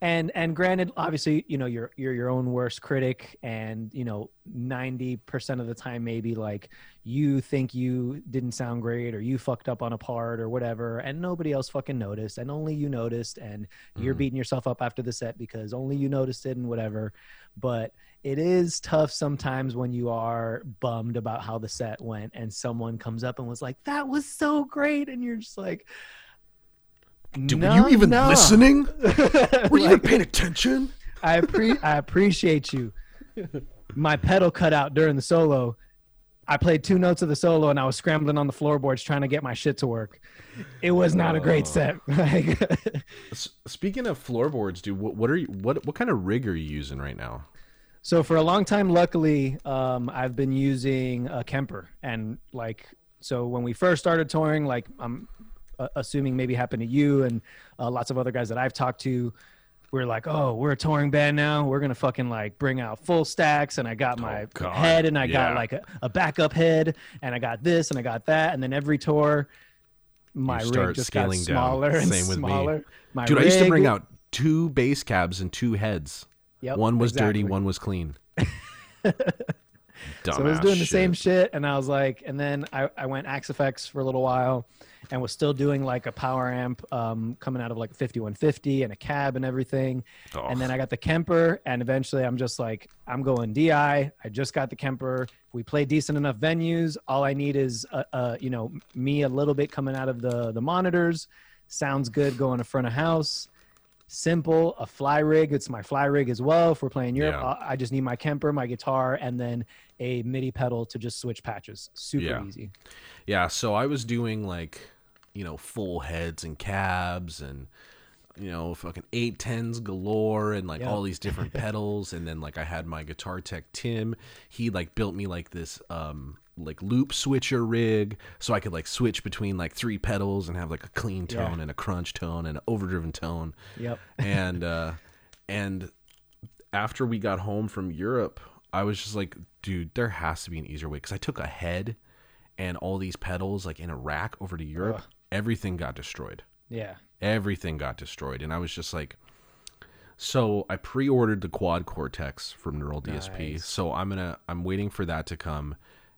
[SPEAKER 2] and and granted, obviously, you know, you're you're your own worst critic, and you know, ninety percent of the time, maybe like you think you didn't sound great, or you fucked up on a part, or whatever, and nobody else fucking noticed, and only you noticed, and you're
[SPEAKER 1] Mhm.
[SPEAKER 2] beating yourself up after the set because only you noticed it, and whatever. But it is tough sometimes when you are bummed about how the set went and someone comes up and was like that was so great and you're just like
[SPEAKER 1] Dude,
[SPEAKER 2] "No,
[SPEAKER 1] were you even
[SPEAKER 2] no."
[SPEAKER 1] listening? <laughs> Were you even paying attention?
[SPEAKER 2] I, appre- I appreciate you my pedal cut out during the solo i played two notes of the solo and i was scrambling on the floorboards trying to get my shit to work it was not a great
[SPEAKER 1] Oh.
[SPEAKER 2] set <laughs> Like,
[SPEAKER 1] Speaking of floorboards, dude, what, what are you? What what kind of rig are you using right now?
[SPEAKER 2] So for a long time, luckily, um, I've been using a Kemper, and like, so when we first started touring, like I'm uh, assuming maybe happened to you and uh, lots of other guys that I've talked to, we're like, oh, we're a touring band now. We're gonna fucking like bring out full stacks, and I got my
[SPEAKER 1] Oh,
[SPEAKER 2] head, and I
[SPEAKER 1] Yeah.
[SPEAKER 2] got like a, a backup head, and I got this, and I got that, and then every tour, my rig just got
[SPEAKER 1] scaling down.
[SPEAKER 2] smaller and
[SPEAKER 1] Same with me.
[SPEAKER 2] My
[SPEAKER 1] Dude, I used to bring out two bass cabs and two heads.
[SPEAKER 2] Yep,
[SPEAKER 1] one was dirty, one was clean. <laughs>
[SPEAKER 2] So I was doing the same shit, and I was like, and then I, I went Axe for a little while, and was still doing like a power amp um, coming out of like a 5150 and a cab and everything.
[SPEAKER 1] Oh,
[SPEAKER 2] And then I got the Kemper, and eventually I'm just like, I'm going DI. I just got the Kemper. We play decent enough venues. All I need is, uh, uh, you know, me a little bit coming out of the the monitors. Sounds good going in front of house. Simple, a fly rig. It's my fly rig as well. If we're playing Europe,
[SPEAKER 1] Yeah.
[SPEAKER 2] I just need my Kemper, my guitar, and then a MIDI pedal to just switch patches. Super
[SPEAKER 1] Yeah.
[SPEAKER 2] easy.
[SPEAKER 1] yeah. So I was doing like, you know, full heads and cabs and you know, fucking eight tens galore and like
[SPEAKER 2] Yep.
[SPEAKER 1] all these different <laughs> pedals. And then like I had my guitar tech Tim. He like built me like this um like loop switcher rig so I could like switch between like three pedals and have like a clean
[SPEAKER 2] Yeah.
[SPEAKER 1] tone and a crunch tone and an overdriven tone.
[SPEAKER 2] Yep.
[SPEAKER 1] and <laughs> uh and after we got home from Europe, I was just like, dude, there has to be an easier way because I took a head and all these pedals like in a rack over to Europe.
[SPEAKER 2] Ugh.
[SPEAKER 1] Everything got destroyed.
[SPEAKER 2] Yeah.
[SPEAKER 1] Everything got destroyed, and I was just like, so I pre-ordered the Quad Cortex from Neural DSP.
[SPEAKER 2] Nice.
[SPEAKER 1] So I'm gonna, I'm waiting for that to come,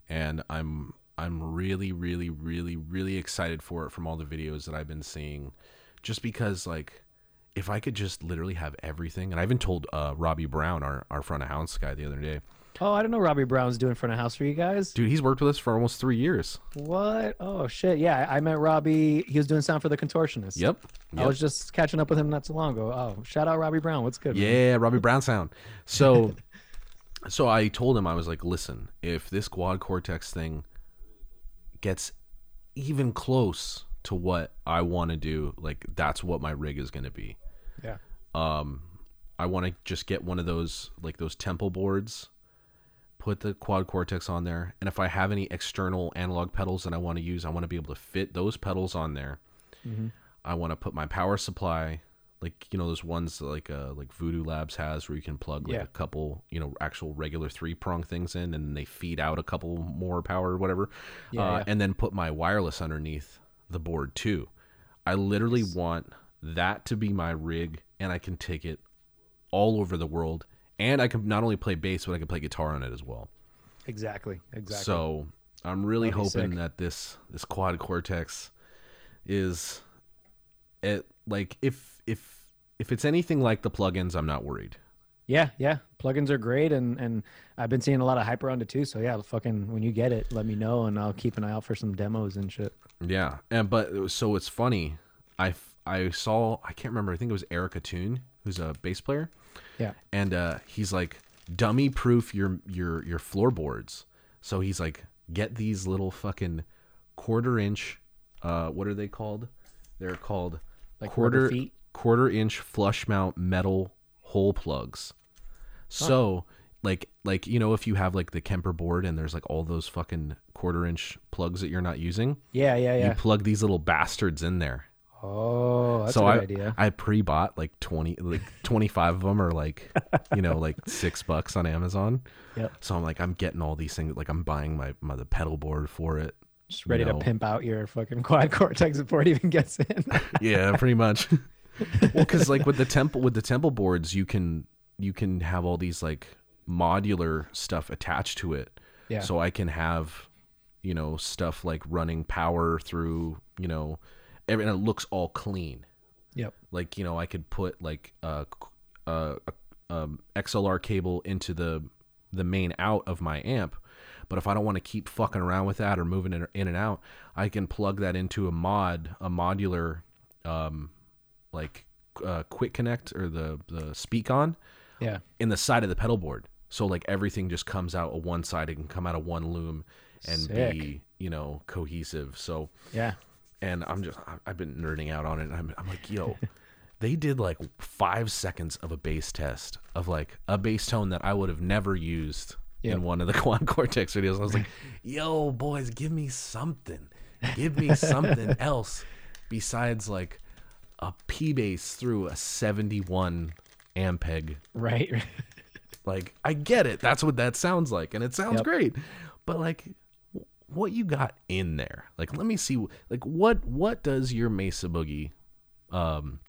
[SPEAKER 1] and I'm, I'm really, really, really, really excited for it from all the videos that I've been seeing, just because like if I could just literally have everything, and I even told uh, Robbie Brown, our, our front of house guy, the other day,
[SPEAKER 2] Oh, I don't know. Robbie Brown's doing front of house for you guys.
[SPEAKER 1] dude, he's worked with us for almost three years.
[SPEAKER 2] What? Oh shit! Yeah, I met Robbie. He was doing sound for the Contortionist.
[SPEAKER 1] Yep.
[SPEAKER 2] I was just catching up with him not so long ago. Oh, shout out Robbie Brown. What's good? man?
[SPEAKER 1] Yeah, Robbie Brown sound. So, <laughs> so I told him I was like, listen, if this quad cortex thing gets even close to what I want to do, like that's what my rig is going to be.
[SPEAKER 2] Yeah.
[SPEAKER 1] Um, I want to just get one of those like those temple boards, put the quad cortex on there, and if I have any external analog pedals that I want to use, I want to be able to fit those pedals on there.
[SPEAKER 2] Mhm.
[SPEAKER 1] I want to put my power supply like you know those ones like uh like Voodoo Labs has where you can plug like
[SPEAKER 2] Yeah.
[SPEAKER 1] a couple you know actual regular three prong things in and they feed out a couple more power or whatever,
[SPEAKER 2] Yeah,
[SPEAKER 1] uh,
[SPEAKER 2] yeah.
[SPEAKER 1] and then put my wireless underneath the board too. I literally want that to be my rig, and I can take it all over the world, and I can not only play bass but I can play guitar on it as well.
[SPEAKER 2] Exactly. Exactly.
[SPEAKER 1] So I'm really hoping
[SPEAKER 2] sick.
[SPEAKER 1] that this this quad cortex is it like if if if it's anything like the plugins, I'm not worried.
[SPEAKER 2] yeah, yeah. Plugins are great, and and I've been seeing a lot of hype around it too. So yeah, fucking when you get it, let me know, and I'll keep an eye out for some demos and shit.
[SPEAKER 1] Yeah, and but so it's funny. I I saw I can't remember. I think it was Erica Toon, who's a bass player,
[SPEAKER 2] Yeah.
[SPEAKER 1] and uh, he's like dummy proof your your your floorboards. So he's like get these little fucking quarter inch. Uh, what are they called? They're called
[SPEAKER 2] Like rubber feet?
[SPEAKER 1] quarter inch flush mount metal hole plugs. So like like you know if you have like the Kemper board and there's like all those fucking quarter inch plugs that you're not using,
[SPEAKER 2] Yeah, yeah, yeah.
[SPEAKER 1] you plug these little bastards in there.
[SPEAKER 2] Oh, that's
[SPEAKER 1] so
[SPEAKER 2] a
[SPEAKER 1] I
[SPEAKER 2] good idea.
[SPEAKER 1] I pre-bought like 20 like 25 of them are like you know like <laughs> 6 bucks on Amazon.
[SPEAKER 2] Yep.
[SPEAKER 1] So I'm like I'm getting all these things like I'm buying my my the pedal board for it.
[SPEAKER 2] Just ready
[SPEAKER 1] know.
[SPEAKER 2] to pimp out your fucking <laughs> quad cortex before it even gets in. <laughs>
[SPEAKER 1] yeah, pretty much. well, because like with the temple with the temple boards, you can you can have all these like modular stuff attached to it.
[SPEAKER 2] Yeah.
[SPEAKER 1] So I can have, you know, stuff like running power through, you know, every, and it looks all clean.
[SPEAKER 2] yep.
[SPEAKER 1] Like you know, I could put like a, a, a um, XLR cable into the the main out of my amp. But if I don't want to keep fucking around with that or moving it in and out, I can plug that into a mod, a modular, um, like uh, quick connect or the the Speakon
[SPEAKER 2] Yeah.
[SPEAKER 1] in the side of the pedal board. So like everything just comes out of one side. It can come out of one loom and
[SPEAKER 2] Sick.
[SPEAKER 1] be you know cohesive. So
[SPEAKER 2] Yeah.
[SPEAKER 1] And I'm just I've been nerding out on it. And I'm I'm like, yo, <laughs> they did like five seconds of a bass test of like a bass tone that I would have never used
[SPEAKER 2] Yep.
[SPEAKER 1] in one of the <laughs> Quad Cortex videos. I was like, <laughs> yo, boys, give me something, give me something else besides like a P bass through a 71 Ampeg.
[SPEAKER 2] Right.
[SPEAKER 1] Like I get it, that's what that sounds like, and it sounds
[SPEAKER 2] Yep.
[SPEAKER 1] great, but like what you got in there like let me see like what what does your mesa boogie um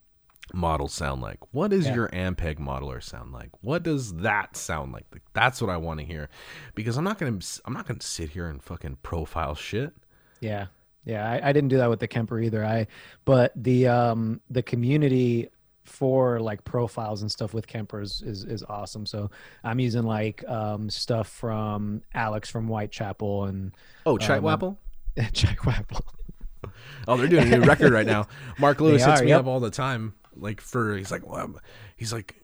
[SPEAKER 1] model sound like what does
[SPEAKER 2] Yeah.
[SPEAKER 1] your ampeg modeler sound like what does that sound like Like, that's what i want to hear because i'm not gonna i'm not gonna sit here and fucking profile shit
[SPEAKER 2] Yeah. Yeah. I, I didn't do that with the Kemper either. I but the um the community for like profiles and stuff with Kempers is is awesome. So I'm using like um stuff from Alex from Whitechapel and
[SPEAKER 1] oh chat
[SPEAKER 2] Um,
[SPEAKER 1] wapple <laughs>
[SPEAKER 2] Jack Wapple.
[SPEAKER 1] oh they're doing a new record right now <laughs> mark lewis
[SPEAKER 2] They
[SPEAKER 1] hits me
[SPEAKER 2] yep.
[SPEAKER 1] up all the time like for he's like well, he's like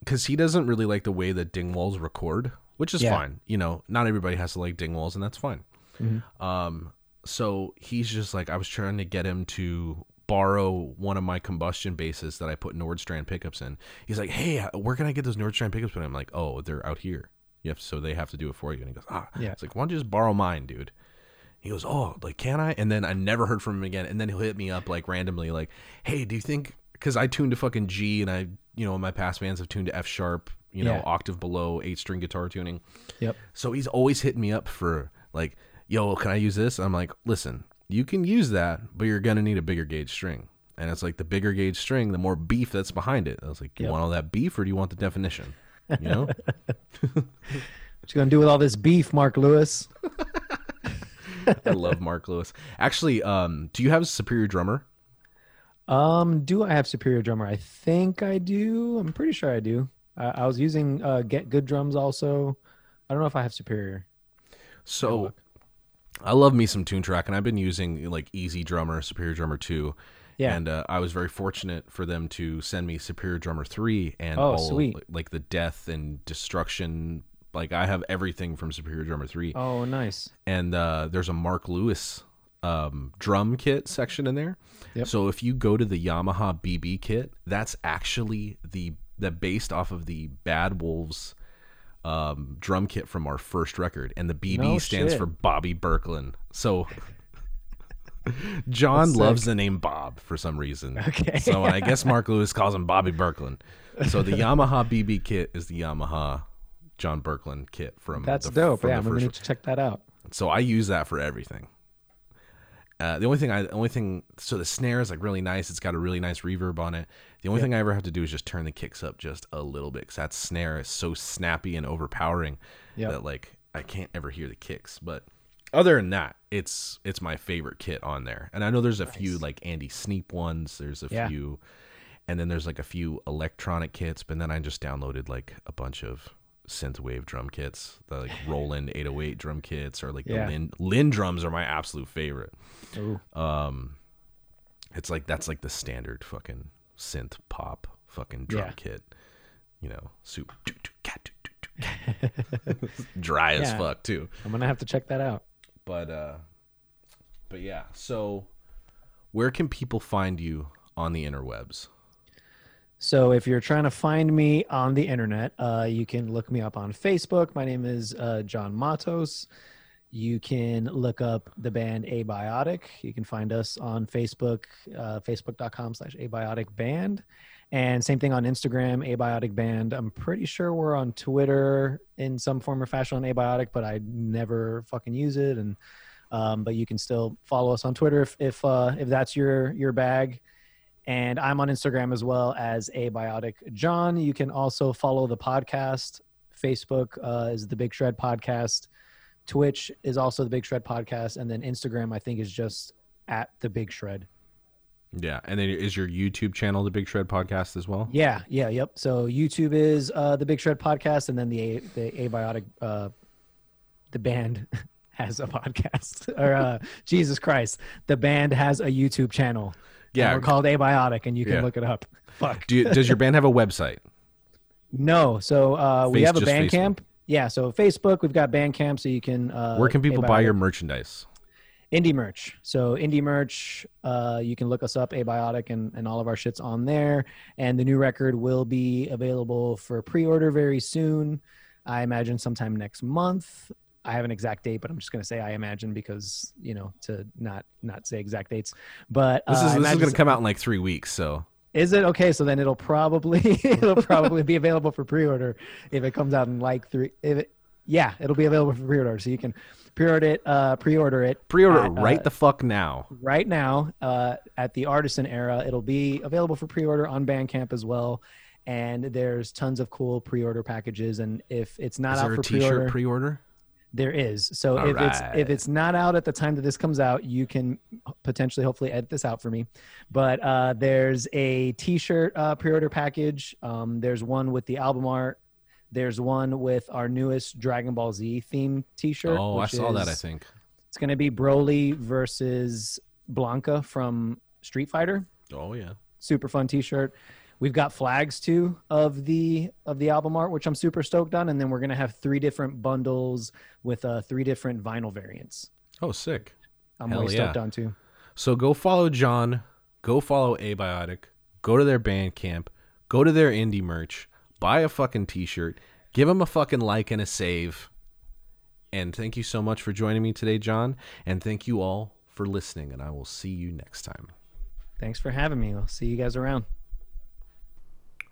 [SPEAKER 1] because he doesn't really like the way that dingwalls record which is
[SPEAKER 2] Yeah.
[SPEAKER 1] fine you know not everybody has to like dingwalls and that's fine
[SPEAKER 2] Mhm.
[SPEAKER 1] Um, so he's just like, I was trying to get him to borrow one of my combustion bases that I put Nordstrand pickups in. He's like, Hey, where can I get those Nordstrand pickups? And I'm like, Oh, they're out here. You have, so they have to do it for you. And he goes, Ah,
[SPEAKER 2] Yeah.
[SPEAKER 1] It's like, why don't you just borrow mine, dude? He goes, Oh, like, can I? And then I never heard from him again. And then he'll hit me up like randomly, like, Hey, do you think? Because I tuned to fucking G, and I, you know, my past bands have tuned to F sharp, you know,
[SPEAKER 2] Yeah.
[SPEAKER 1] octave below, eight string guitar tuning.
[SPEAKER 2] Yep.
[SPEAKER 1] So he's always hitting me up for like, yo, can I use this? I'm like, listen, you can use that, but you're gonna need a bigger gauge string. And it's like the bigger gauge string, the more beef that's behind it. I was like, you
[SPEAKER 2] Yep.
[SPEAKER 1] want all that beef or do you want the definition? You know? <laughs>
[SPEAKER 2] What you gonna do with all this beef, Mark Lewis? <laughs>
[SPEAKER 1] I love Mark Lewis. Actually, um, do you have a superior drummer?
[SPEAKER 2] Um, do I have Superior Drummer? I think I do. I'm pretty sure I do. I, I was using uh, Get Good Drums also. I don't know if I have Superior.
[SPEAKER 1] So. I love me some Toontrack, and I've been using like EZdrummer, Superior Drummer 2.
[SPEAKER 2] Yeah.
[SPEAKER 1] And uh, I was very fortunate for them to send me Superior Drummer 3 and
[SPEAKER 2] Oh,
[SPEAKER 1] all
[SPEAKER 2] sweet.
[SPEAKER 1] like the death and destruction. Like I have everything from Superior Drummer 3.
[SPEAKER 2] Oh, nice.
[SPEAKER 1] and uh, there's a Mark Lewis um, drum kit section in there.
[SPEAKER 2] Yep.
[SPEAKER 1] So if you go to the Yamaha BB kit, that's actually the that based off of the Bad Wolves um, drum kit from our first record, and the BB
[SPEAKER 2] No
[SPEAKER 1] stands
[SPEAKER 2] shit.
[SPEAKER 1] for Bobby Boecklin. So <laughs> John
[SPEAKER 2] That's
[SPEAKER 1] loves
[SPEAKER 2] sick.
[SPEAKER 1] the name Bob for some reason.
[SPEAKER 2] Okay.
[SPEAKER 1] So I guess Mark Lewis calls him Bobby Boecklin. So the Yamaha BB kit is the Yamaha John Boecklin kit from
[SPEAKER 2] That's
[SPEAKER 1] the,
[SPEAKER 2] dope.
[SPEAKER 1] from
[SPEAKER 2] Yeah, I'm gonna
[SPEAKER 1] first
[SPEAKER 2] need to check that out.
[SPEAKER 1] So I use that for everything. Uh, the only thing I, the only thing, so the snare is like really nice. It's got a really nice reverb on it. The only thing I ever have to do is just turn the kicks up just a little bit because that snare is so snappy and overpowering
[SPEAKER 2] Yep.
[SPEAKER 1] that like I can't ever hear the kicks. But other than that, it's it's my favorite kit on there. And I know there's a few like Andy Sneap ones. There's a
[SPEAKER 2] Yeah.
[SPEAKER 1] few, and then there's like a few electronic kits. But then I just downloaded like a bunch of synthwave drum kits, the like <laughs> Roland 808 drum kits, or like
[SPEAKER 2] Yeah.
[SPEAKER 1] the Lin LinnDrums are my absolute favorite.
[SPEAKER 2] Ooh.
[SPEAKER 1] Um, it's like that's like the standard fucking synth pop fucking drum
[SPEAKER 2] Yeah.
[SPEAKER 1] kit. You know, soup, <laughs> dry as fuck too.
[SPEAKER 2] I'm gonna have to check that out.
[SPEAKER 1] But uh, but yeah. So, where can people find you on the interwebs?
[SPEAKER 2] So if you're trying to find me on the internet, uh, you can look me up on Facebook. My name is uh, John Matos. You can look up the band Abiotic. You can find us on Facebook, uh, facebook.com slash abiotic band. And same thing on Instagram, abiotic band. I'm pretty sure we're on Twitter in some form or fashion on abiotic, but I never fucking use it. And um, but you can still follow us on Twitter if if uh, if that's your your bag and I'm on Instagram as well as Abiotic John. You can also follow the podcast. Facebook uh, is the Big Shred Podcast. Twitch is also the Big Shred Podcast, and then Instagram I think is just at the Big Shred.
[SPEAKER 1] Yeah, and then is your YouTube channel the Big Shred Podcast as well?
[SPEAKER 2] Yeah, yeah, yep. So YouTube is uh, the Big Shred Podcast, and then the the Abiotic uh, the band <laughs> has a podcast. <laughs> or uh, Jesus Christ, the band has a YouTube channel.
[SPEAKER 1] Yeah.
[SPEAKER 2] we're called Abiotic, and you can
[SPEAKER 1] Yeah.
[SPEAKER 2] look it up. <laughs> Fuck.
[SPEAKER 1] Do you, does your band have a website?
[SPEAKER 2] No, so uh, we
[SPEAKER 1] Face-
[SPEAKER 2] have a Bandcamp. Yeah, so Facebook, we've got Bandcamp, so you can. Uh,
[SPEAKER 1] Where can people
[SPEAKER 2] Abiotic-
[SPEAKER 1] buy your merchandise?
[SPEAKER 2] indie merch? So indie merch, uh, you can look us up, Abiotic, and and all of our shits on there. And the new record will be available for pre-order very soon. I imagine sometime next month. I have an exact date, but I'm just gonna say I imagine because you know to not not say exact dates. But
[SPEAKER 1] This
[SPEAKER 2] uh,
[SPEAKER 1] is this is going to come out in like three weeks. So
[SPEAKER 2] is it okay? So then it'll probably <laughs> it'll probably be available for pre-order if it comes out in like three. If it, yeah, it'll be available for pre-order, so you can pre-order it. Uh, pre-order it
[SPEAKER 1] pre-order
[SPEAKER 2] at,
[SPEAKER 1] right
[SPEAKER 2] uh,
[SPEAKER 1] the fuck now.
[SPEAKER 2] right now uh, at the Artisan Era. It'll be available for pre-order on Bandcamp as well. And there's tons of cool pre-order packages. And if it's not
[SPEAKER 1] Is
[SPEAKER 2] out
[SPEAKER 1] there a
[SPEAKER 2] for
[SPEAKER 1] T-shirt
[SPEAKER 2] pre-order,
[SPEAKER 1] pre-order?
[SPEAKER 2] There is. So
[SPEAKER 1] All
[SPEAKER 2] if it's if it's not out at the time that this comes out, you can potentially hopefully edit this out for me. But uh, there's a T-shirt uh, pre-order package. Um, there's one with the album art. There's one with our newest Dragon Ball Z theme T-shirt.
[SPEAKER 1] Oh, I saw that. I think.
[SPEAKER 2] It's going to be Broly versus Blanka from Street Fighter.
[SPEAKER 1] Oh yeah.
[SPEAKER 2] Super fun T-shirt. We've got flags too of the of the album art, which I'm super stoked on, and then we're gonna have three different bundles with uh, three different vinyl variants.
[SPEAKER 1] Oh, sick.
[SPEAKER 2] I'm
[SPEAKER 1] Hell
[SPEAKER 2] really stoked on too.
[SPEAKER 1] So go follow John. Go follow Abiotic. Go to their Bandcamp. Go to their indie merch. Buy a fucking T-shirt. Give them a fucking like and a save. And thank you so much for joining me today, John. And thank you all for listening. And I will see you next time.
[SPEAKER 2] Thanks for having me. I'll see you guys around.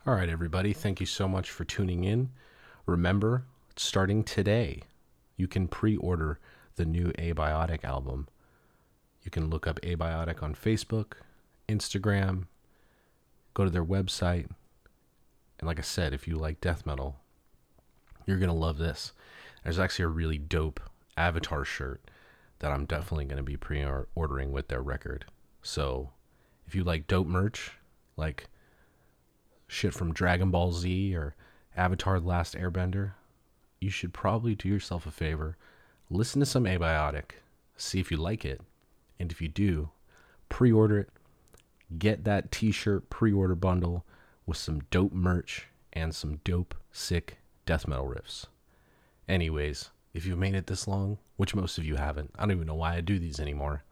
[SPEAKER 1] All right, everybody. Thank you so much for tuning in. Remember, starting today, you can pre order the new Abiotic album. You can look up Abiotic on Facebook, Instagram, go to their website. And like I said, if you like death metal, you're going to love this. There's actually a really dope Avatar shirt that I'm definitely going to be pre ordering with their record. So if you like dope merch, like shit from Dragon Ball Z or Avatar The Last Airbender, you should probably do yourself a favor. Listen to some Abiotic, see if you like it, and if you do, pre order it. Get that t shirt pre order bundle with some dope merch and some dope, sick death metal riffs. Anyways, if you've made it this long, which most of you haven't, I don't even know why I do these anymore.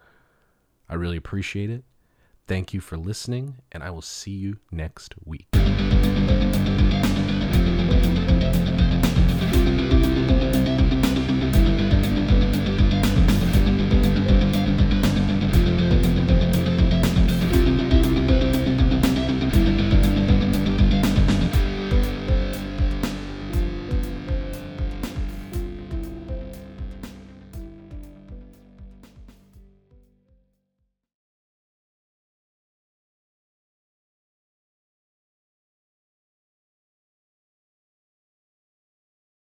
[SPEAKER 1] I really appreciate it. Thank you for listening, and I will see you next week.